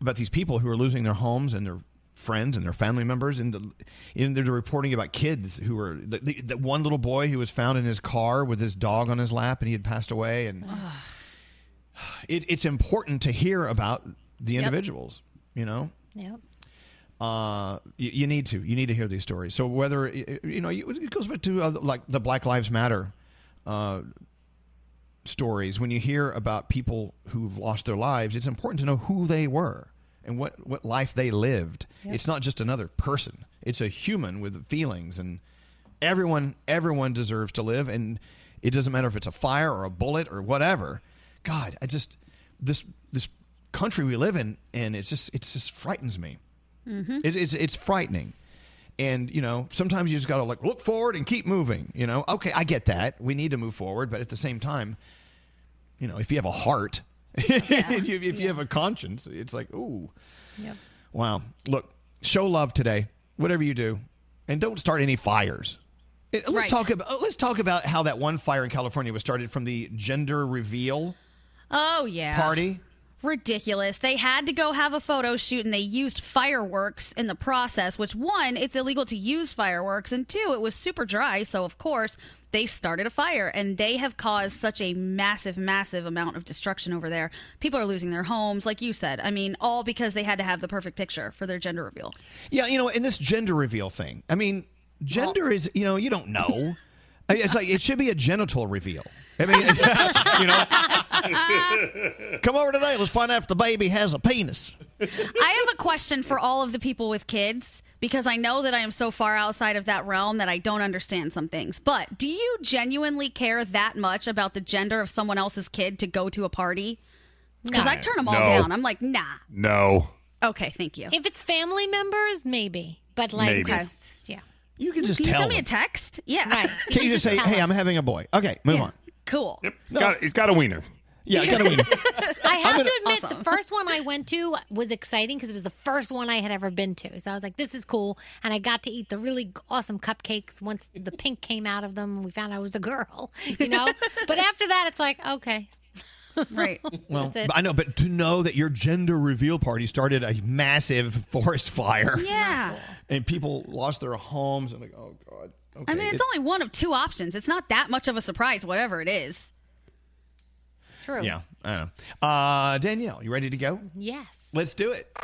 about these people who are losing their homes and their friends and their family members, and, the, and they're reporting about kids who were the, one little boy who was found in his car with his dog on his lap, and he had passed away. And it, it's important to hear about the Yep. individuals. You know, Yep. uh, you, you need to you need to hear these stories. So whether you know it goes back to uh, like the Black Lives Matter uh, stories. When you hear about people who've lost their lives, it's important to know who they were and what what life they lived. Yep. It's not just another person. It's a human with feelings and everyone everyone deserves to live and it doesn't matter if it's a fire or a bullet or whatever. God, I just this this country we live in and it's just it just frightens me. Mm-hmm. It, it's it's frightening, and you know sometimes you just got to like look forward and keep moving. You know, okay, I get that. We need to move forward, but at the same time, you know, if you have a heart, [laughs] if, you, if you have a conscience, it's like, ooh, Yep. wow. Look, show love today, whatever you do, and don't start any fires. Eh, Let's Right. talk about let's talk about how that one fire in California was started from the gender reveal Oh yeah. party. Ridiculous. They had to go have a photo shoot and they used fireworks in the process, which one, it's illegal to use fireworks, and two, it was super dry, so of course they started a fire and they have caused such a massive, massive amount of destruction over there. People are losing their homes, like you said. I mean, all because they had to have the perfect picture for their gender reveal. Yeah, you know, in this gender reveal thing, I mean, gender is, you know, you don't [laughs] know. It's like it should be a genital reveal. I mean, [laughs] you know, [laughs] come over today. Let's find out if the baby has a penis. [laughs] I have a question for all of the people with kids because I know that I am so far outside of that realm that I don't understand some things. But do you genuinely care that much about the gender of someone else's kid to go to a party? Because I turn them all No. down. I'm like, nah. No. Okay, thank you. If it's family members, maybe. But like, Maybe. just yeah. You can just Can you tell send me a text? Yeah. Right. Can you just say, "Hey, I'm having a boy"? Okay, move on. Cool. Yep. He's got, he's got a wiener. Yeah, I got a wiener. I have gonna- to admit, the first one I went to was exciting because it was the first one I had ever been to. So I was like, "This is cool," and I got to eat the really awesome cupcakes. Once the pink came out of them, we found out I was a girl. [laughs] You know, but after that, it's like, okay, right. [laughs] Well, That's it. I know, but to know that your gender reveal party started a massive [laughs] forest fire. Yeah. And people lost their homes. and like, oh god. Okay. I mean, it's It- only one of two options. It's not that much of a surprise, whatever it is. True. Yeah, I know. Uh, Danielle, you ready to go? Yes. Let's do it.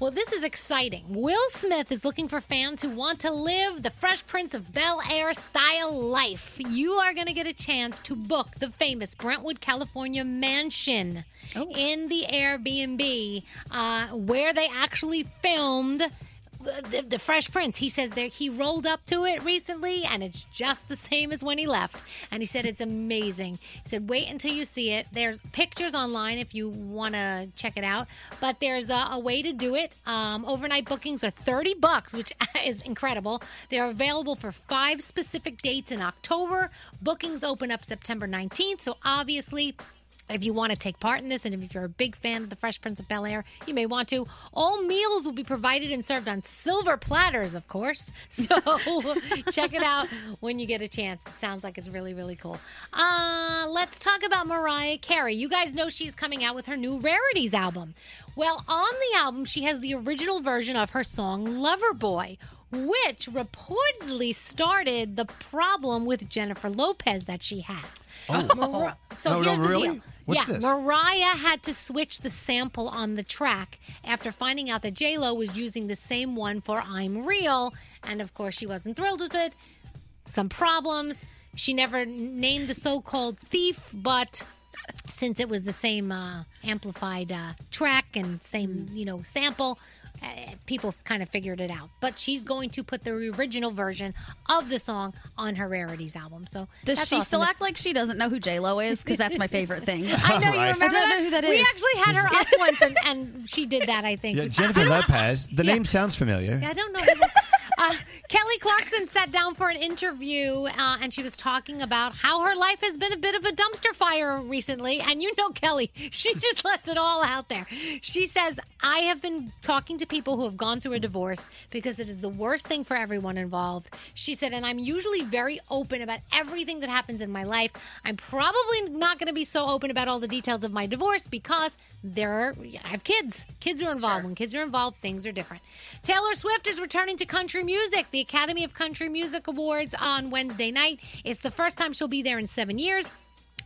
Well, this is exciting. Will Smith is looking for fans who want to live the Fresh Prince of Bel Air style life. You are going to get a chance to book the famous Brentwood, California mansion in the Airbnb uh, where they actually filmed. The, the Fresh Prince. He says that he rolled up to it recently, and it's just the same as when he left. And he said it's amazing. He said, "Wait until you see it. There's pictures online if you want to check it out. But there's a, a way to do it. Um, overnight bookings are thirty bucks, which [laughs] is incredible. They're available for five specific dates in October. Bookings open up September 19th. So obviously." If you want to take part in this, and if you're a big fan of the Fresh Prince of Bel Air, you may want to. All meals will be provided and served on silver platters, of course. [laughs] So check it out when you get a chance. It sounds like it's really, really cool. Uh, let's talk about Mariah Carey. You guys know she's coming out with her new Rarities album. Well, on the album, she has the original version of her song Loverboy, which reportedly started the problem with Jennifer Lopez that she has. Oh. So No, no, here's the really? deal. What's yeah, this? Mariah had to switch the sample on the track after finding out that J Lo was using the same one for "I'm Real," and of course she wasn't thrilled with it. Some problems. She never named the so-called thief, but since it was the same uh, amplified uh, track and same you know sample Uh, people kind of figured it out but she's going to put the original version of the song on her rarities album so Does she awesome. still act like she doesn't know who J Lo is? Because that's my favorite thing. [laughs] I know you remember I don't that? know who that We is. actually had her up once, and, and she did that. I think. Yeah, Jennifer Lopez. The Yeah. name sounds familiar. I don't know. [laughs] Uh, Kelly Clarkson sat down for an interview uh, and she was talking about how her life has been a bit of a dumpster fire recently. And you know, Kelly, [laughs] she just lets it all out there. She says, I have been talking to people who have gone through a divorce because it is the worst thing for everyone involved. She said, and I'm usually very open about everything that happens in my life. I'm probably not going to be so open about all the details of my divorce because there are, I have kids. Kids are involved. When kids are involved, things are different. Taylor Swift is returning to country music. The Academy of Country Music Awards on Wednesday night. It's the first time she'll be there in seven years.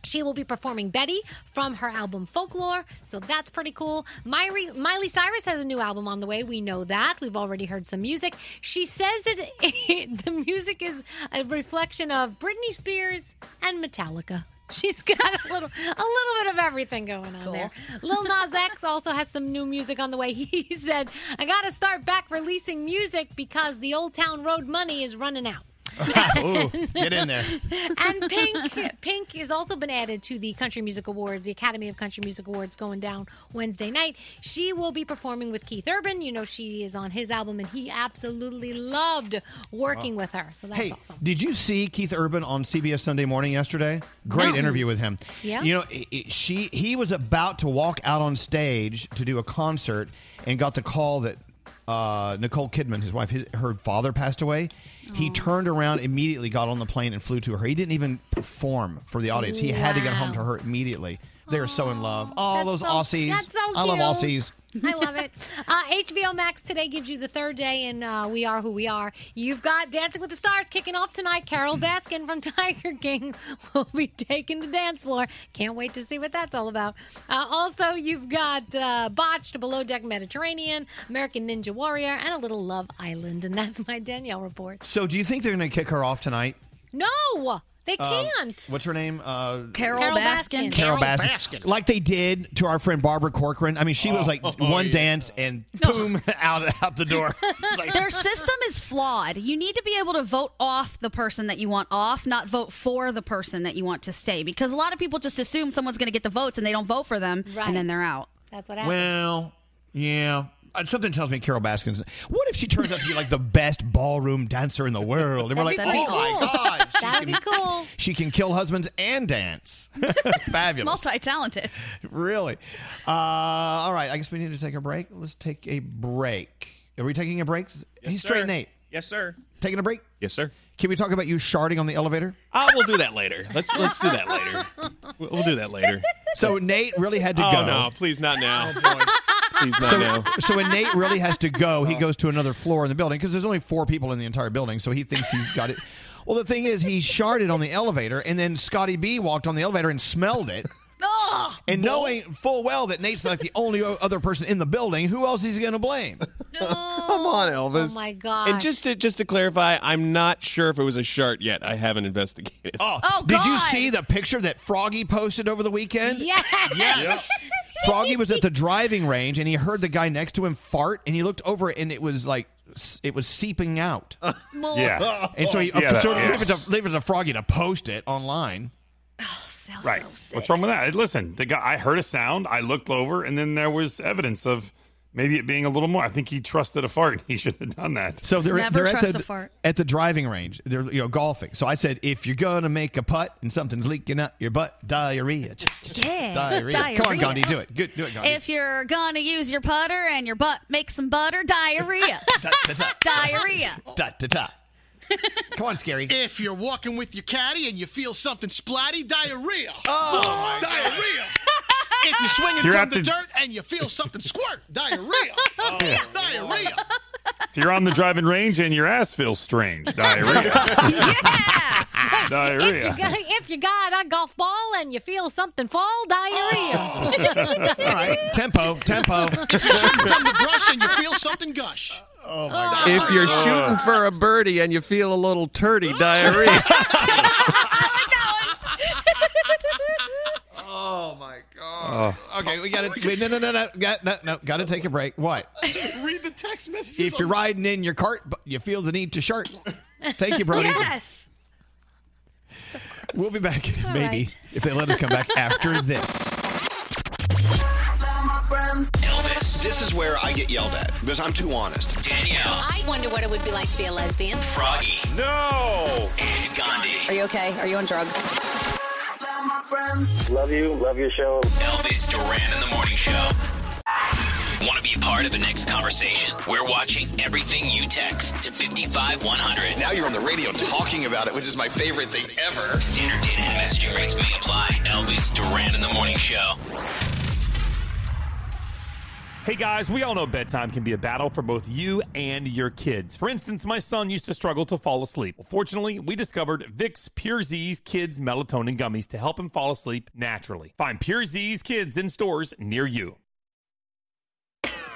She will be performing Betty from her album Folklore, so that's pretty cool. Miley, Miley Cyrus has a new album on the way. We know that. We've already heard some music. She says it, [laughs] the music is a reflection of Britney Spears and Metallica. [laughs] She's got a little, a little bit of everything going on there. [laughs] Lil Nas X also has some new music on the way. [laughs] He said, "I got to start back releasing music because the Old Town Road money is running out." [laughs] Ooh, get in there. and Pink Pink has also been added to the Country Music Awards, the Academy of Country Music Awards going down Wednesday night. She will be performing with Keith Urban. You know, she is on his album and he absolutely loved working with her. So that's Hey, awesome. did you see Keith Urban on CBS Sunday Morning yesterday? Great No. interview with him. Yeah? You know, she he was about to walk out on stage to do a concert and got the call that uh, Nicole Kidman, his wife, his, her father passed away. He turned around immediately, got on the plane, and flew to her. He didn't even perform for the audience. He had to get home to her immediately. They're so in love. Oh, those Aussies! that's so I love. Aussies. [laughs] I love it. Uh, HBO Max today gives you the third day in uh, We Are Who We Are. You've got Dancing with the Stars kicking off tonight. Carole Baskin from [laughs] Tiger King will be taking the dance floor. Can't wait to see what that's all about. Uh, also, you've got uh, Botched, Below Deck Mediterranean, American Ninja Warrior, and a little Love Island. And that's my Danielle report. So, do you think they're going to kick her off tonight? No! They um, can't. what's her name? Uh, Carole, Carole Baskin. Baskin. Carole Carole Baskin. Baskin. Like they did to our friend Barbara Corcoran. I mean, she was like one dance and boom, [laughs] out out the door. It's [laughs] like- Their system is flawed. You need to be able to vote off the person that you want off, not vote for the person that you want to stay. Because a lot of people just assume someone's going to get the votes and they don't vote for them, Right. and then they're out. That's what happened. well, yeah. Uh, Something tells me Carole Baskin's. What if she turns out to be like the best ballroom dancer in the world? And we're like, That'd be oh my cool. god, she That'd be can, cool. she can kill husbands and dance. [laughs] Fabulous. Multi talented. Really? Uh, all right. I guess we need to take a break. Let's take a break. Are we taking a break? He's straight. Nate. Yes, sir. Taking a break? Yes, sir. Can we talk about you sharding on the elevator? Uh, we'll do that later. Let's let's do that later. We'll, we'll do that later. So Nate really had to oh go. no, please not now. Not So, now. so when Nate really has to go, he goes to another floor in the building because there's only four people in the entire building. So he thinks he's got it. Well, the thing is, he sharded on the elevator, and then Scotty B walked on the elevator and smelled it. And knowing full well that Nate's like the only other person in the building, who else is he going to blame? [laughs] Come on, Elvis. Oh my god. And just to just to clarify, I'm not sure if it was a shark yet. I haven't investigated. Oh, Oh, did you see the picture that Froggy posted over the weekend? Yes. Yes. [laughs] [laughs] Froggy was at the driving range and he heard the guy next to him fart and he looked over and it was like it was seeping out. Yeah. And so he Yeah, that- so yeah. leave, it to, leave it to Froggy to post it online. Oh, Sounds Right. so sick. What's wrong with that? Listen, the guy. I heard a sound. I looked over, and then there was evidence of maybe it being a little more. I think he trusted a fart. [laughs] He should have done that. So they're, Never they're at the a fart. at the driving range. They're you know golfing. So I said, if you're gonna make a putt and something's leaking out your butt, diarrhea. Yeah. Diarrhea. Come on, Diarrhea. Gandhi, do it. Good, do it, Gandhi. If you're gonna use your putter and your butt makes some butter, diarrhea. [laughs] Diarrhea. Da, da, da. [laughs] Come on, Skeery. If you're walking with your caddy and you feel something splatty, diarrhea. Oh, my diarrhea. if you're swinging You're from at the the- dirt and you feel something squirt, diarrhea. [laughs] Oh. Diarrhea. If you're on the driving range and your ass feels strange, diarrhea. [laughs] If you, diarrhea. got, if you got a golf ball and you feel something fall, diarrhea. Oh. All right, tempo, tempo. If you're shooting from the brush and you feel something gush. Oh my If you're shooting for a birdie and you feel a little turdy diarrhea. [laughs] Oh my god. Oh. Okay, we got to oh, wait. No, no, no, no. Got no, no. Got to take a break. What? Read the text messages. If you're on- riding in your cart, but you feel the need to shart. Thank you, Brody. Yes. We'll be back, All maybe, right. if they let us come back after this. This is where I get yelled at because I'm too honest. Danielle, I wonder what it would be like to be a lesbian. Froggy, No. and Gandhi. Are you okay? Are you on drugs? Love you. Love your show. Elvis Duran in the Morning Show. Want to be a part of the next conversation? We're watching everything you text to 55100. Now you're on the radio talking about it, which is my favorite thing ever. Standard data and messaging rates may apply. Elvis Duran in the Morning Show. Hey guys, we all know bedtime can be a battle for both you and your kids. For instance, my son used to struggle to fall asleep. Well, fortunately, we discovered Vicks Pure Zzzs Kids Melatonin Gummies to help him fall asleep naturally. Find Pure Zzzs Kids in stores near you.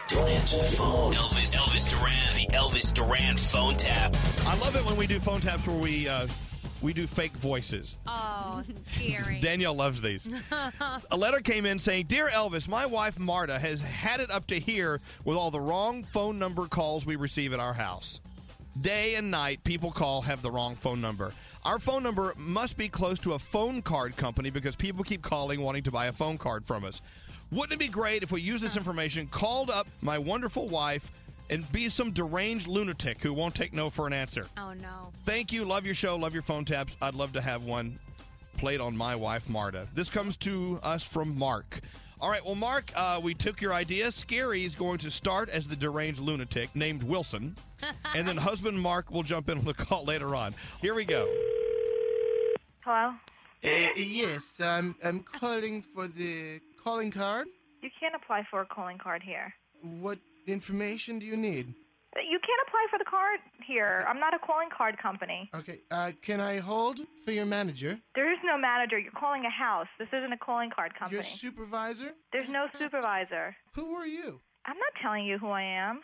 Don't answer the phone. Elvis, Elvis Duran, the Elvis Duran phone tap. I love it when we do phone taps where we uh, we do fake voices. Oh, [laughs] Skeery. Danielle loves these. [laughs] A letter came in saying, Dear Elvis, my wife Marta has had it up to here with all the wrong phone number calls we receive at our house. Day and night, people call have the wrong phone number. Our phone number must be close to a phone card company because people keep calling wanting to buy a phone card from us. Wouldn't it be great if we used this information, called up my wonderful wife, and be some deranged lunatic who won't take no for an answer? Oh no. Thank you. Love your show. Love your phone taps. I'd love to have one played on my wife, Marta. This comes to us from Mark. All right, well, Mark, uh, we took your idea. Skeery is going to start as the deranged lunatic named Wilson, [laughs] and then husband Mark will jump in on the call later on. Here we go. Hello? Uh, yes, I'm I'm calling for the calling card. You can't apply for a calling card here. What information do you need? You can't apply for the card here. I'm not a calling card company. Okay, uh, can I hold for your manager? There is no manager. You're calling a house. This isn't a calling card company. Your supervisor? There's no supervisor. [laughs] Who are you? I'm not telling you who I am.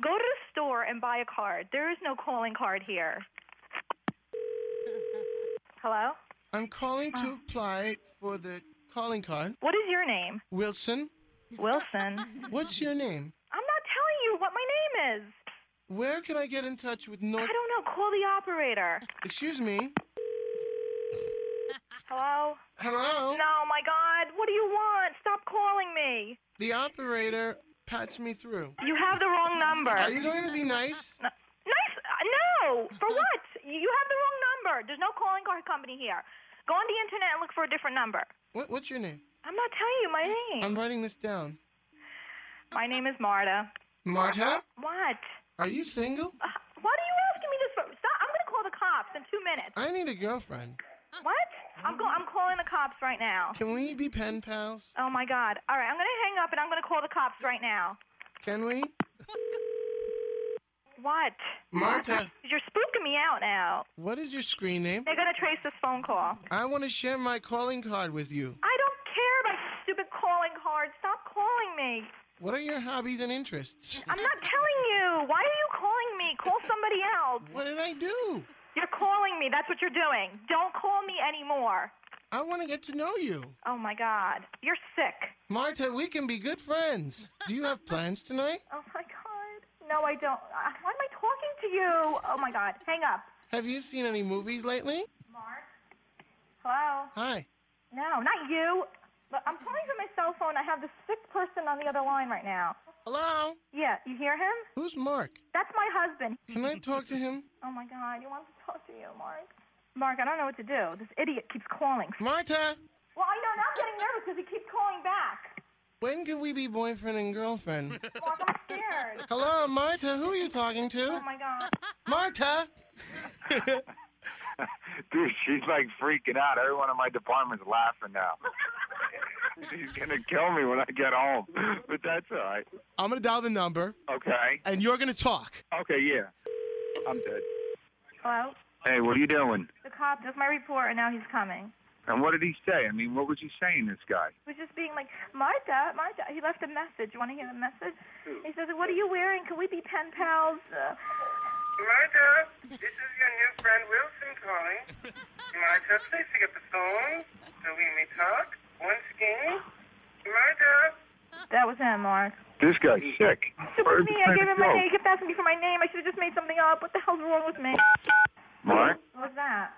Go to the store and buy a card. There is no calling card here. [laughs] Hello? I'm calling to apply for the calling card. What is your name? Wilson. Wilson. What's your name? I'm not telling you what my name is. Where can I get in touch with North? I don't know. Call the operator. Excuse me. Hello? Hello? No, my God. What do you want? Stop calling me. The operator patched me through. You have the wrong number. Are you going to be nice? No. Nice? uh, No. For what? You have the wrong number. There's no calling card company here. Go on the internet and look for a different number. What, what's your name? I'm not telling you my name. I'm writing this down. My name is Marta. Marta? What? Are you single? Uh, what are you asking me this for? Stop. I'm going to call the cops in two minutes. I need a girlfriend. What? I'm go- I'm calling the cops right now. Can we be pen pals? Oh my God! All right, I'm gonna hang up and I'm gonna call the cops right now. Can we? What? Marta. You're spooking me out now. What is your screen name? They're gonna trace this phone call. I want to share my calling card with you. I don't care about your stupid calling card. Stop calling me. What are your hobbies and interests? [laughs] I'm not telling you. Why are you calling me? Call somebody else. What did I do? You're calling me. That's what you're doing. Don't call me anymore. I want to get to know you. Oh my God. You're sick. Marta, we can be good friends. Do you have plans tonight? Oh my God. No, I don't. Uh, Why am I talking to you? Oh my God. Hang up. Have you seen any movies lately? Mark? Hello? Hi. No, not you. But I'm calling from my cell phone. I have this sick person on the other line right now. Hello? Yeah, you hear him? Who's Mark? That's my husband. Can I talk to him? Oh my God, you want to talk to you, Mark? Mark, I don't know what to do. This idiot keeps calling. Marta, Well, I know. Now I'm getting nervous because he keeps calling back. when can we be boyfriend and girlfriend? Mark, I'm scared. Hello, Marta, who are you talking to? Oh my God. Marta! [laughs] Dude, she's like freaking out. Everyone in my department's laughing now. [laughs] [laughs] She's gonna kill me when I get home, [laughs] but that's all right. I'm going to dial the number, Okay. and you're going to talk. Okay, yeah. I'm dead. Hello? Hey, what are you doing? The cop took my report, and now he's coming. And what did he say? I mean, what was he saying, this guy? He was just being like, Martha, Martha. He left a message. You want to hear the message? He says, What are you wearing? Can we be pen pals? Uh, Martha, this is your new friend Wilson calling. Martha, please pick up the phone so we may talk once again. Martha. that was him, Mark. This guy's sick. It was me. I gave him my name. He kept asking me for my name. I should have just made something up. What the hell's wrong with me? Mark? What was that?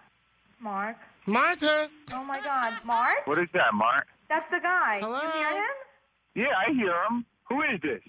Mark? Martha! Oh my God, Mark? What is that, Mark? That's the guy. Hello? You hear him? Yeah, I hear him. Who is this?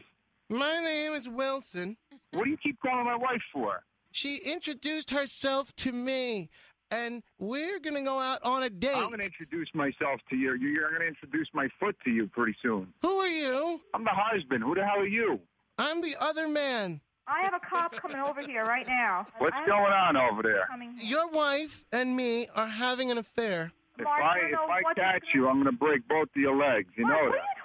My name is Wilson. What do you keep calling my wife for? She introduced herself to me, and we're going to go out on a date. I'm going to introduce myself to you. You're going to introduce my foot to you pretty soon. Who are you? I'm the husband. Who the hell are you? I'm the other man. I have a cop coming over here right now. What's going on over there? Your wife and me are having an affair. If Mark, I you if I catch you, I'm going to break both of your legs. You Mark, know what that.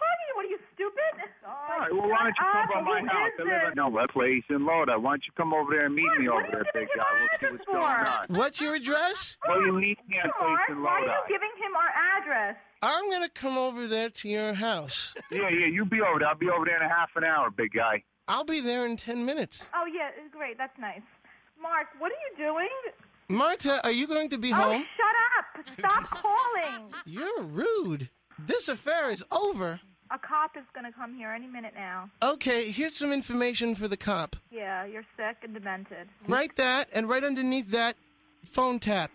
Are you talking? What are you stupid? All right, well, why don't you come ah, by my house? I live in no place in Loda. Why don't you come over there and meet me over there, big guy? We'll see what's going on. What's your address? Well, you meet me at place Mark, in why are you giving him our address? I'm going to come over there to your house. [laughs] Yeah, yeah, you be over there. I'll be over there in a half an hour, big guy. I'll be there in 10 minutes. Oh yeah, great. That's nice. Mark, what are you doing? Marta, are you going to be oh, home? shut up! Stop calling. [laughs] You're rude. This affair is over. A cop is gonna come here any minute now. Okay, here's some information for the cop. Yeah, you're sick and demented. Write that, and right underneath that, phone tap.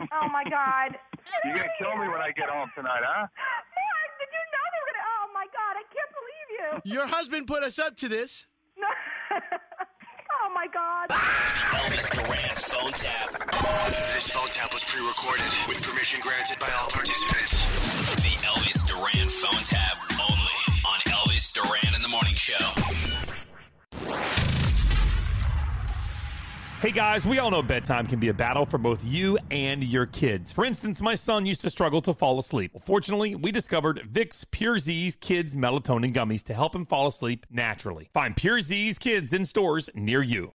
Oh my God. You're going to kill me when I get home tonight, huh? Mark, did you know they were gonna? Oh my God, I can't believe you. Your husband put us up to this. [laughs] oh my God. The Elvis Duran phone tap. This phone tap was pre-recorded with permission granted by all participants. The Elvis Duran phone tap Show. Hey guys, we all know bedtime can be a battle for both you and your kids. For instance, my son used to struggle to fall asleep. Well, fortunately, we discovered Vicks Pure Zzzs Kids Melatonin Gummies to help him fall asleep naturally. Find Pure Zzzs Kids in stores near you.